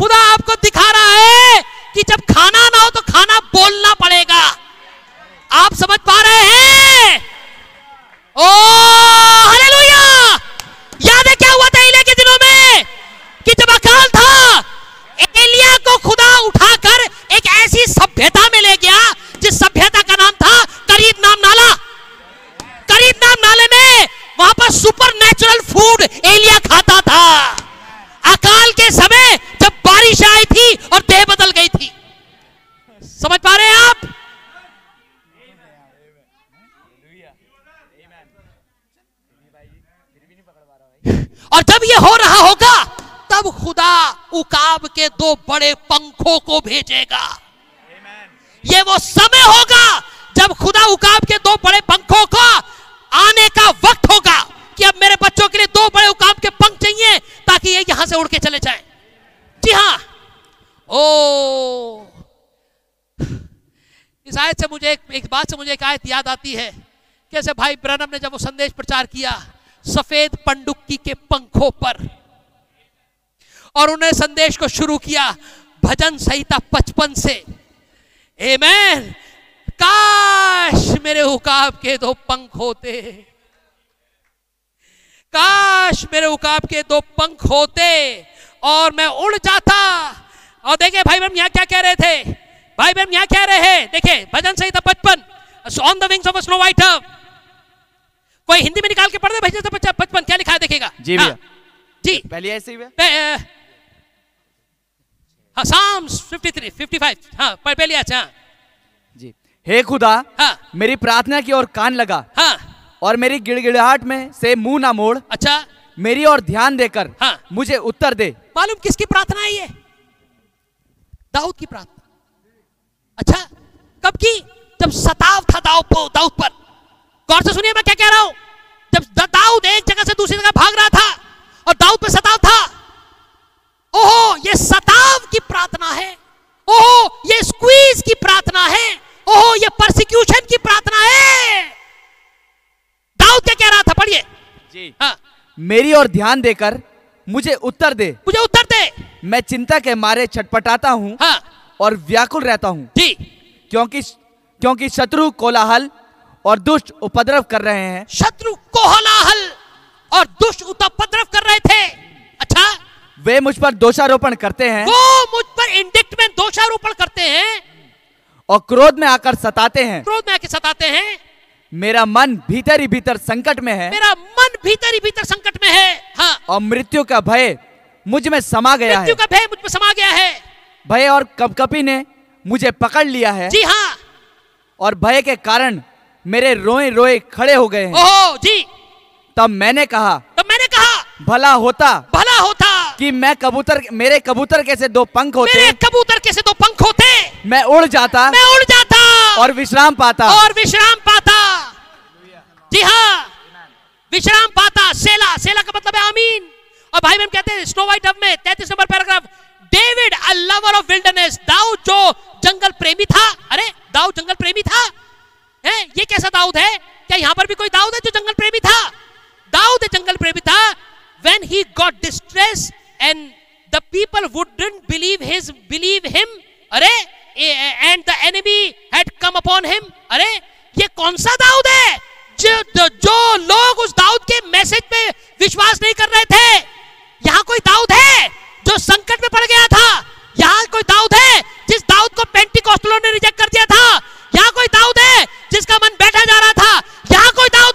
खुदा आपको दिखा रहा है कि जब खाना ना हो तो खाना बोलना पड़ेगा। आप समझ पा रहे हैं? Oh, hallelujah! याद है क्या हुआ था एलिया के दिनों में? कि जब अकाल था एलिया को खुदा उठाकर एक ऐसी सभ्यता में ले गया, जिस सभ्यता का नाम था करीब नाम नाला। करीब नाम नाले में वहाँ पर सुपर नेचुरल फ़ूड एलिया खाता था। अकाल के समय जब बारिश आई थी और देह बदल गई थी। समझ पा रहे हैं आप? और जब ये हो रहा होगा, तब खुदा उकाब के दो बड़े पंखों को भेजेगा। ये वो समय होगा जब खुदा उकाब के दो बड़े पंखों का आने का वक्त होगा कि अब मेरे बच्चों के लिए दो बड़े उकाब के पंख चाहिए ताकि ये यहाँ से उड़ के चले जाए। जी हाँ। ओ। इस आयत से मुझे एक, एक बात से मुझे एक आयत याद आती है कैसे भाई ब्रनम ने जब वो संदेश प्रचार किया सफ़ेद पंडुक्की के पंखों पर और उन्हें संदेश को शुरू किया भजन संहिता पचपन से। Amen. काश मेरे उकाब के दो पंख होते। काश मेरे उकाब के दो पंख होते और मैं उड़ जाता। और देखे भाई बहन यहाँ क्या कह रहे थे? भाई बहन यहाँ कह रहे? हैं देखे भजन सही था पचपन on the wings of snow white कोई हिंदी में निकाल के पढ़ दे भजन संहिता पचपन। क्या लिखा है देखेगा? जी हाँ, भैया जी। पहले ऐसे हाँ साम्स 53 55 हाँ पर पहले अच्छा हाँ, जी। हे खुदा हाँ। मेरी प्रार्थना की ओर कान लगा हाँ। और मेरी गिड़गिड़ाहट में से मुँह ना मोड़। अच्छा। मेरी ओर ध्यान देकर हाँ। मुझे उत्तर दे। मालूम किसकी प्रार्थना है ये? दाऊद की प्रार्थना। अच्छा कब की? जब सताव था दाऊद पर दाऊद पर। गौर से सुनिए मैं क्या कह रहा हूँ। जब दाऊद एक जगह से दूसरी जगह भाग रहा था और दाऊद पर सताव था ओहो ये सताव की प्रार्थना है? ओहो ये स्क्वीज की प्रार्थना है? ओहो ये परसिक्यूशन की प्रार्थना है? दाऊद क्या कह रहा था? पढ़िए। जी। हाँ। मेरी ओर ध्यान देकर मुझे उत्तर दे। मुझे उत्तर दे। मैं चिंता के मारे छटपटाता हूँ हाँ। और व्याकुल रहता हूँ। जी। क्योंकि क्योंकि शत्रु कोलाहल और दुष्ट उपद्रव कर रहे हैं। शत्रु कोहलाहल और दुष्ट उपद्रव कर रहे थे। अच्छा? वे मुझ पर दोषारोपण करते हैं। वो मुझ पर इंडिक्टमेंट दोषारोपण करते हैं। और क्रोध में आकर सताते हैं। क्रोध में आके सताते हैं। मेरा मन भीतर ही भीतर संकट में है। मेरा मन भीतर ही भीतर संकट में है। हाँ। और मृत्यु का भय मुझमें समा गया मृत्यु का भय मुझमें समा गया है। भय और कपकपी ने मुझे पकड़ लिया है। जी हाँ। और भय के कारण मेरे रोए रोए खड़े हो गए हैं। ओहो जी। तब मैंने कहा तो मैंने कहा भला होता। भला होता कि मैं कबूतर मेरे कबूतर कैसे दो पंख होते? मेरे कबूतर कैसे दो पंख होते? मैं उड़ जाता। मैं उड़ जाता। और विश्राम पाता। और विश्राम पाता। जी हाँ। विश्राम पाता। सेला। सेला का मतलब है आमीन। और भाई बहन कहते हैं स्नो वाइट में तैतीस number paragraph David a lover of wilderness Dawood जो जंगल प्रेमी था। अरे दाऊद जंगल प्रेमी था? है? ये कैसा दाऊद है? क्या यहाँ पर भी कोई दाऊद है जो जंगल प्रेमी था? दाऊद जंगल प्रेमी था। When he got distress and the people wouldn't believe his believe him. अरे and the enemy had come upon him. अरे ये कौन सा दाऊद है? जो, जो, लोग उस दाऊद के मैसेज पे विश्वास नहीं कर रहे थे। यहाँ कोई दाऊद है जो संकट में पड़ गया था? यहाँ कोई दाऊद है जिस दाऊद को पेंटिकॉस्टलों ने रिजेक्ट कर दिया था? यहाँ कोई दाऊद है जिसका मन बैठा जा रहा था? यहाँ कोई दाऊद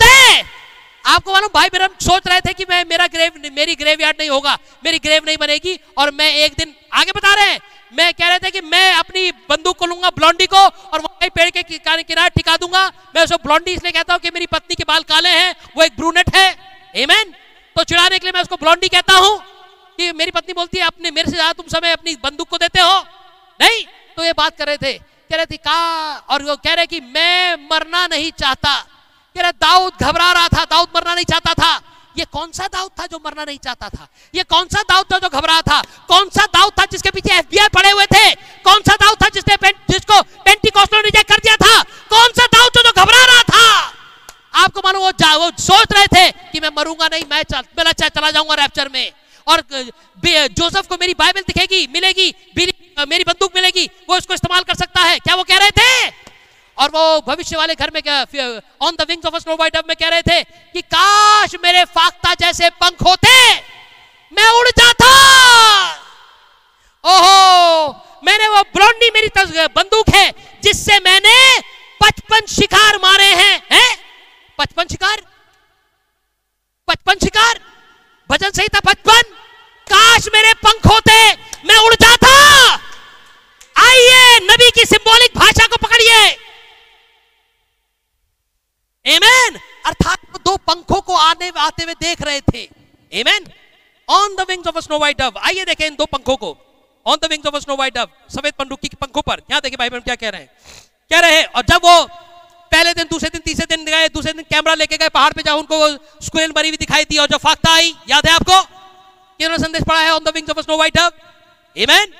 आपको मालूम, भाई मेरा सोच रहे थे कि मैं, मेरा ग्रेव मेरी ग्रेव यार्ड नहीं होगा, मेरी ग्रेव नहीं बनेगी, और मैं एक दिन आगे बता रहे हैं। मैं कह रहे थे कि मैं अपनी बंदूक को लूँगा ब्लॉन्डी को, और वहीं पेड़ के किनारे टिका दूँगा। मैं उसको ब्लॉन्डी इसलिए कहता हूँ कि मेरी पत्नी के बाल काले हैं, वो एक ब्रूनेट है। एमेन तो चिढ़ाने के लिए मैं उसको ब्लॉन्डी कहता हूँ कि मेरी पत्नी बोलती है, अपने, मेरे से ज़्यादा तुम समय अपनी बंदूक को देते हो? नहीं तो ये बात कर रहे थे। कह रहे थे, का और वो कह रहे कि, मैं मरना नहीं चाहता। कह रहे दाऊद घबरा रहा था दाऊद मरना नहीं चाहता था। ये कौन सा दाऊद था जो मरना नहीं चाहता था? ये कौन सा दाऊद था जो घबरा था? कौन सा दाऊद था जिसके पीछे एफबीआई पड़े हुए थे? कौन सा दाऊद था जिसने पें, जिसको पेंटिकॉस्टल रिजेक्ट कर दिया था? कौन सा दाऊद था जो घबरा रहा था? आपको मालूम वो, वो सोच रहे थे कि मैं मरूँगा नहीं मैं चल, मेरा चला जाऊँगा रैप्चर में। और जोसेफ को मेरी बाइबल दिखेगी मिलेगी मेरी बंदूक मिलेगी वो इसको इस्तेमाल कर सकता है। क्या वो कह रहे थे? और वो भविष्य वाले घर में on the wings of snow white में कह रहे थे कि, काश मेरे फाख्ता जैसे पंख होते, मैं उड़ जाता। ओहो, मैंने वो ब्लॉन्डी मेरी बंदूक है, जिससे मैंने पचपन शिकार मारे हैं हैं? पचपन शिकार? पचपन शिकार? भजन सही था पचपन? काश मेरे पंख होते, मैं उड़ जाता। आइए, नबी की सिंबॉलिक भाषा को पकड़िए। एमेन अर्थात वो दो पंखों को आने, आते हुए देख रहे थे। Amen on the wings of snow white dove आइए देखें इन दो पंखों को। On the wings of snow white dove सफ़ेद पंडुकी के पंखों पर। यहाँ देखिए भाई बहन क्या कह रहे हैं। कह रहे हैं, और जब वो पहले दिन, दूसरे दिन, तीसरे दिन गए, दूसरे दिन कैमरा लेके गए, पहाड़ पे जाओ, उनको स्क्वेल मरी हुई दिखाई दी, और जब फाख्ता आई, याद है आपको? किन्होंने संदेश पढ़ा है on the wings of snow white dove amen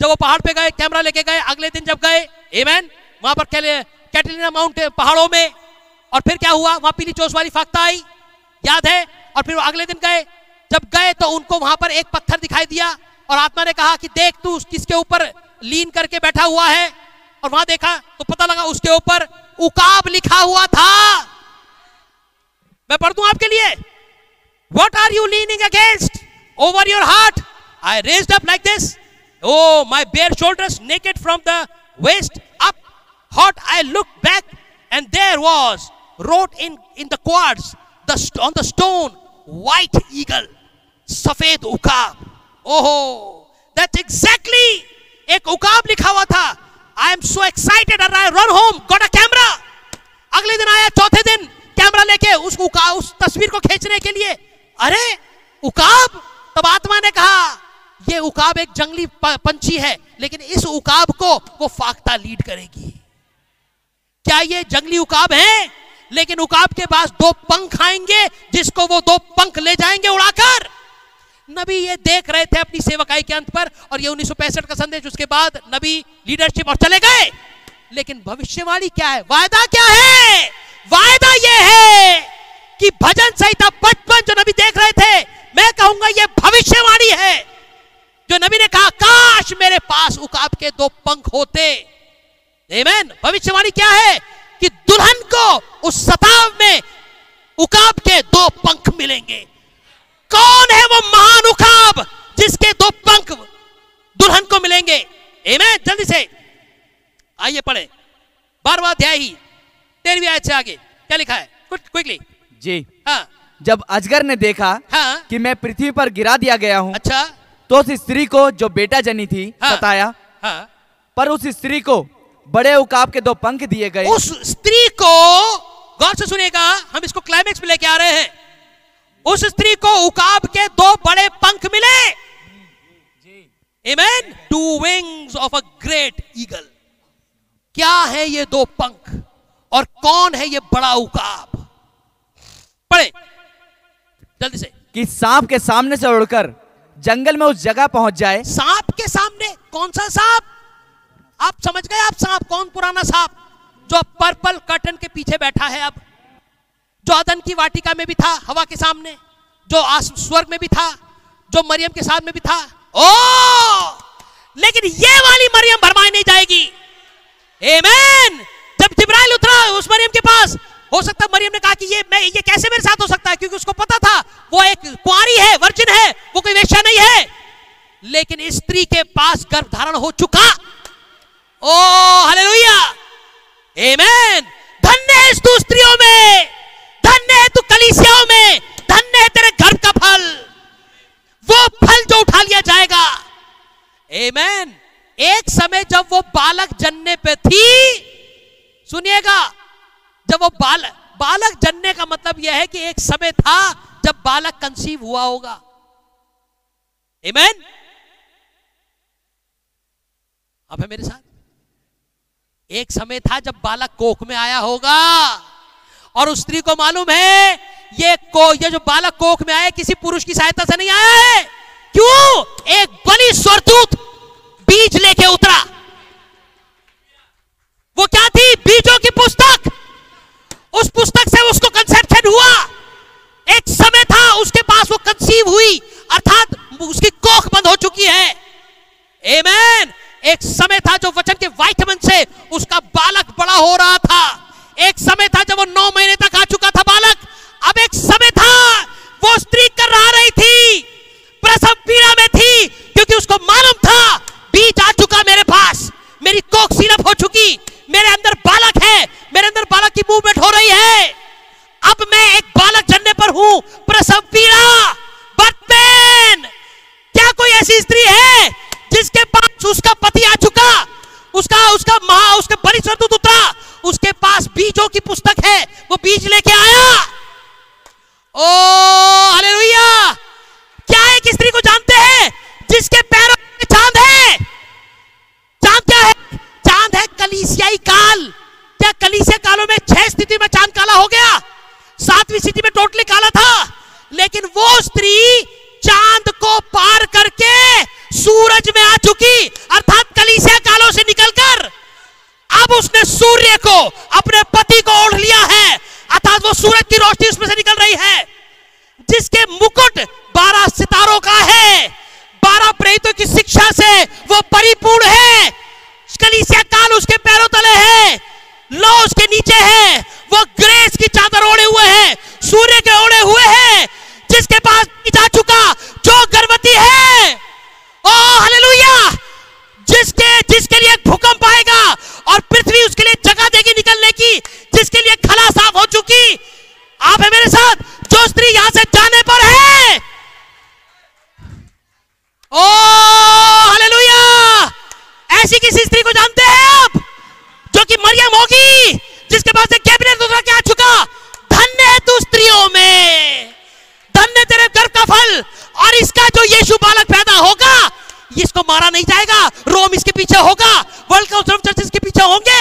जब वो पहाड़ पे गए कैमरा लेके गए, अगले दिन जब गए एमेन वहाँ पर कैटलिना माउंट पहाड़ों में और फिर क्या हुआ? वहाँ पीली चोस वाली फाख्ता आई, याद है? और फिर अगले दिन गए। जब गए तो उनको वहाँ पर एक पत्थर दिखाई दिया और आत्मा ने कहा कि देख तू किसके ऊपर लीन करके बैठा हुआ है? और वहाँ देखा तो पता लगा उसके ऊपर उकाब लिखा हुआ था। मैं पढ़ दू आपके लिए? What are you leaning against over your heart I raise up like this oh my bare shoulders naked from the waist up hot I look back and there was wrote in, in the quads, the, on the stone, white eagle, सफ़ेद उकाब। ओहो that exactly एक उकाब लिखा हुआ था। I am so excited run home got a camera अगले दिन आया चौथे दिन कैमरा लेके उस उकाब उस तस्वीर को खींचने के लिए। अरे उकाब? तब आत्मा ने कहा ये उकाब एक जंगली पंछी है लेकिन इस उकाब को वो फाख्ता लीड करेगी। क्या ये जंगली उकाब है? लेकिन उकाब के पास दो पंख आएँगे, जिसको वो दो पंख ले जाएँगे उड़ाकर। नबी ये देख रहे थे अपनी सेवकाई के अंत पर, और ये उन्नीस का संदेश, उसके बाद नबी लीडरशिप और चले गए। लेकिन भविष्यवाणी क्या है? वायदा क्या है? वायदा ये है कि भजन संहिता पचपन जो नबी देख रहे थे, मैं कहूँगा ये भविष्यवाणी है। जो नबी ने कहा, काश मेरे पास उकाब के दो पंख होते। भविष्यवाणी क्या है? कि दुल्हन को उस सताव में उकाब के दो पंख मिलेंगे। कौन है वो महान उकाब जिसके दो पंख दुल्हन को मिलेंगे? एमें जल्दी से। आइए पढ़े। बारवा अध्याय ही। तेरहवीं आयत से आगे। क्या लिखा है? क्विकली जी। हाँ। जब अजगर ने देखा हाँ। कि मैं पृथ्वी पर गिरा दिया गया हूँ अच्छा। तो उस स्त्री को जो बेटा जनी थी हाँ, बताया हाँ, पर उस स्त्री को बड़े उकाब के दो पंख दिए गए। उस स्त्री को गौर से सुनिएगा हम इसको क्लाइमेक्स में लेके आ रहे हैं। उस स्त्री को उकाब के दो बड़े पंख मिले। Amen. Two wings of a great eagle. क्या है ये दो पंख? और कौन है ये बड़ा उकाब? पढ़े। जल्दी से। कि सांप के सामने से उड़कर जंगल में उस जगह पहुँच जाए। सांप के सामने? कौन सा सांप? आप समझ गए आप सांप? कौन पुराना सांप? जो पर्पल कर्टन के पीछे बैठा है अब। जो अदन की वाटिका में भी था, हवा के सामने। जो स्वर्ग में भी था, जो मरियम के साथ में भी था। ओ! लेकिन ये वाली मरियम भरमाई नहीं जाएगी। Amen! जब जिब्राइल उतरा उस मरियम के पास, हो सकता मरियम ने कहा कि ये मैं, ये कैसे मेरे साथ हो सकता है? क्योंकि उसको पता था, वो एक कुआरी है, वर्जिन है, वो कोई वेश्या नहीं है। लेकिन स्त्री के पास गर्भ धारण हो चुका। ओ हालेलुया आमेन धन्य है तू स्त्रियों में। धन्य है तू कलीसियाओं में। धन्य है तेरे घर का फल। वो फल जो उठा लिया जाएगा। आमेन एक समय जब वो बालक जनने पे थी, सुनिएगा, जब वो बाल, बालक जनने का मतलब यह है कि एक समय था जब बालक कंसीव हुआ होगा। आमेन अब है मेरे साथ? एक समय था जब बालक कोख में आया होगा। और उस स्त्री को मालूम है, ये को, ये जो बालक कोख में आया किसी पुरुष की सहायता से नहीं आया है। क्यों? एक बली स्वरदूत बीज लेके उतरा। वो क्या थी? बीजों की पुस्तक। उस पुस्तक से उसको कंसेप्शन हुआ। एक समय था, उसके पास वो कंसीव हुई। अर्थात उसकी कोख बंद हो चुकी है। Amen. एक समय था जो वचन के वाइटमिन से उसका बालक बड़ा हो रहा था। एक समय था जब वो नौ महीने तक आ चुका था बालक। अब एक समय था, वो स्त्री कर रहा रही थी। प्रसव पीड़ा में थी, क्योंकि उसको मालूम था, बीज आ चुका मेरे पास। मेरी कोख सीरप हो चुकी। मेरे अंदर बालक है। मेरे अंदर बालक की मूवमेंट हो रही है। अब मैं एक बालक जनने पर हूँ। प्रसव पीड़ा। पेन क्या कोई ऐसी स्त्री है जिसके पास उसका पति आ चुका, उसका उसका महा उसके बड़ी स्वतुत उतरा उसके पास बीजों की पुस्तक है, वो बीज लेके आया। Oh, hallelujah. क्या एक स्त्री को जानते हैं? जिसके पैरों में चाँद है। चाँद क्या है? चाँद है कलीसियाई काल। क्या कलीसिया कालों में छह स्थिति में चाँद काला हो गया? सातवीं स्थिति में टोटली काला था। लेकिन वो स्त्री चाँद को पार करके सूरज में आ चुकी अर्थात कलीसिया कालों से निकलकर अब उसने सूर्य को अपने पति को ओढ़ लिया है अर्थात वो सूरज की रोशनी उसमें से निकल रही है जिसके मुकुट बारह सितारों का है बारह प्रेरितों की शिक्षा से वो परिपूर्ण है कलीसिया काल उसके पैरों तले है लो उसके नीचे है वो ग्रेस की चादर ओढ़े हुए है सूर्य के ओढ़े हुए है जिसके पास जा चुका जो गर्भवती है ओ हालेलुया जिसके जिसके लिए भूकंप आएगा और पृथ्वी उसके लिए जगह देगी निकलने की जिसके लिए खला साफ़ हो चुकी आप है मेरे साथ जो स्त्री यहाँ से जाने पर है ओ हालेलुया ऐसी किसी स्त्री को जानते हैं आप जो कि मरियम होगी जिसके पास एक कैबिनेट दूसरा क्या आ चुका धन्य है तू स्त्रियों में धन्य तेरे गर्भ का फल और इसका जो यीशु बालक पैदा होगा इसको मारा नहीं जाएगा रोम इसके पीछे होगा वर्ल्ड काउंसिल ऑफ़ चर्चेस के पीछे होंगे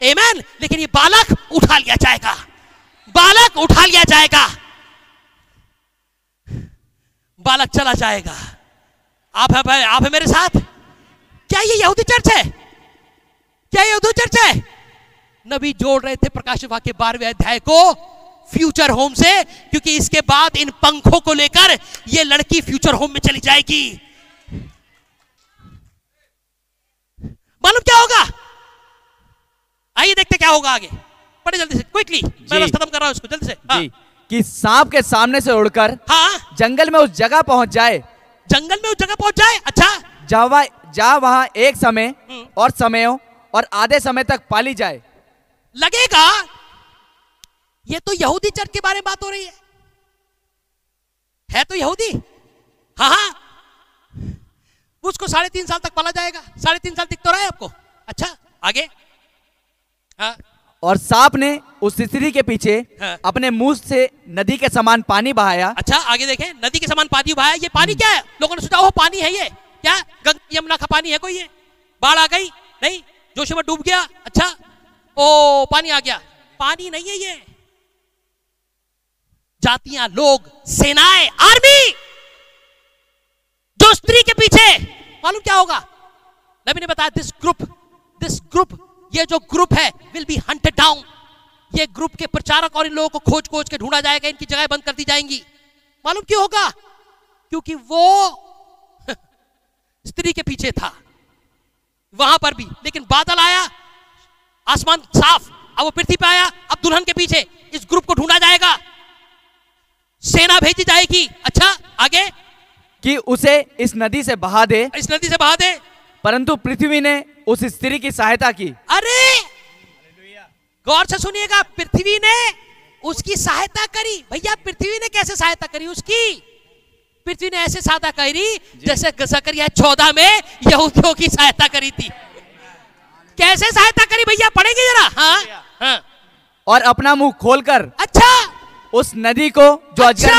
Amen. लेकिन ये बालक उठा लिया जाएगा बालक उठा लिया जाएगा बालक चला जाएगा आप है भाई आप है मेरे साथ क्या ये यहूदी चर्च है क्या ये यहूदी चर्च है नबी जोड़ प्रकाश वाक्य बारहवें अध्याय को फ्यूचर होम से क्योंकि इसके बाद इन पंखों को लेकर ये लड़की फ्यूचर होम में चली जाएगी। मालूम क्या होगा? आइए देखते क्या होगा आगे। बड़े जल्दी से क्विकली मैं बस खत्म कर रहा हूँ इसको जल्दी से। हाँ। जी कि सांप के सामने से उड़कर हाँ। जंगल में उस जगह पहुँच जाए। जंगल में उस जगह पहुँच जाए? अच्छा। जहाँ जहाँ वहाँ एक समय हम्म। और समयों और आधे समय तक पाली जाए। लगेगा ये तो यहूदी चर्च के बारे में बात हो रही है। है तो यहूदी? हाँ हाँ। उसको साढ़े तीन साल तक पाला जाएगा। साढ़े तीन साल दिख तो रहा है आपको। अच्छा आगे। हाँ। और सांप ने उस स्त्री के पीछे हाँ। अपने मुँह से नदी के समान पानी बहाया। अच्छा आगे देखें। नदी के समान पानी बहाया। ये पानी क्या है? लोगों ने सोचा वो पानी है ये। क्या? गंगा यमुना का पानी है कोई ये? बाढ़ आ गई? नहीं। जोशी में डूब गया। अच्छा। ओ पानी आ गया। पानी नहीं है ये। जातियाँ, लोग, सेनाएँ, आर्मी। जो स्त्री के पीछे, मालूम क्या होगा? नबी ने बताया दिस ग्रुप दिस ग्रुप ये जो ग्रुप है विल बी हंटेड डाउन ये ग्रुप के प्रचारक और इन लोगों को खोज खोज के ढूंढा जाएगा, इनकी जगह बंद कर दी जाएँगी। मालूम क्यों होगा? क्योंकि वो स्त्री के पीछे था। वहाँ पर भी। लेकिन बादल आया, आसमान साफ़, अब वो पृथ्वी पे आया, अब दुल्हन के पीछे। इस ग्रुप को ढूंढा जाएगा। सेना भेजी जाएगी। अच्छा आगे। कि उसे इस नदी से बहा दे। इस नदी से बहा दे। परंतु पृथ्वी ने उस स्त्री की सहायता की। अरे! गौर से सुनिएगा पृथ्वी ने उसकी सहायता करी। भैया पृथ्वी ने कैसे सहायता करी उसकी? पृथ्वी ने ऐसे सहायता करी जैसे जकरिया चौदह में यहूदियों की सहायता करी थी। कैसे सहायता करी भैया पढ़ेंगे जरा? हाँ हाँ। और अपना मुँह खोलकर। अच्छा उस नदी को जो अच्छा!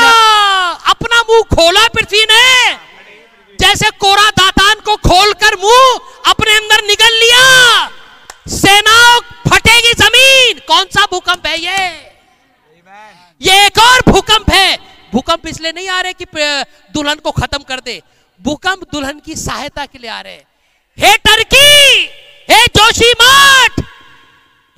अपना मुँह खोला पृथ्वी ने जैसे कोरा दातान को खोलकर मुँह अपने अंदर निकल लिया। सेनाओं फटेगी ज़मीन। कौन सा भूकंप है ये? ये एक और भूकंप है। भूकंप इसलिए नहीं आ रहे कि दुल्हन को खत्म कर दे। भूकंप दुल्हन की सहायता के लिए आ रहे हे। टर्की! हे जोशीमठ आमेन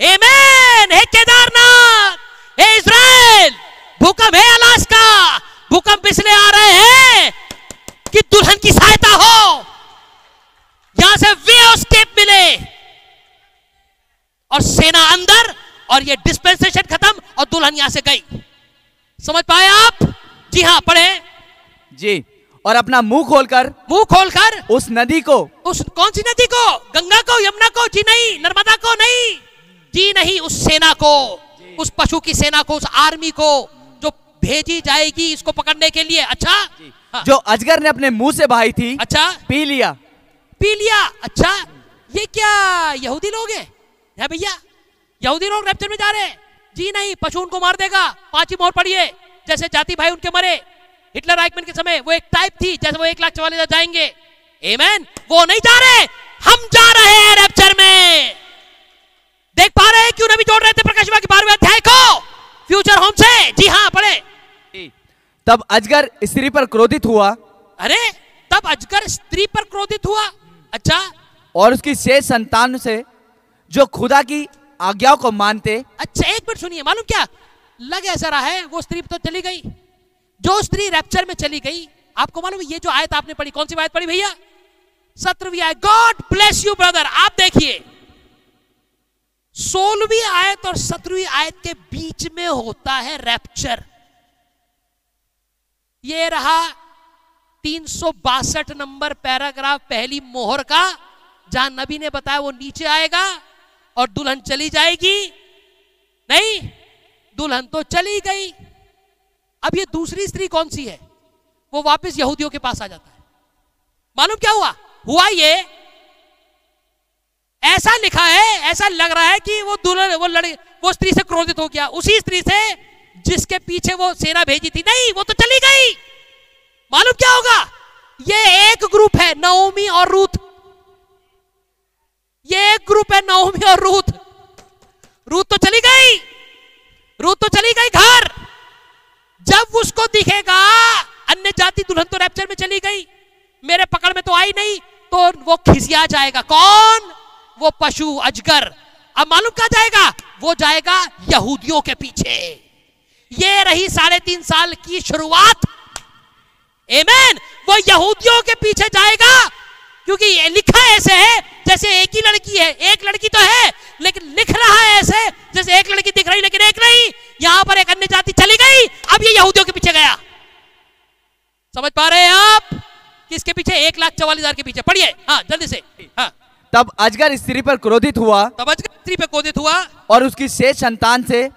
हे मैन! हे केदारनाथ! हे इज़राइल! भूकंप है अलास्का! भूकंप इसलिए आ रहे हैं कि दुल्हन की सहायता हो। यहाँ से वे स्टेप मिले। और सेना अंदर और ये डिस्पेंसेशन खत्म और दुल्हन यहाँ से गई। समझ पाए आप? जी हाँ पढ़े। जी और अपना मुँह खोलकर मुँह खोलकर उस नदी को। उस कौन सी नदी को? गंगा को यमुना को? जी नहीं नर्मदा को नहीं। जी नहीं उस सेना को उस पशु की सेना को उस आर्मी को। भेजी जाएगी इसको पकड़ने के लिए। अच्छा? हाँ, जो अजगर ने अपने मुँह से बहाई थी अच्छा। पी लिया। पी लिया? अच्छा। ये क्या यहूदी लोग हैं? है भैया यहूदी लोग रैप्चर में जा रहे हैं। जी नहीं पशु उनको मार देगा। पांचवी मोहर पड़िए जैसे जाति भाई उनके मरे। हिटलर आइकमैन के समय वो एक टाइप थी जैसे वो एक लाख चवालीस हज़ार जाएँगे। एमेन वो नहीं जा रहे। हम जा रहे हैं रैप्चर में। देख पा रहे हैं क्यों नबी जोड़ रहे थे प्रकाश की बारहवें अध्याय को? फ्यूचर होम से? जी हाँ पढ़े। तब अजगर स्त्री पर क्रोधित हुआ। अरे तब अजगर स्त्री पर क्रोधित हुआ? अच्छा। और उसकी शेष संतान से जो खुदा की आज्ञाओं को मानते। अच्छा एक मिनट सुनिए मालूम क्या? लग ऐसा रहा है वो स्त्री तो चली गई। जो स्त्री रैप्चर में चली गई आपको मालूम ये जो आयत आपने पढ़ी कौन सी आयत पढ़ी भैया? सत्रहवीं आयत। गॉड ब्लेस यू ब्रदर आप देखिए। सोलहवीं आयत और सत्रहवीं आयत के बीच में होता है रैप्चर ये रहा तीन सौ बासठ नंबर पैराग्राफ पहली मोहर का, जहाँ नबी ने बताया वो नीचे आएगा और दुल्हन चली जाएगी। नहीं, दुल्हन तो चली गई। अब ये दूसरी स्त्री कौन सी है? वो वापस यहूदियों के पास आ जाता है। मालूम क्या हुआ? हुआ ये ऐसा लिखा है, ऐसा लग रहा है कि वो दुल्हन वो लड़े वो स्त्री से क्रोधित हो गया। उसी स्त्री से जिसके पीछे वो सेना भेजी थी। नहीं, वो तो चली गई। मालूम क्या होगा? ये एक ग्रुप है नवमी और रूथ। ये एक ग्रुप है नवमी और रूथ। रूथ तो चली गई। रूथ तो चली गई घर। जब उसको दिखेगा, अन्य जाति दुल्हन तो रैप्चर में चली गई। मेरे पकड़ में तो आई नहीं तो वो खिसिया जाएगा। कौन? वो पशु अजगर, अब मालूम क्या जाएगा? वो जाएगा यहूदियों के पीछे। ये रही साढ़े तीन साल की शुरुआत। एमेन वो यहूदियों के पीछे जाएगा, क्योंकि ये लिखा ऐसे है, जैसे एक ही लड़की है। एक लड़की तो है, लेकिन लिख रहा है ऐसे, जैसे एक लड़की दिख रही, लेकिन एक नहीं। यहाँ पर एक अन्य जाति चली गई, अब ये यहूदियों के पीछे गया। समझ पा रहे हैं आप? किसके पीछे? एक लाख चौवालीस हज़ार के पीछे। पढ़िए। हाँ जल्दी से। हाँ। तब अजगर स्त्री पर क्रोधित हुआ तब अजगर स्त्री पर क्रोधित हुआ। और उसकी शेष संतान से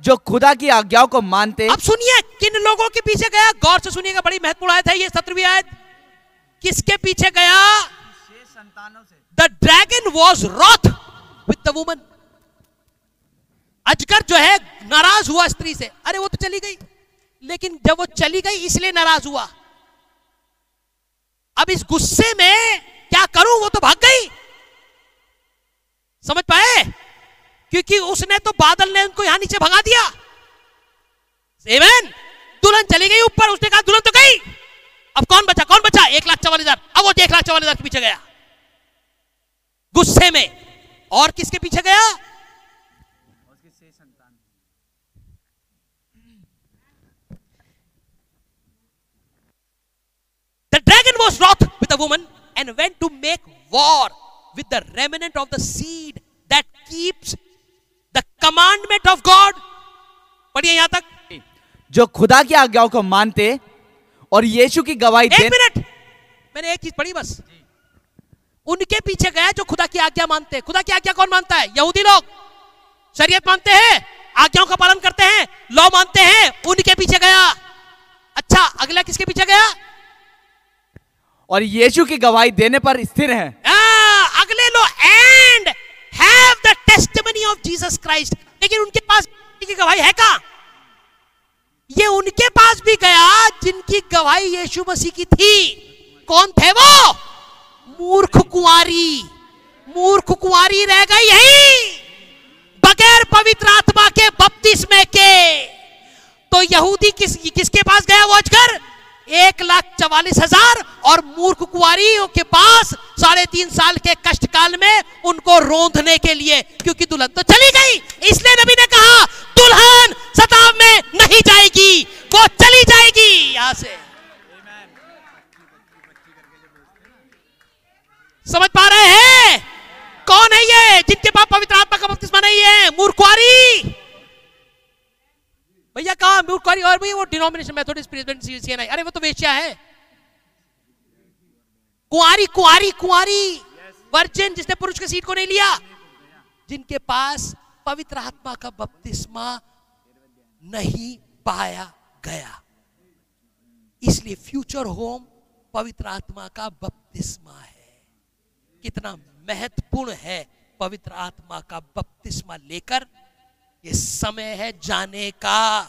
जो खुदा की आज्ञाओं को मानते अब सुनिए किन लोगों के पीछे गया? गौर से सुनिएगा बड़ी महत्वपूर्ण आयत है ये सत्रहवीं आयत। किसके पीछे गया? The dragon was wroth with the woman अजगर जो है नाराज़ हुआ स्त्री से। अरे वो तो चली गई। लेकिन जब वो चली गई इसलिए नाराज़ हुआ। अब इस गुस्से में क्या करूँ वो तो भाग गई। समझ पाए? क्योंकि उसने तो बादल ने उनको यहाँ नीचे भगा दिया। सेवन दुल्हन चली गई ऊपर, उसने कहा, दुल्हन तो गई। अब कौन बचा कौन बचा? एक लाख चवालीस हज़ार। अब वो एक लाख चवालीस हज़ार के पीछे गया। गुस्से में। और किसके पीछे गया? The dragon was wroth with woman and went to make war with the remnant of the seed that keeps the commandment of God. पढ़िए यहाँ तक। जो खुदा की आज्ञाओं को मानते और यीशु की गवाही एक मिनट। मैंने एक चीज़ पढ़ी बस। उनके पीछे गया जो खुदा की आज्ञा मानते। हैं खुदा की आज्ञा कौन मानता है? यहूदी लोग। शरीयत मानते हैं आज्ञाओं का पालन करते हैं लॉ मानते हैं उनके पीछे गया। अच्छा अगला किसके पीछे गया? और यीशु की गवाही देने पर स्थिर है। आ, अगले लो and have the testimony of Jesus Christ लेकिन उनके पास की गवाही है कहाँ? ये उनके पास भी गया जिनकी गवाही यीशु मसीह की थी। कौन थे वो? मूर्ख कुंवारी। मूर्ख कुंवारी रह गई यही। बगैर पवित्र आत्मा के बपतिस्मे के। तो यहूदी किस, किसके पास गया वो अजगर एक लाख चवालीस हज़ार और मूर्ख कुआरियों के पास साढ़े तीन साल के कष्ट काल में उनको रोंदने के लिए, क्योंकि दुल्हन तो चली गई। इसलिए नबी ने कहा, दुल्हन सताव में नहीं जाएगी, वो चली जाएगी। यहाँ से। समझ पा रहे हैं? कौन है ये? जिनके पास पवित्र आत्मा का बपतिस्मा नहीं है। मूर्खवारी भैया, कहा और भी वो डिनोमिनेशन प्रेसिडेंट सीएनआई अरे, वो तो वेश्या है। कुआरी कुआरी कुआरी वर्जिन जिसने पुरुष के सीट को नहीं लिया। जिनके पास पवित्र आत्मा का बपतिस्मा नहीं पाया गया। इसलिए फ्यूचर होम पवित्र आत्मा का बपतिस्मा है। कितना महत्वपूर्ण है पवित्र आत्मा का बपतिस्मा लेकर। ये समय है जाने का।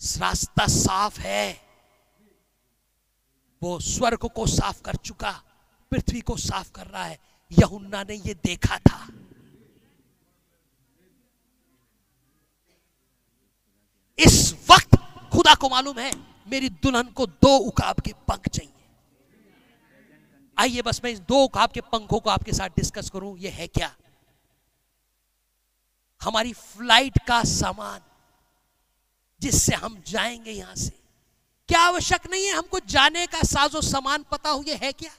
रास्ता साफ़ है। वो स्वर्ग को साफ़ कर चुका, पृथ्वी को साफ़ कर रहा है। यहुन्ना ने ये देखा था। इस वक्त खुदा को मालूम है, मेरी दुल्हन को दो उकाब के पंख चाहिए। आइए बस मैं इस दो उकाब के पंखों को आपके साथ डिस्कस करूँ, ये है क्या? हमारी फ़्लाइट का सामान, जिससे हम जाएँगे यहाँ से। क्या आवश्यक नहीं है हमको जाने का साजो सामान पता हुए है क्या?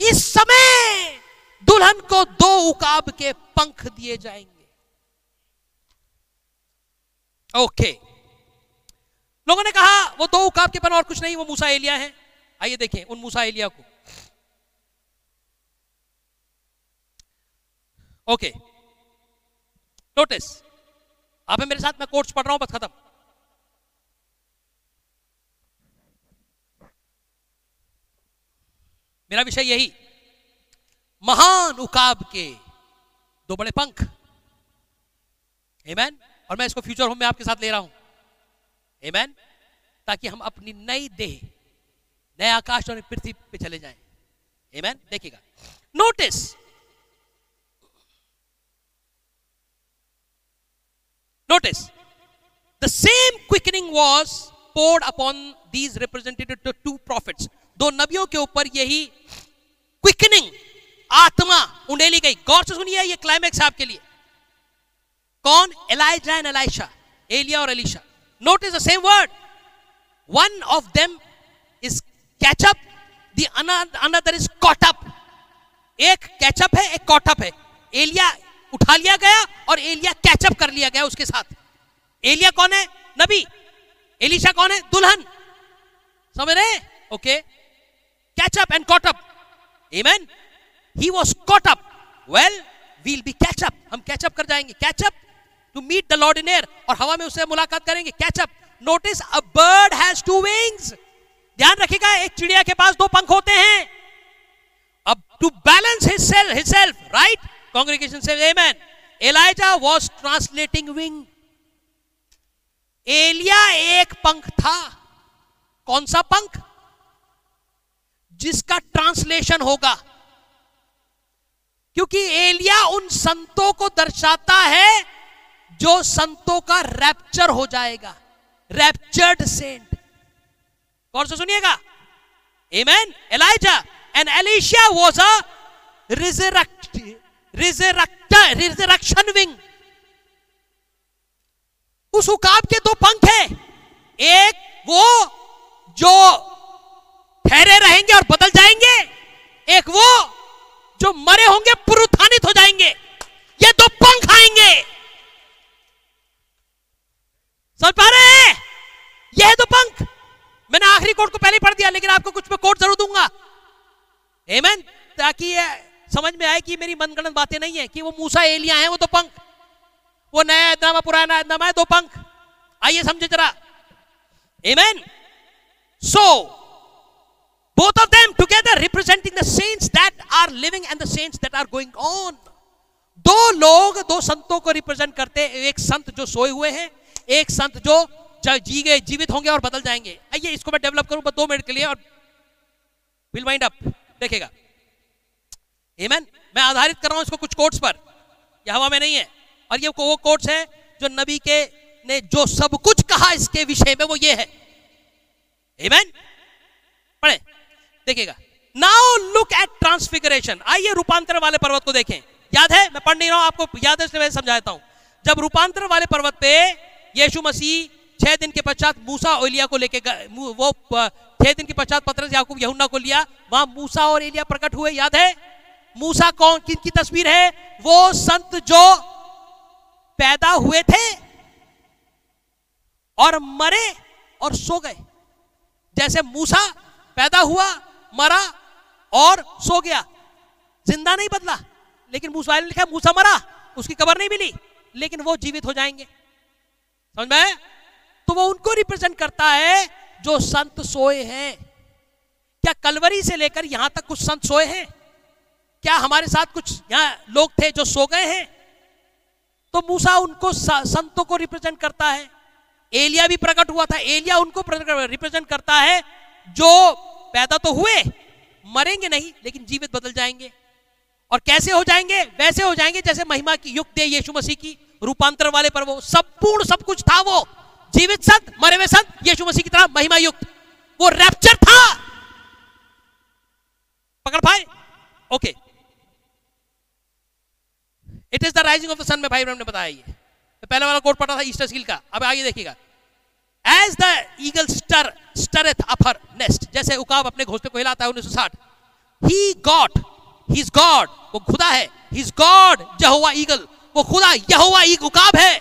इस समय दुल्हन को दो उकाब के पंख दिए जाएँगे। ओके। लोगों ने कहा, वो दो उकाब के पन और कुछ नहीं, वो मूसा एलिया है। आइए देखें, उन मूसा एलिया को। ओके। नोटिस आप है मेरे साथ मैं कोर्ट्स पढ़ रहा हूँ, बस खत्म. मेरा विषय यही. महान उकाब के दो बड़े पंख. Amen? और मैं इसको फ्यूचर होम में आपके साथ ले रहा हूँ. Amen? ताकि हम अपनी नई देह नए आकाश और पृथ्वी पे चले जाएँ. Amen? देखिएगा. Notice Notice, the same quickening was poured upon these represented the two prophets. दो नबियों के ऊपर यही क्विकनिंग आत्मा उंडेली गई। गौर से सुनिए ये क्लाइमैक्स आपके लिए। कौन? एलाइजा एंड एलाइशा एलिया और Elisha notice the same word one of them is catch up the other is caught up एक कैचअप है एक कॉटअप है। एलिया उठा लिया गया और एलिया कैचअप कर लिया गया उसके साथ। एलिया कौन है? नबी। एलिशा कौन है? दुल्हन। समझ रहे okay catch up and caught up amen he was caught up well we'll be catch up हम कैचअप कर जाएँगे। Catch up to meet the Lord in air और हवा में उससे मुलाकात करेंगे। Catch up notice a bird has two wings ध्यान रखिएगा, एक चिड़िया के पास दो पंख होते हैं। अब to balance his self right congregation says amen. Elijah was translating wing. एलिया एक पंख था। कौन सा पंख? जिसका ट्रांसलेशन होगा। क्योंकि एलिया उन संतों को दर्शाता है जो संतों का रैप्चर हो जाएगा। रैप्चर्ड सेंट और से सुनिएगा? Amen Elijah and Elisha was a resurrect resurrector, resurrection wing. उस उकाब के दो पंख हैं। एक वो जो ठहरे रहेंगे और बदल जाएँगे। एक वो जो मरे होंगे पुरुत्थानित हो जाएँगे। ये दो पंख आएँगे। समझ पा रहे हैं? ये है दो पंख। मैंने आखिरी कोट को पहले पढ़ दिया लेकिन आपको कुछ मैं कोट ज़रूर दूँगा। एमन ताकि ये समझ में आए कि मेरी मनगणन बातें नहीं है, कि वो मूसा एलिया है, वो दो पंख। वो नया ऐतनामा पुराना ऐतनामा है, दो पंख। आइए समझे जरा। एमन सो both of them together representing the saints that are living and the saints that are going on. दो लोग, दो संतों को रिप्रेजेंट करते हैं। एक संत जो सोए हुए हैं, एक संत जो जी गए, जीवित होंगे और बदल जाएँगे। आइए, इसको मैं डेवलप करूँ, दो मिनट के लिए और विल माइंड अप देखेगा Amen? मैं आधारित कर रहा हूँ इसको कुछ कोट्स पर। यह हवा में नहीं है। और ये वो कोट्स है जो नबी के ने जो सब कुछ कहा इसके विषय में वो ये है। Amen? पढ़े। देखिएगा। नाउ लुक एट ट्रांसफिगरेशन आइए रूपांतर वाले पर्वत को देखें। याद है? मैं पढ़ नहीं रहा हूँ, आपको याद है इसलिए हूँ। जब रूपांतर वाले पर्वत पे यीशु मसीह छह दिन के पश्चात मूसा और एलिया को लेके वो छह दिन के पश्चात पत्रस याकूब यहुन्ना को लिया, वहाँ मूसा और एलिया प्रकट हुए, याद है? मूसा कौन, किन की तस्वीर है? वो संत जो पैदा हुए थे और मरे और सो गए। जैसे मूसा पैदा हुआ, मरा और सो गया। ज़िंदा नहीं बदला, लेकिन मूसा ने लिखा मूसा मरा, उसकी कबर नहीं मिली, लेकिन वो जीवित हो जाएँगे। समझ में तो वो उनको रिप्रेजेंट करता है, जो संत सोए हैं। क्या कलवरी से लेकर यहाँ तक कुछ संत सोए हैं? क्या हमारे साथ कुछ यहाँ लोग थे जो सो गए हैं? तो मूसा उनको संतों को रिप्रेजेंट करता है। एलिया भी प्रकट हुआ था। एलिया उनको रिप्रेजेंट करता है, जो पैदा तो हुए, मरेंगे नहीं, लेकिन जीवित बदल जाएँगे। और कैसे हो जाएँगे? वैसे हो जाएँगे, जैसे महिमा की युक्त है यीशु मसीह की रूपांतर वाले पर वो संपूर्ण सब कुछ था वो। जीवित संत, मरे हुए संत, यीशु मसीह की तरह महिमा युक्त। वो रैप्चर था। पकड़ पाए? Okay it is the rising of the sun में भाई ने बताया ये मैं पहले वाला कोट पढ़ा था ईस्टर सील का अब आगे देखिएगा as the eagle stir stirreth up her nest जैसे उकाब अपने घोंसले को हिलाता है उन्नीस सौ साठ he God he is God वो खुदा है ही इज़ गॉड यहोवा ईगल वो खुदा यहोवा ईग उकाब है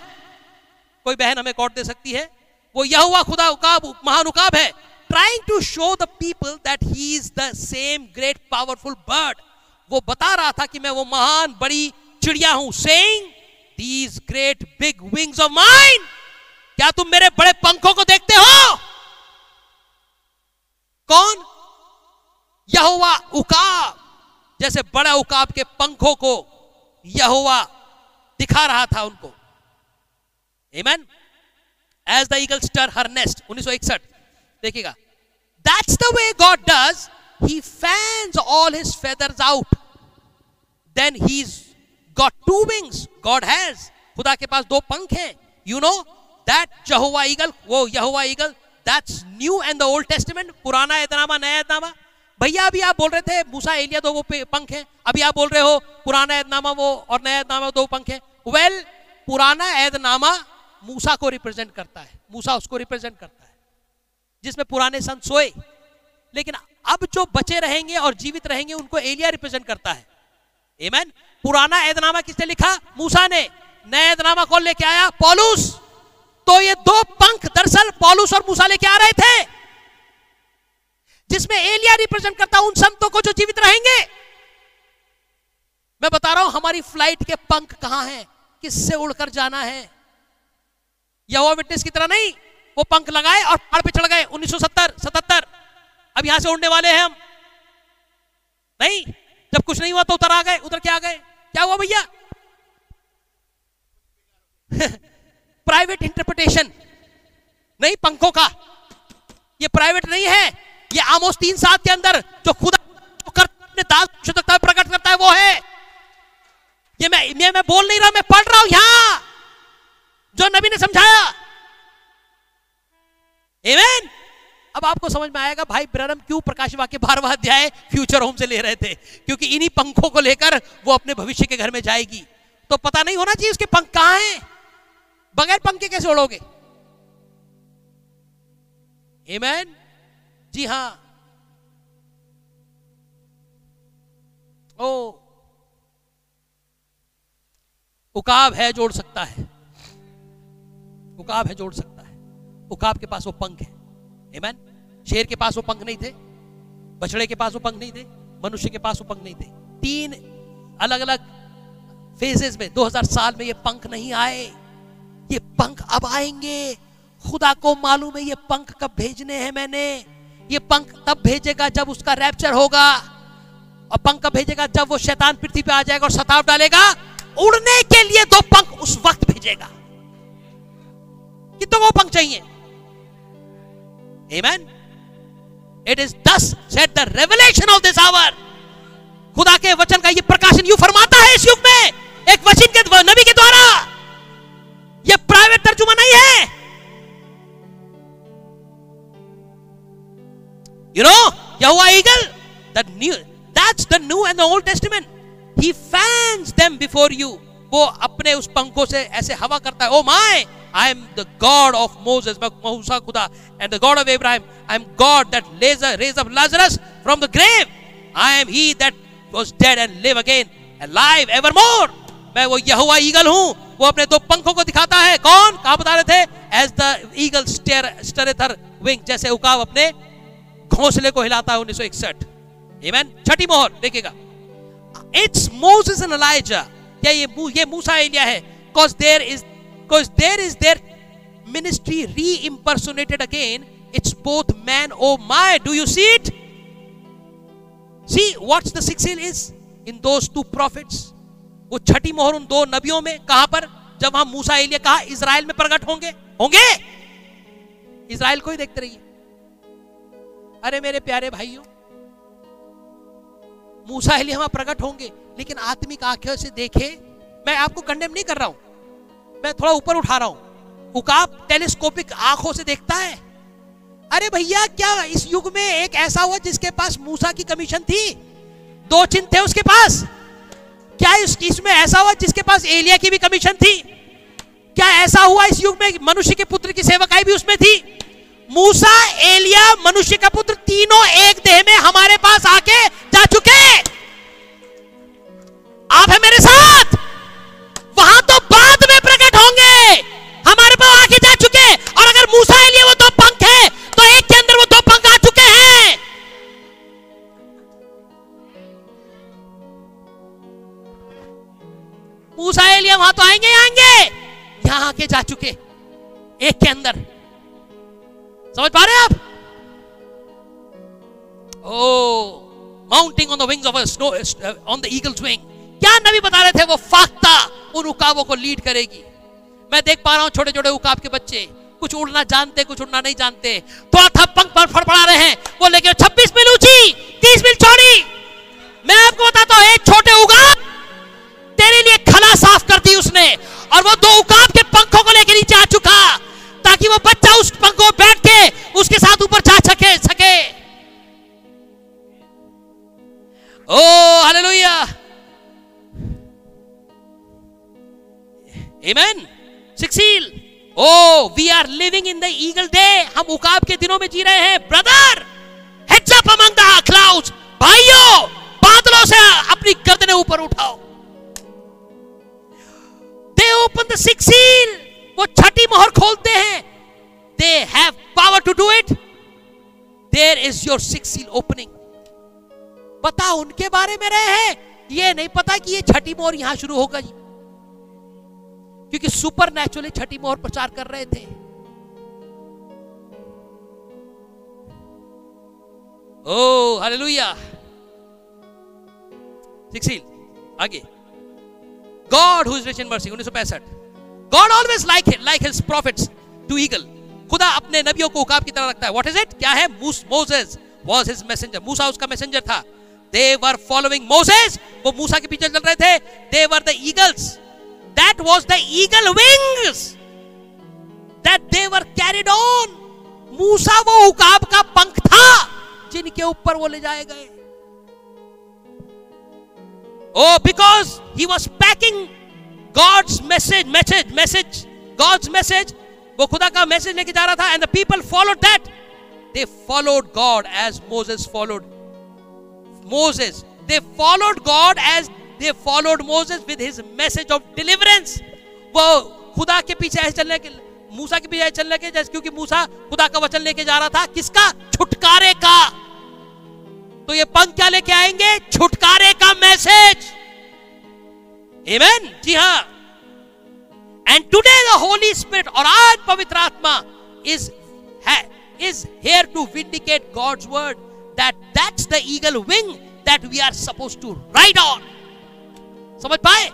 कोई बहन हमें कोट दे सकती है वो यहोवा खुदा उकाब महान उकाब है trying to show the people that he is the same great powerful bird वो बता रहा था कि मैं वो महान बड़ी चिड़िया हूँ saying these great big wings of mind क्या तुम मेरे बड़े पंखों को देखते हो? कौन? यह उकाब। जैसे बड़े उकाब के पंखों को यहुआ दिखा रहा था उनको। Amen as the eagle stir her nest उन्नीस सौ देखिएगा। That's the way God does he fans all his feathers out then he got two wings. God has. खुदा के पास दो पंख हैं. You know that Jehovah eagle, वो Jehovah eagle, that's new and the Old Testament. पुराना ऐतनामा नया ऐतनामा भैया अभी आप बोल रहे थे मूसा एलिया दो वो पंख हैं अभी आप बोल रहे हो पुराना ऐतनामा वो और नया ऐतनामा दो पंख हैं वेल well, पुराना ऐतनामा मूसा को रिप्रेजेंट करता है मूसा उसको रिप्रेजेंट करता है जिसमें पुराने संत सोए लेकिन अब जो बचे रहेंगे और जीवित रहेंगे उनको एलिया रिप्रेजेंट करता है Amen? पुराना ऐदनामा किसने लिखा? मूसा ने। नया ऐदनामा कौन लेके आया? पॉलूस। तो ये दो पंख दरअसल पॉलूस और मूसा लेके आ रहे थे। जिसमें एलिया रिप्रेजेंट करता उन संतों को जो जीवित रहेंगे। मैं बता रहा हूँ, हमारी फ़्लाइट के पंख कहाँ हैं? किससे उड़कर जाना है? यहोवा विटनेस की तरह नहीं। वो पंख लगाए और पहाड़ पे चढ़ गए। 1970 77 अब यहाँ से उड़ने वाले हैं हम। नहीं, जब कुछ नहीं हुआ तो उतर आ गए उतर के आ गए? क्या हुआ भैया? प्राइवेट इंटरप्रिटेशन नहीं पंखों का। ये प्राइवेट नहीं है। ये आमोस तीन सात के अंदर जो खुदा कर, अपने प्रकट करता है वो है। ये मैं मैं, मैं बोल नहीं रहा मैं पढ़ रहा हूँ यहाँ। जो नबी ने समझाया। Amen? अब आपको समझ में आएगा, भाई ब्रनम क्यों प्रकाश वाक्य बारहवा अध्याय फ्यूचर होम से ले रहे थे? क्योंकि इन्हीं पंखों को लेकर वो अपने भविष्य के घर में जाएगी। तो पता नहीं होना चाहिए उसके पंख कहाँ हैं? बगैर पंखे कैसे उड़ोगे? Amen? जी हाँ। ओ, उकाब है जोड़ सकता है। उकाब है जोड़ सकता है। उकाब के पास वो पंख है। Amen? शेर के पास वो पंख नहीं थे, बछड़े के पास वो पंख नहीं थे, मनुष्य के पास वो पंख नहीं थे। तीन अलग अलग फेजेस में 2000 साल में ये पंख नहीं आए। ये पंख अब आएँगे। खुदा को मालूम है ये पंख कब भेजने हैं मैंने। ये पंख तब भेजेगा जब उसका रैप्चर होगा। और पंख कब भेजेगा? जब वो शैतान पृथ्वी पे आ जाएगा और सताव डालेगा। उड़ने के लिए दो पंख उस वक्त भेजेगा। कितनों को पंख चाहिए? Amen. It is thus said the revelation of this hour. खुदा के वचन का ये प्रकाशन यू फरमाता है इस युग में। एक वचन के नबी के द्वारा। ये प्राइवेट तर्जुमा नहीं है। You know Yahweh eagle the new that's the new and Old Testament he fans them before you वो अपने उस पंखों से ऐसे हवा करता है oh O my the God of Moses मैं मूसा खुदा and the God of Ibrahim I am God that raise raise up Lazarus from the grave I am he that was dead and live again alive evermore. मैं वो यहोवा eagle हूँ। वो अपने दो पंखों को दिखाता है। कौन? कहा बता रहे थे? As the eagle stir stirreth her wing जैसे उकाव अपने घोंसले को हिलाता है उन्नीस सौ इकसठ। छठी मोहर, देखिएगा। इट्स मोसेस एंड एलाइजा क्या ये ये मूसा एलिया है? Cause there is cause there is their ministry re-impersonated again it's both man oh my do you see it see what's the sixth seal is in those two prophets वो छठी मोहर उन दो नबियों में कहाँ पर जब हम मूसा एलिया कहा इज़राइल में प्रकट होंगे होंगे इज़राइल को ही देखते रहिए अरे मेरे प्यारे भाइयों मूसा एलिया वहाँ प्रकट होंगे लेकिन आत्मिक आँखों से देखे मैं आपको कंडेम नहीं कर रहा हूँ मैं थोड़ा ऊपर उठा रहा हूँ। उकाब टेलीस्कोपिक आँखों से देखता है। अरे भैया, क्या इस युग में एक ऐसा हुआ जिसके पास मूसा की कमीशन थी? दो चिन्ह थे उसके पास। क्या इस इसमें ऐसा हुआ जिसके पास एलिया की भी कमीशन थी? क्या ऐसा हुआ इस युग में मनुष्य के पुत्र की सेवकाई भी उसमें थी? मूसा, एलिया, मनुष्य का पुत्र तीनों एक देह में हमारे पास आके जा चुके आप है मेरे साथ। में प्रकट होंगे। हमारे पास आके जा चुके और अगर मूसा एलिया वो दो पंख है तो एक के अंदर वो दो पंख आ चुके हैं। मूसा एलिया वहाँ तो आएँगे आएँगे। यहाँ आके जा चुके एक के अंदर। समझ पा रहे आप? ओ mounting on the wings of snow on the eagle's wing क्या नबी बता रहे थे वो फाख्ता उन उकाबों को लीड करेगी? मैं देख पा रहा हूँ छोटे छोटे उकाब के बच्चे, कुछ उड़ना जानते, कुछ उड़ना नहीं जानते। थोड़ा था पंख पर फड़फड़ा रहे हैं। वो लेके 26 मील ऊँची 30 मील चौड़ी। मैं आपको बताता हूँ, एक छोटे उकाब तेरे लिए खला साफ़ कर दी उसने। और वो दो उकाब के पंखों को लेके नीचे आ चुका, ताकि वो बच्चा उस पंखों बैठ के उसके साथ ऊपर जा सके सके। ओ, hallelujah. Amen. Seal. Oh, we are living in the eagle day. हम उकाब के दिनों में जी रहे हैं brother heads up among the clouds. भाइयों बादलों से अपनी गर्दनें ऊपर उठाओ They open the six seal. वो छठी मोहर खोलते हैं They have power to do it. There is your six seal opening. पता उनके बारे में रहे हैं ये नहीं पता कि ये छठी मोहर यहाँ शुरू होगा जी क्योंकि सुपर नेचुरली छठी मोहर प्रचार कर रहे थे। Oh hallelujah. आगे। God who is rich in mercy 1965 God always like like his prophets to eagle खुदा अपने नबियों को उकाब की तरह रखता है। व्हाट इज़ इट क्या है? मोसेस वाज हिज मैसेंजर मूसा उसका मैसेंजर था। दे वर फॉलोइंग मोसेस वो मूसा के पीछे चल रहे थे। They were the eagles that was the eagle wings that they were carried on मूसा वो उकाब का पंख था जिनके ऊपर वो ले जाए गए oh because he was packing God's message message message God's message वो खुदा का मैसेज लेके जा रहा था and the people followed that they followed God as Moses followed Moses. They followed God as they followed Moses with his message of deliverance वो खुदा के पीछे ऐसे चलने के मूसा के पीछे ऐसे चलने के जैसे क्योंकि मूसा खुदा का वचन लेके जा रहा था, किसका? छुटकारे का। तो ये पंख क्या लेके आएँगे? छुटकारे का मैसेज एमन जी हा। And today the Holy Spirit और आज पवित्र आत्मा इज़ है is here to vindicate God's word that that's the eagle wing that we are suppose to ride on समझ पाए?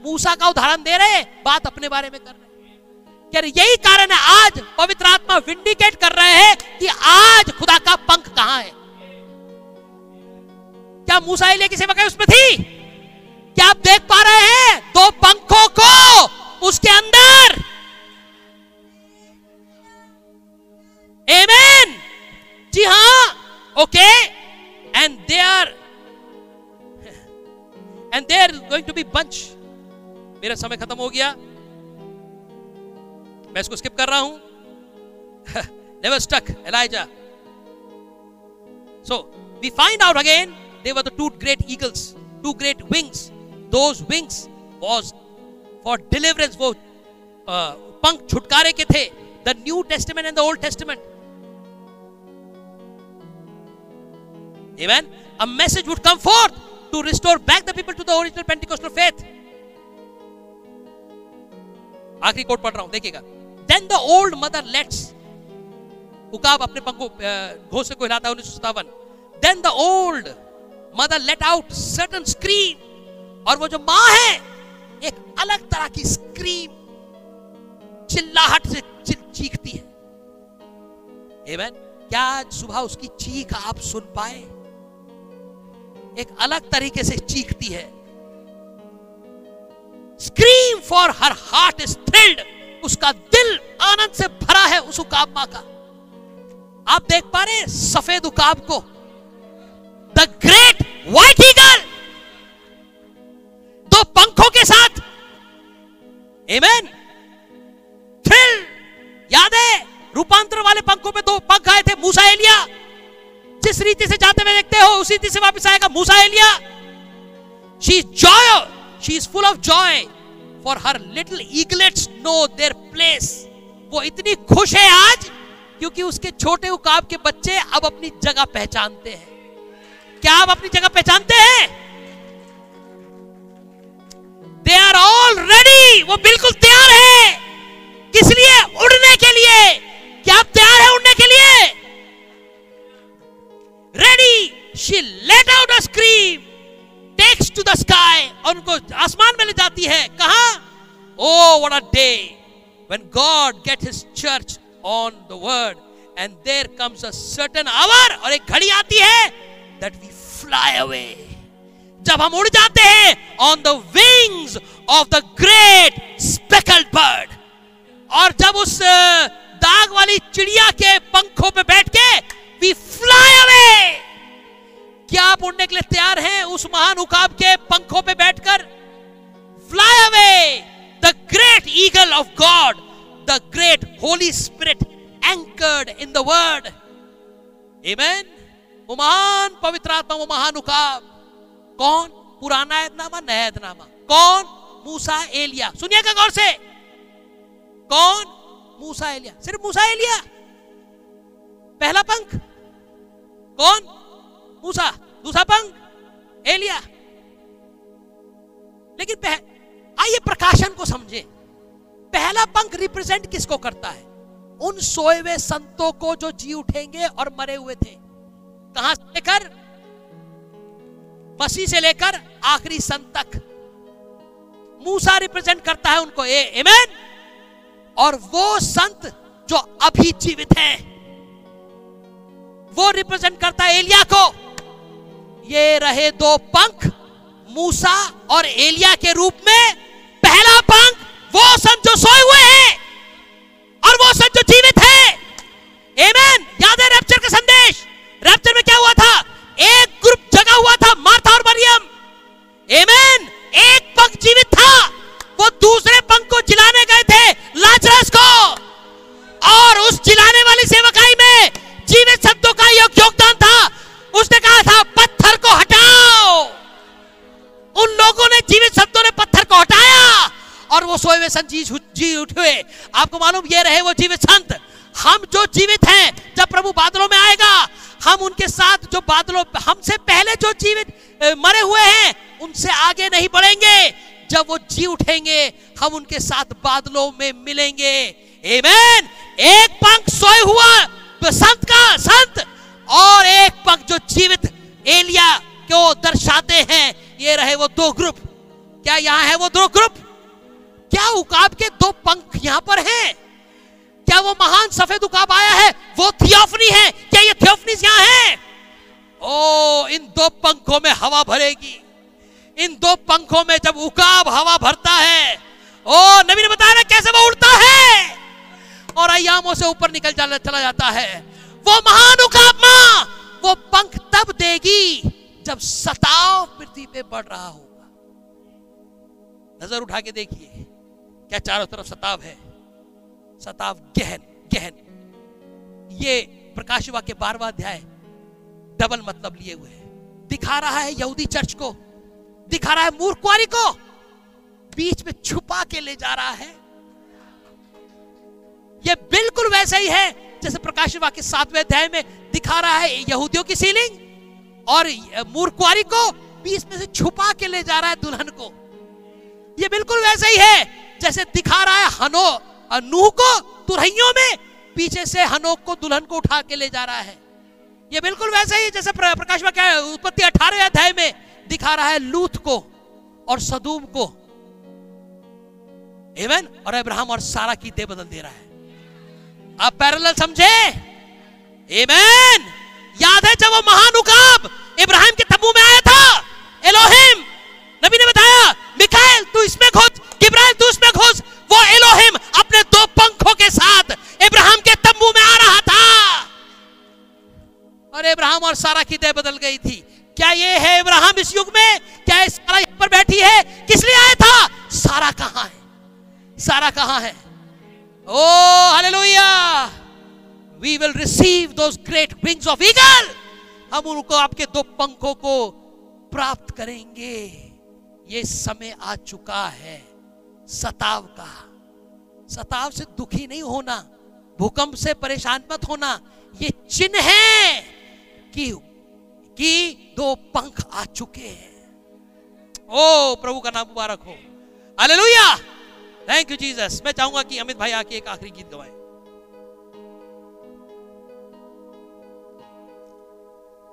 मूसा का उदाहरण दे रहे बात अपने बारे में कर रहे क्या यही कारण है, आज पवित्र आत्मा विंडिकेट कर रहे हैं कि आज खुदा का पंख कहाँ है? क्या मूसा एलिया की सेवा उसमें थी? क्या आप देख पा रहे हैं, दो पंखों को उसके अंदर? Amen. जी हाँ okay and they are and they are going to be bunch मेरा समय खत्म हो गया। मैं इसको स्किप कर रहा हूँ। Never stuck Elijah so we find out again they were the two great eagles two great wings those wings was for deliverance वो uh, पंख छुटकारे के थे the New Testament and the Old Testament Amen. A message would come forth. To restore back the people to the original Pentecostal faith. आखिरी quote पढ़ रहा हूँ, देखिएगा। Then the old mother lets उकाब अपने पंखों घोंसे को हिलाता है उन्नीस सौ सतावन then the old mother let out certain scream और वो जो माँ है, एक अलग तरह की स्क्रीम चिल्लाहट से चीखती है। Amen. क्या सुबह उसकी चीख आप सुन पाए? एक अलग तरीके से चीखती है। Scream for her heart is thrilled उसका दिल आनंद से भरा है उस उकाब माँ का। आप देख पा रहे सफ़ेद उकाब को। द ग्रेट व्हाइट ईगल दो पंखों के साथ। एमेन थ्रिल याद है रूपांतर वाले पंखों पे दो पंख आए थे, मूसा एलिया। जिस रीति से जाते हुए देखते हो, उसी रीति से वापस आएगा मूसा, Elia. She is joy she is full of joy for her little eaglets no there place वो इतनी खुश है आज, क्योंकि उसके छोटे उकाब के बच्चे अब अपनी जगह पहचानते हैं। क्या आप अपनी जगह पहचानते हैं? दे आर ऑल रेडी वो बिल्कुल तैयार है। किस लिए? उड़ने के लिए। क्या आप तैयार है उड़ने के लिए? Ready she let out a scream takes to the sky और उनको आसमान में ले जाती है। कहा? ओ what a day when God get his church on the word and there comes a certain hour और एक घड़ी आती है दैट वी फ्लाई अवे जब हम उड़ जाते हैं on the wings of the great speckled bird और जब उस दाग वाली चिड़िया के पंखों पे बैठ के वी फ्लाई अवे क्या आप उड़ने के लिए तैयार हैं उस महान उकाब के पंखों पे बैठकर? Fly away the great eagle of God the great Holy Spirit anchored in the word amen वो महान पवित्र आत्मा, वो महान उकाब। कौन? पुराना ऐतनामा नया ऐतनामा कौन? मूसा, एलिया। सुनिएगा गौर से। कौन? मूसा, एलिया। सिर्फ़ मूसा, एलिया। पहला पंख। कौन मूसा दूसरा पंख एलिया लेकिन आइए प्रकाशन को समझे। पहला पंख रिप्रेजेंट किसको करता है? उन सोए हुए संतों को जो जी उठेंगे और मरे हुए थे। कहाँ से लेकर? मसीह से लेकर आखिरी संत तक। मूसा रिप्रेजेंट करता है उनको, ए एमेन और वो संत जो अभी जीवित हैं। वो रिप्रेजेंट करता है एलिया को। ये रहे दो पंख, मूसा और एलिया के रूप में। पहला पंख, वो संत जो सोए हुए हैं और वो संत जो जीवित है। एमेन याद है रैप्चर का संदेश? रैप्चर में क्या हुआ था? एक ग्रुप जगा हुआ था, मार्था और मरियम। एमेन एक पंख जीवित था। वो दूसरे पंख को जिलाने गए थे, लाजरस को। और उस जिलाने वाली सेवकाई जीवित शब्दों का योगदान था। उसने कहा था, पत्थर को हटाओ। उन लोगों ने जीवित शब्दों ने पत्थर को हटाया और वो सोए हुए संत जी जी उठे। आपको मालूम ये रहे वो जीवित संत। हम जो जीवित हैं, जब प्रभु बादलों में आएगा, हम उनके साथ जो बादलों, हमसे पहले जो जीवित मरे हुए हैं, उनसे आगे नहीं बढ़ेंगे। जब वो जी उठेंगे, हम उनके साथ बादलों में मिलेंगे। एमेन एक पंख सोए हुआ संत का संत। और एक पंख जो जीवित एलिया को दर्शाते हैं, ये रहे वो दो ग्रुप। क्या यहाँ है वो दो ग्रुप? क्या उकाब के दो पंख यहाँ पर हैं? क्या वो महान सफ़ेद उकाब आया है? वो थियोफनी है। क्या ये थियोफनीस यहाँ है? ओ, इन दो पंखों में हवा भरेगी। इन दो पंखों में जब उकाब हवा भरता है, ओ, नबी ने बताया कैसे वो उड़ता है? और अयामों से ऊपर निकल जा, चला जाता है। वो महान उकाब वो पंख तब देगी जब सताव पृथ्वी पे बढ़ रहा होगा। नज़र उठा के देखिए क्या चारों तरफ़ सताव है? सताव गहन गहन। ये प्रकाश के बारवा अध्याय डबल मतलब लिए हुए है। दिखा रहा है यहूदी चर्च को दिखा रहा है मूर्खवारी को बीच में छुपा के ले जा रहा है। ये बिल्कुल वैसा ही है, जैसे प्रकाश के सातवें अध्याय में दिखा रहा है, यहूदियों की सीलिंग और मूर्खवारी को बीच में से छुपा के ले जा रहा है दुल्हन को। ये बिल्कुल वैसा ही है, जैसे दिखा रहा है हनो नूह को तुरहियों में पीछे से हनोक को दुल्हन को उठा के ले जा रहा है। ये बिल्कुल वैसा ही जैसे प्र- प्रकाश में क्या उत्पत्ति अठारह अध्याय में दिखा रहा है लूथ को और सदूम को। एवन और अब्राहम और सारा की दे बदल दे रहा है। आप पैरेलल समझे? याद है जब वो महान उकाब इब्राहिम के तंबू में आया था? एलोहिम नबी ने बताया, मिकाएल, तू इसमें घुस गिब्राइल तू इसमें घुस। वो एलोहिम अपने दो पंखों के साथ इब्राहिम के तंबू में आ रहा था। और इब्राहिम और सारा की दे बदल गई थी। क्या ये है इब्राहिम इस युग में? क्या सारा पर बैठी है? किस लिए आया था? सारा कहाँ है? सारा कहाँ है? ओ hallelujah we will receive those great wings of eagle हम उनको आपके दो पंखों को प्राप्त करेंगे। ये समय आ चुका है। सताव का। सताव से दुखी नहीं होना। भूकंप से परेशान मत होना। ये चिन्ह है कि कि दो पंख आ चुके हैं। ओ, प्रभु का नाम मुबारक हो। हालेलुया थैंक यू जीसस मैं चाहूँगा कि अमित भाई आके एक आखिरी गीत गवाए।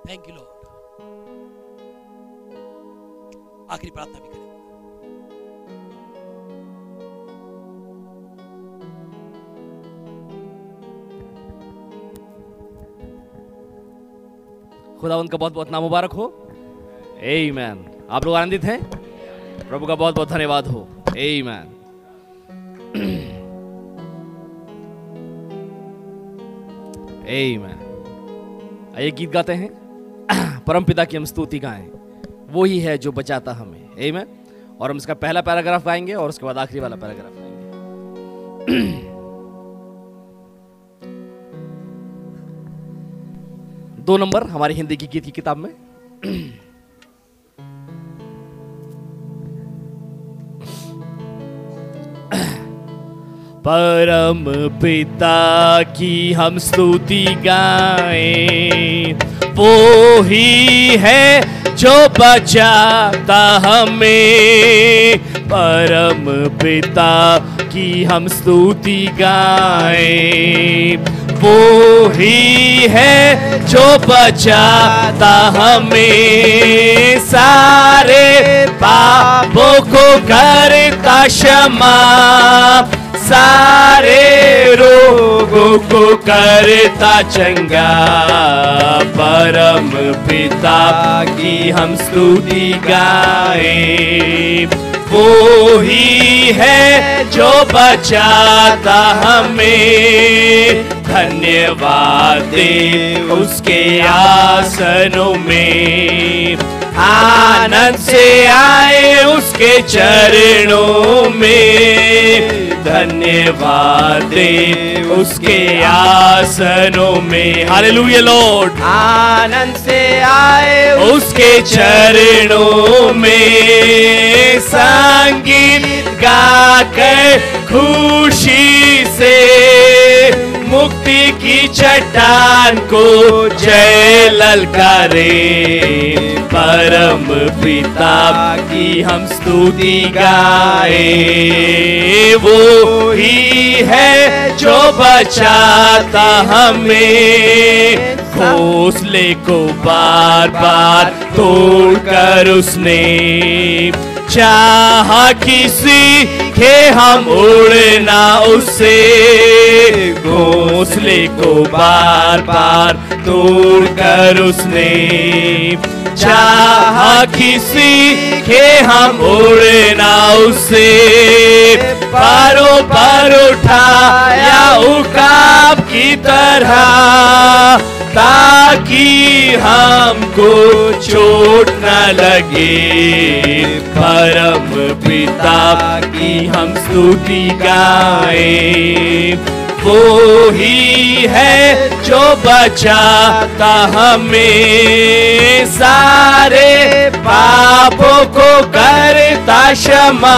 थैंक यू लॉर्ड आखिरी प्रार्थना भी करें। खुदा, उनका बहुत बहुत नाम मुबारक हो। ए मैन आप लोग आनंदित हैं? प्रभु का बहुत बहुत धन्यवाद हो। ए मैन मैन आइए गीत गाते हैं। परम पिता की हम स्तुति गाएँ। वो ही है जो बचाता हमें। ए मैन और हम इसका पहला पैराग्राफ गाएँगे और उसके बाद आखिरी वाला पैराग्राफ गाएँगे। दो नंबर हमारी हिंदी की गीत की किताब में। परम पिता की हम स्तुति गाएँ। वो ही है जो बचाता हमें। परम पिता की हम स्तुति गाएँ। वो ही है जो बचाता हमें। सारे पापों को करता क्षमा। सारे रोगों को करता चंगा। परम पिता की हम स्तुति गाएँ। वो ही है जो बचाता हमें। धन्यवाद दे उसके आसनों में। आनंद से आए उसके चरणों में। धन्यवाद दे उसके आसनों में। Hallelujah Lord. आनंद से आए उसके चरणों में संगीत गाकर खुशी से मुक्ति की चट्टान को जय ललकारे परम पिता की हम स्तुति गाए। वो ही है जो बचाता हमें। घोंसले को बार बार तोड़ कर उसने चाह किसी के हम उड़ना उससे घोंसले को बार बार तोड़ कर उसने चाह किसी के हम उड़ना उससे पारो पर उठाया उकाब की तरह, ताकि हमको चोट न लगे। परम पिता की हम स्तुति गाए। वो ही है जो बचाता हमें सारे पापों को करता क्षमा।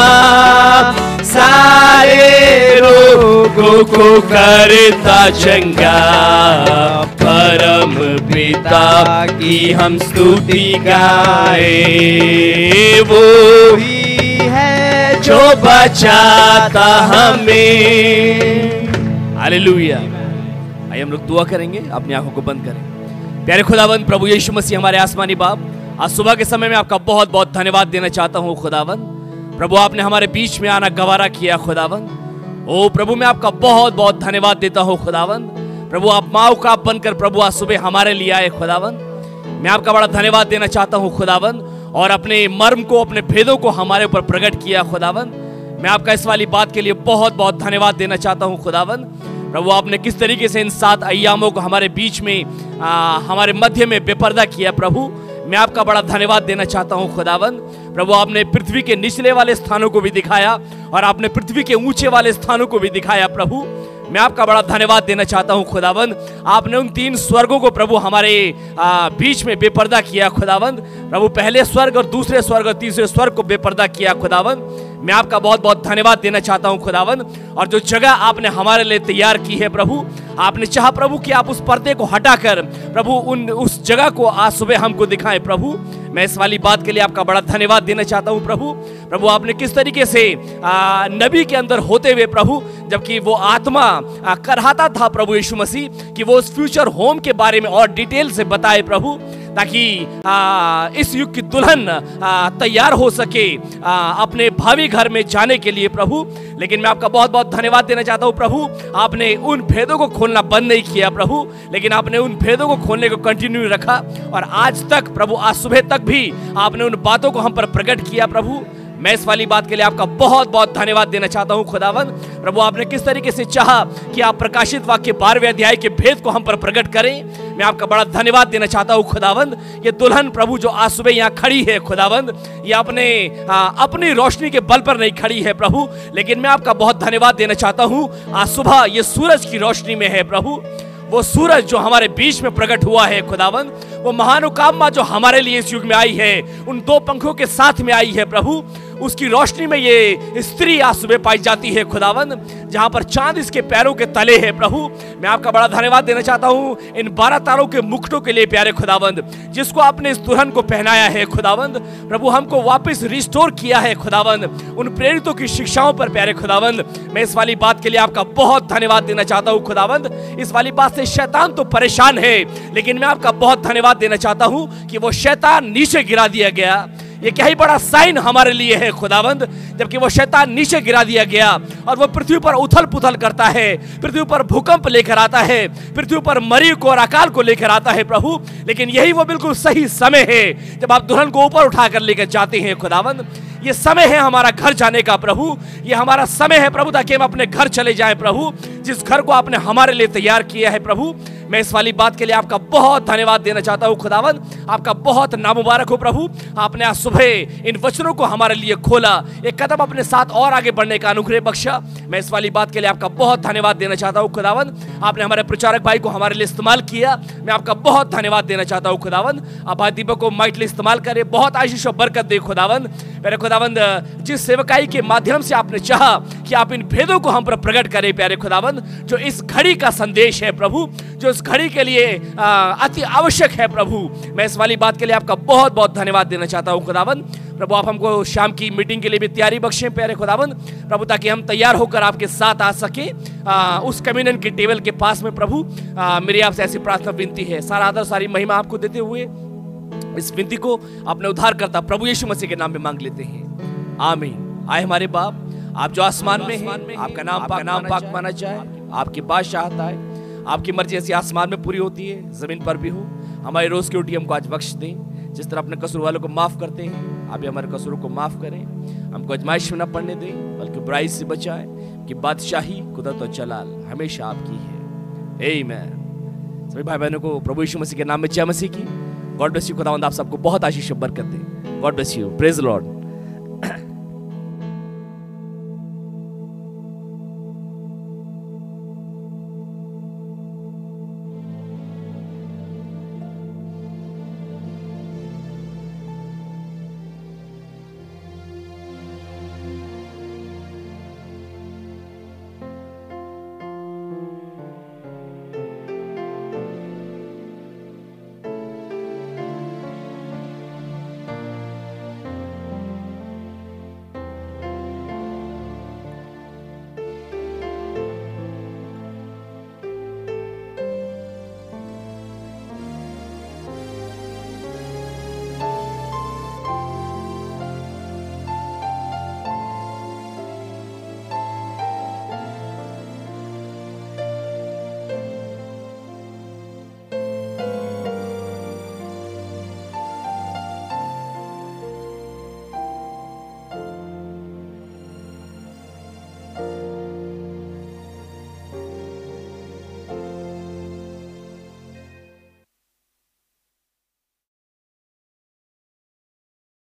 सारे रोगों को करता चंगा। परम पिता की हम स्तुति गाए। वो ही है जो बचाता हमें। हालेलुया आइए हम लोग दुआ करेंगे, अपनी आँखों को बंद करें। प्यारे खुदावंद, प्रभु यीशु मसीह हमारे आसमानी बाप, आज सुबह के समय में आपका बहुत बहुत धन्यवाद देना चाहता हूँ खुदावंद। प्रभु आपने हमारे बीच में आना गवारा किया खुदावंद। ओ प्रभु, मैं आपका बहुत बहुत धन्यवाद देता हूँ खुदावंद। प्रभु, आप माओ का बनकर प्रभु आज सुबह हमारे लिए आए खुदावंद। मैं आपका बड़ा धन्यवाद देना चाहता हूँ खुदावंद, और अपने मर्म को, अपने भेदों को हमारे ऊपर प्रकट किया खुदावंद। मैं आपका इस वाली बात के लिए बहुत बहुत धन्यवाद देना चाहता हूँ खुदावंद। प्रभु आपने किस तरीके से इन सात अयामों को हमारे बीच में आ, हमारे मध्य में बेपर्दा किया प्रभु? मैं आपका बड़ा धन्यवाद देना चाहता हूँ खुदावंद प्रभु आपने पृथ्वी के निचले वाले स्थानों को भी दिखाया और आपने पृथ्वी के ऊँचे वाले स्थानों को भी दिखाया प्रभु। मैं आपका बड़ा धन्यवाद देना चाहता हूँ, खुदावंद। आपने उन तीन स्वर्गों को प्रभु हमारे बीच में बेपर्दा किया, खुदावंद। प्रभु पहले स्वर्ग और दूसरे स्वर्ग और तीसरे स्वर्ग को बेपर्दा किया, खुदावंद। मैं आपका बहुत बहुत धन्यवाद देना चाहता हूँ, खुदावंद। और जो जगह आपने हमारे लिए तैयार की है, प्रभु, आपने चाह, प्रभु, कि आप उस पर्दे को हटाकर, प्रभु, उन, उस जगह को आज सुबह हमको दिखाएँ, प्रभु। मैं इस वाली बात के लिए आपका बड़ा धन्यवाद देना चाहता हूँ, प्रभु। प्रभु, आपने किस तरीके से नबी के अंदर होते हुए, प्रभु जबकि वो आत्मा आ, करहाता था प्रभु यीशु मसीह कि वो उस फ्यूचर होम के बारे में और डिटेल से बताए प्रभु ताकि आ, इस युग की दुल्हन तैयार हो सके आ, अपने भावी घर में जाने के लिए प्रभु। लेकिन मैं आपका बहुत बहुत धन्यवाद देना चाहता हूँ प्रभु। आपने उन भेदों को खोलना बंद नहीं किया प्रभु लेकिन आपने उन भेदों को खोलने को कंटिन्यू रखा और आज तक प्रभु आज सुबह तक भी आपने उन बातों को हम पर प्रकट किया प्रभु। मैं इस वाली बात के लिए आपका बहुत बहुत धन्यवाद देना चाहता हूँ खुदावन प्रभु आपने किस तरीके से चाहा कि आप प्रकाशित वाक्य बारहवें अध्याय के भेद को हम पर प्रकट करें मैं आपका बड़ा धन्यवाद देना चाहता हूँ खुदावंद। ये दुल्हन प्रभु जो आज सुबह यहाँ खड़ी है खुदावंद ये अपने आ, अपनी रोशनी के बल पर नहीं खड़ी है प्रभु लेकिन मैं आपका बहुत धन्यवाद देना चाहता हूँ आज सुबह ये सूरज की रोशनी में है प्रभु। वो सूरज जो हमारे बीच में प्रकट हुआ है खुदावन वो महानुकामना जो हमारे लिए इस युग में आई है उन दो पंखों के साथ में आई है प्रभु। उसकी रोशनी में ये स्त्री आज सुबह पाई जाती है खुदावन जहाँ पर चाँद इसके पैरों के तले है प्रभु। मैं आपका बड़ा धन्यवाद देना चाहता हूँ इन बारह तारों के मुकुटों के लिए, प्यारे खुदावंद, जिसको आपने इस दुल्हन को पहनाया है खुदावंद। प्रभु, हमको वापस रिस्टोर किया है खुदावंद, उन प्रेरितों की शिक्षाओं पर, प्यारे खुदावंद। मैं इस वाली बात के लिए आपका बहुत धन्यवाद देना चाहता हूँ खुदावंद। इस वाली बात से शैतान तो परेशान है, लेकिन मैं आपका बहुत धन्यवाद देना चाहता हूँ कि वो शैतान नीचे गिरा दिया गया। ये क्या ही बड़ा साइन हमारे लिए है, खुदावंद। जबकि वो शैतान नीचे गिरा दिया गया और वो पृथ्वी पर उथल पुथल करता है, पृथ्वी पर भूकंप लेकर आता है, पृथ्वी पर मरी को और अकाल को लेकर आता है प्रभु। लेकिन यही वो बिल्कुल सही समय है, जब आप दुल्हन को ऊपर उठाकर लेकर जाते हैं, खुदावंद। ये समय है हमारा घर जाने का, प्रभु। ये हमारा समय है प्रभु ताकि हम अपने घर चले जाएँ, प्रभु। जिस घर को आपने हमारे लिए तैयार किया है, प्रभु मैं इस वाली बात के लिए आपका बहुत धन्यवाद देना चाहता हूँ खुदावन आपका बहुत नामुबारक हो, प्रभु। आपने आज सुबह इन वचनों को हमारे लिए खोला। एक कदम अपने साथ और आगे बढ़ने का अनुग्रह बख्शा। मैं इस वाली बात के लिए आपका बहुत धन्यवाद देना चाहता हूँ खुदावन आपने हमारे प्रचारक भाई को हमारे लिए इस्तेमाल किया। मैं आपका बहुत धन्यवाद देना चाहता हूँ खुदावन आप भाई दीपक को माइटली इस्तेमाल करे। बहुत आशीष और बरकत दे खुदावन मेरे खुदावन जिस सेवकाई के माध्यम से आपने चाहा कि आप इन भेदों को हम पर प्रकट करें, प्यारे खुदावन जो इस घड़ी का संदेश है, प्रभु, जो इस घड़ी के लिए अति आवश्यक है प्रभु। मैं इस वाली बात के लिए आपका बहुत बहुत धन्यवाद देना चाहता हूँ खुदावन प्रभु आप हमको शाम की मीटिंग के लिए भी तैयारी बख्शें प्यारे खुदावन प्रभु ताकि हम तैयार होकर आपके साथ आ सके आ, उस कम्युनियन के टेबल के पास में प्रभु। आ, मेरी आपसे ऐसी प्रार्थना विनती है सारा आदर सारी महिमा आपको देते हुए इस विनती को अपने उद्धार करता प्रभु यीशु मसीह के नाम में मांग लेते हैं। आमीन। आए हमारे बाप आप जो आसमान में हैं आपका नाम पाक नाम पाक माना जाए आपकी बादशाहत आए। आपकी मर्ज़ी ऐसी आसमान में पूरी होती है, ज़मीन पर भी हो। हमारी रोज की रोटी हमको आज बख्श दें। जिस तरह अपने कसूर वालों को माफ़ करते हैं, आप भी हमारे कसूरों को माफ़ करें। हमको अजमाइश में न पड़ने दें, बल्कि बुराई से बचाए, कि बादशाही कुदरत और जलाल हमेशा आपकी है आमीन सभी भाई बहनों को प्रभु यीशु मसीह के नाम में जय मसीह की। गॉड ब्लेस यू खुदावंद, आप सबको बहुत आशीष बरकत दे। God bless you praise Lord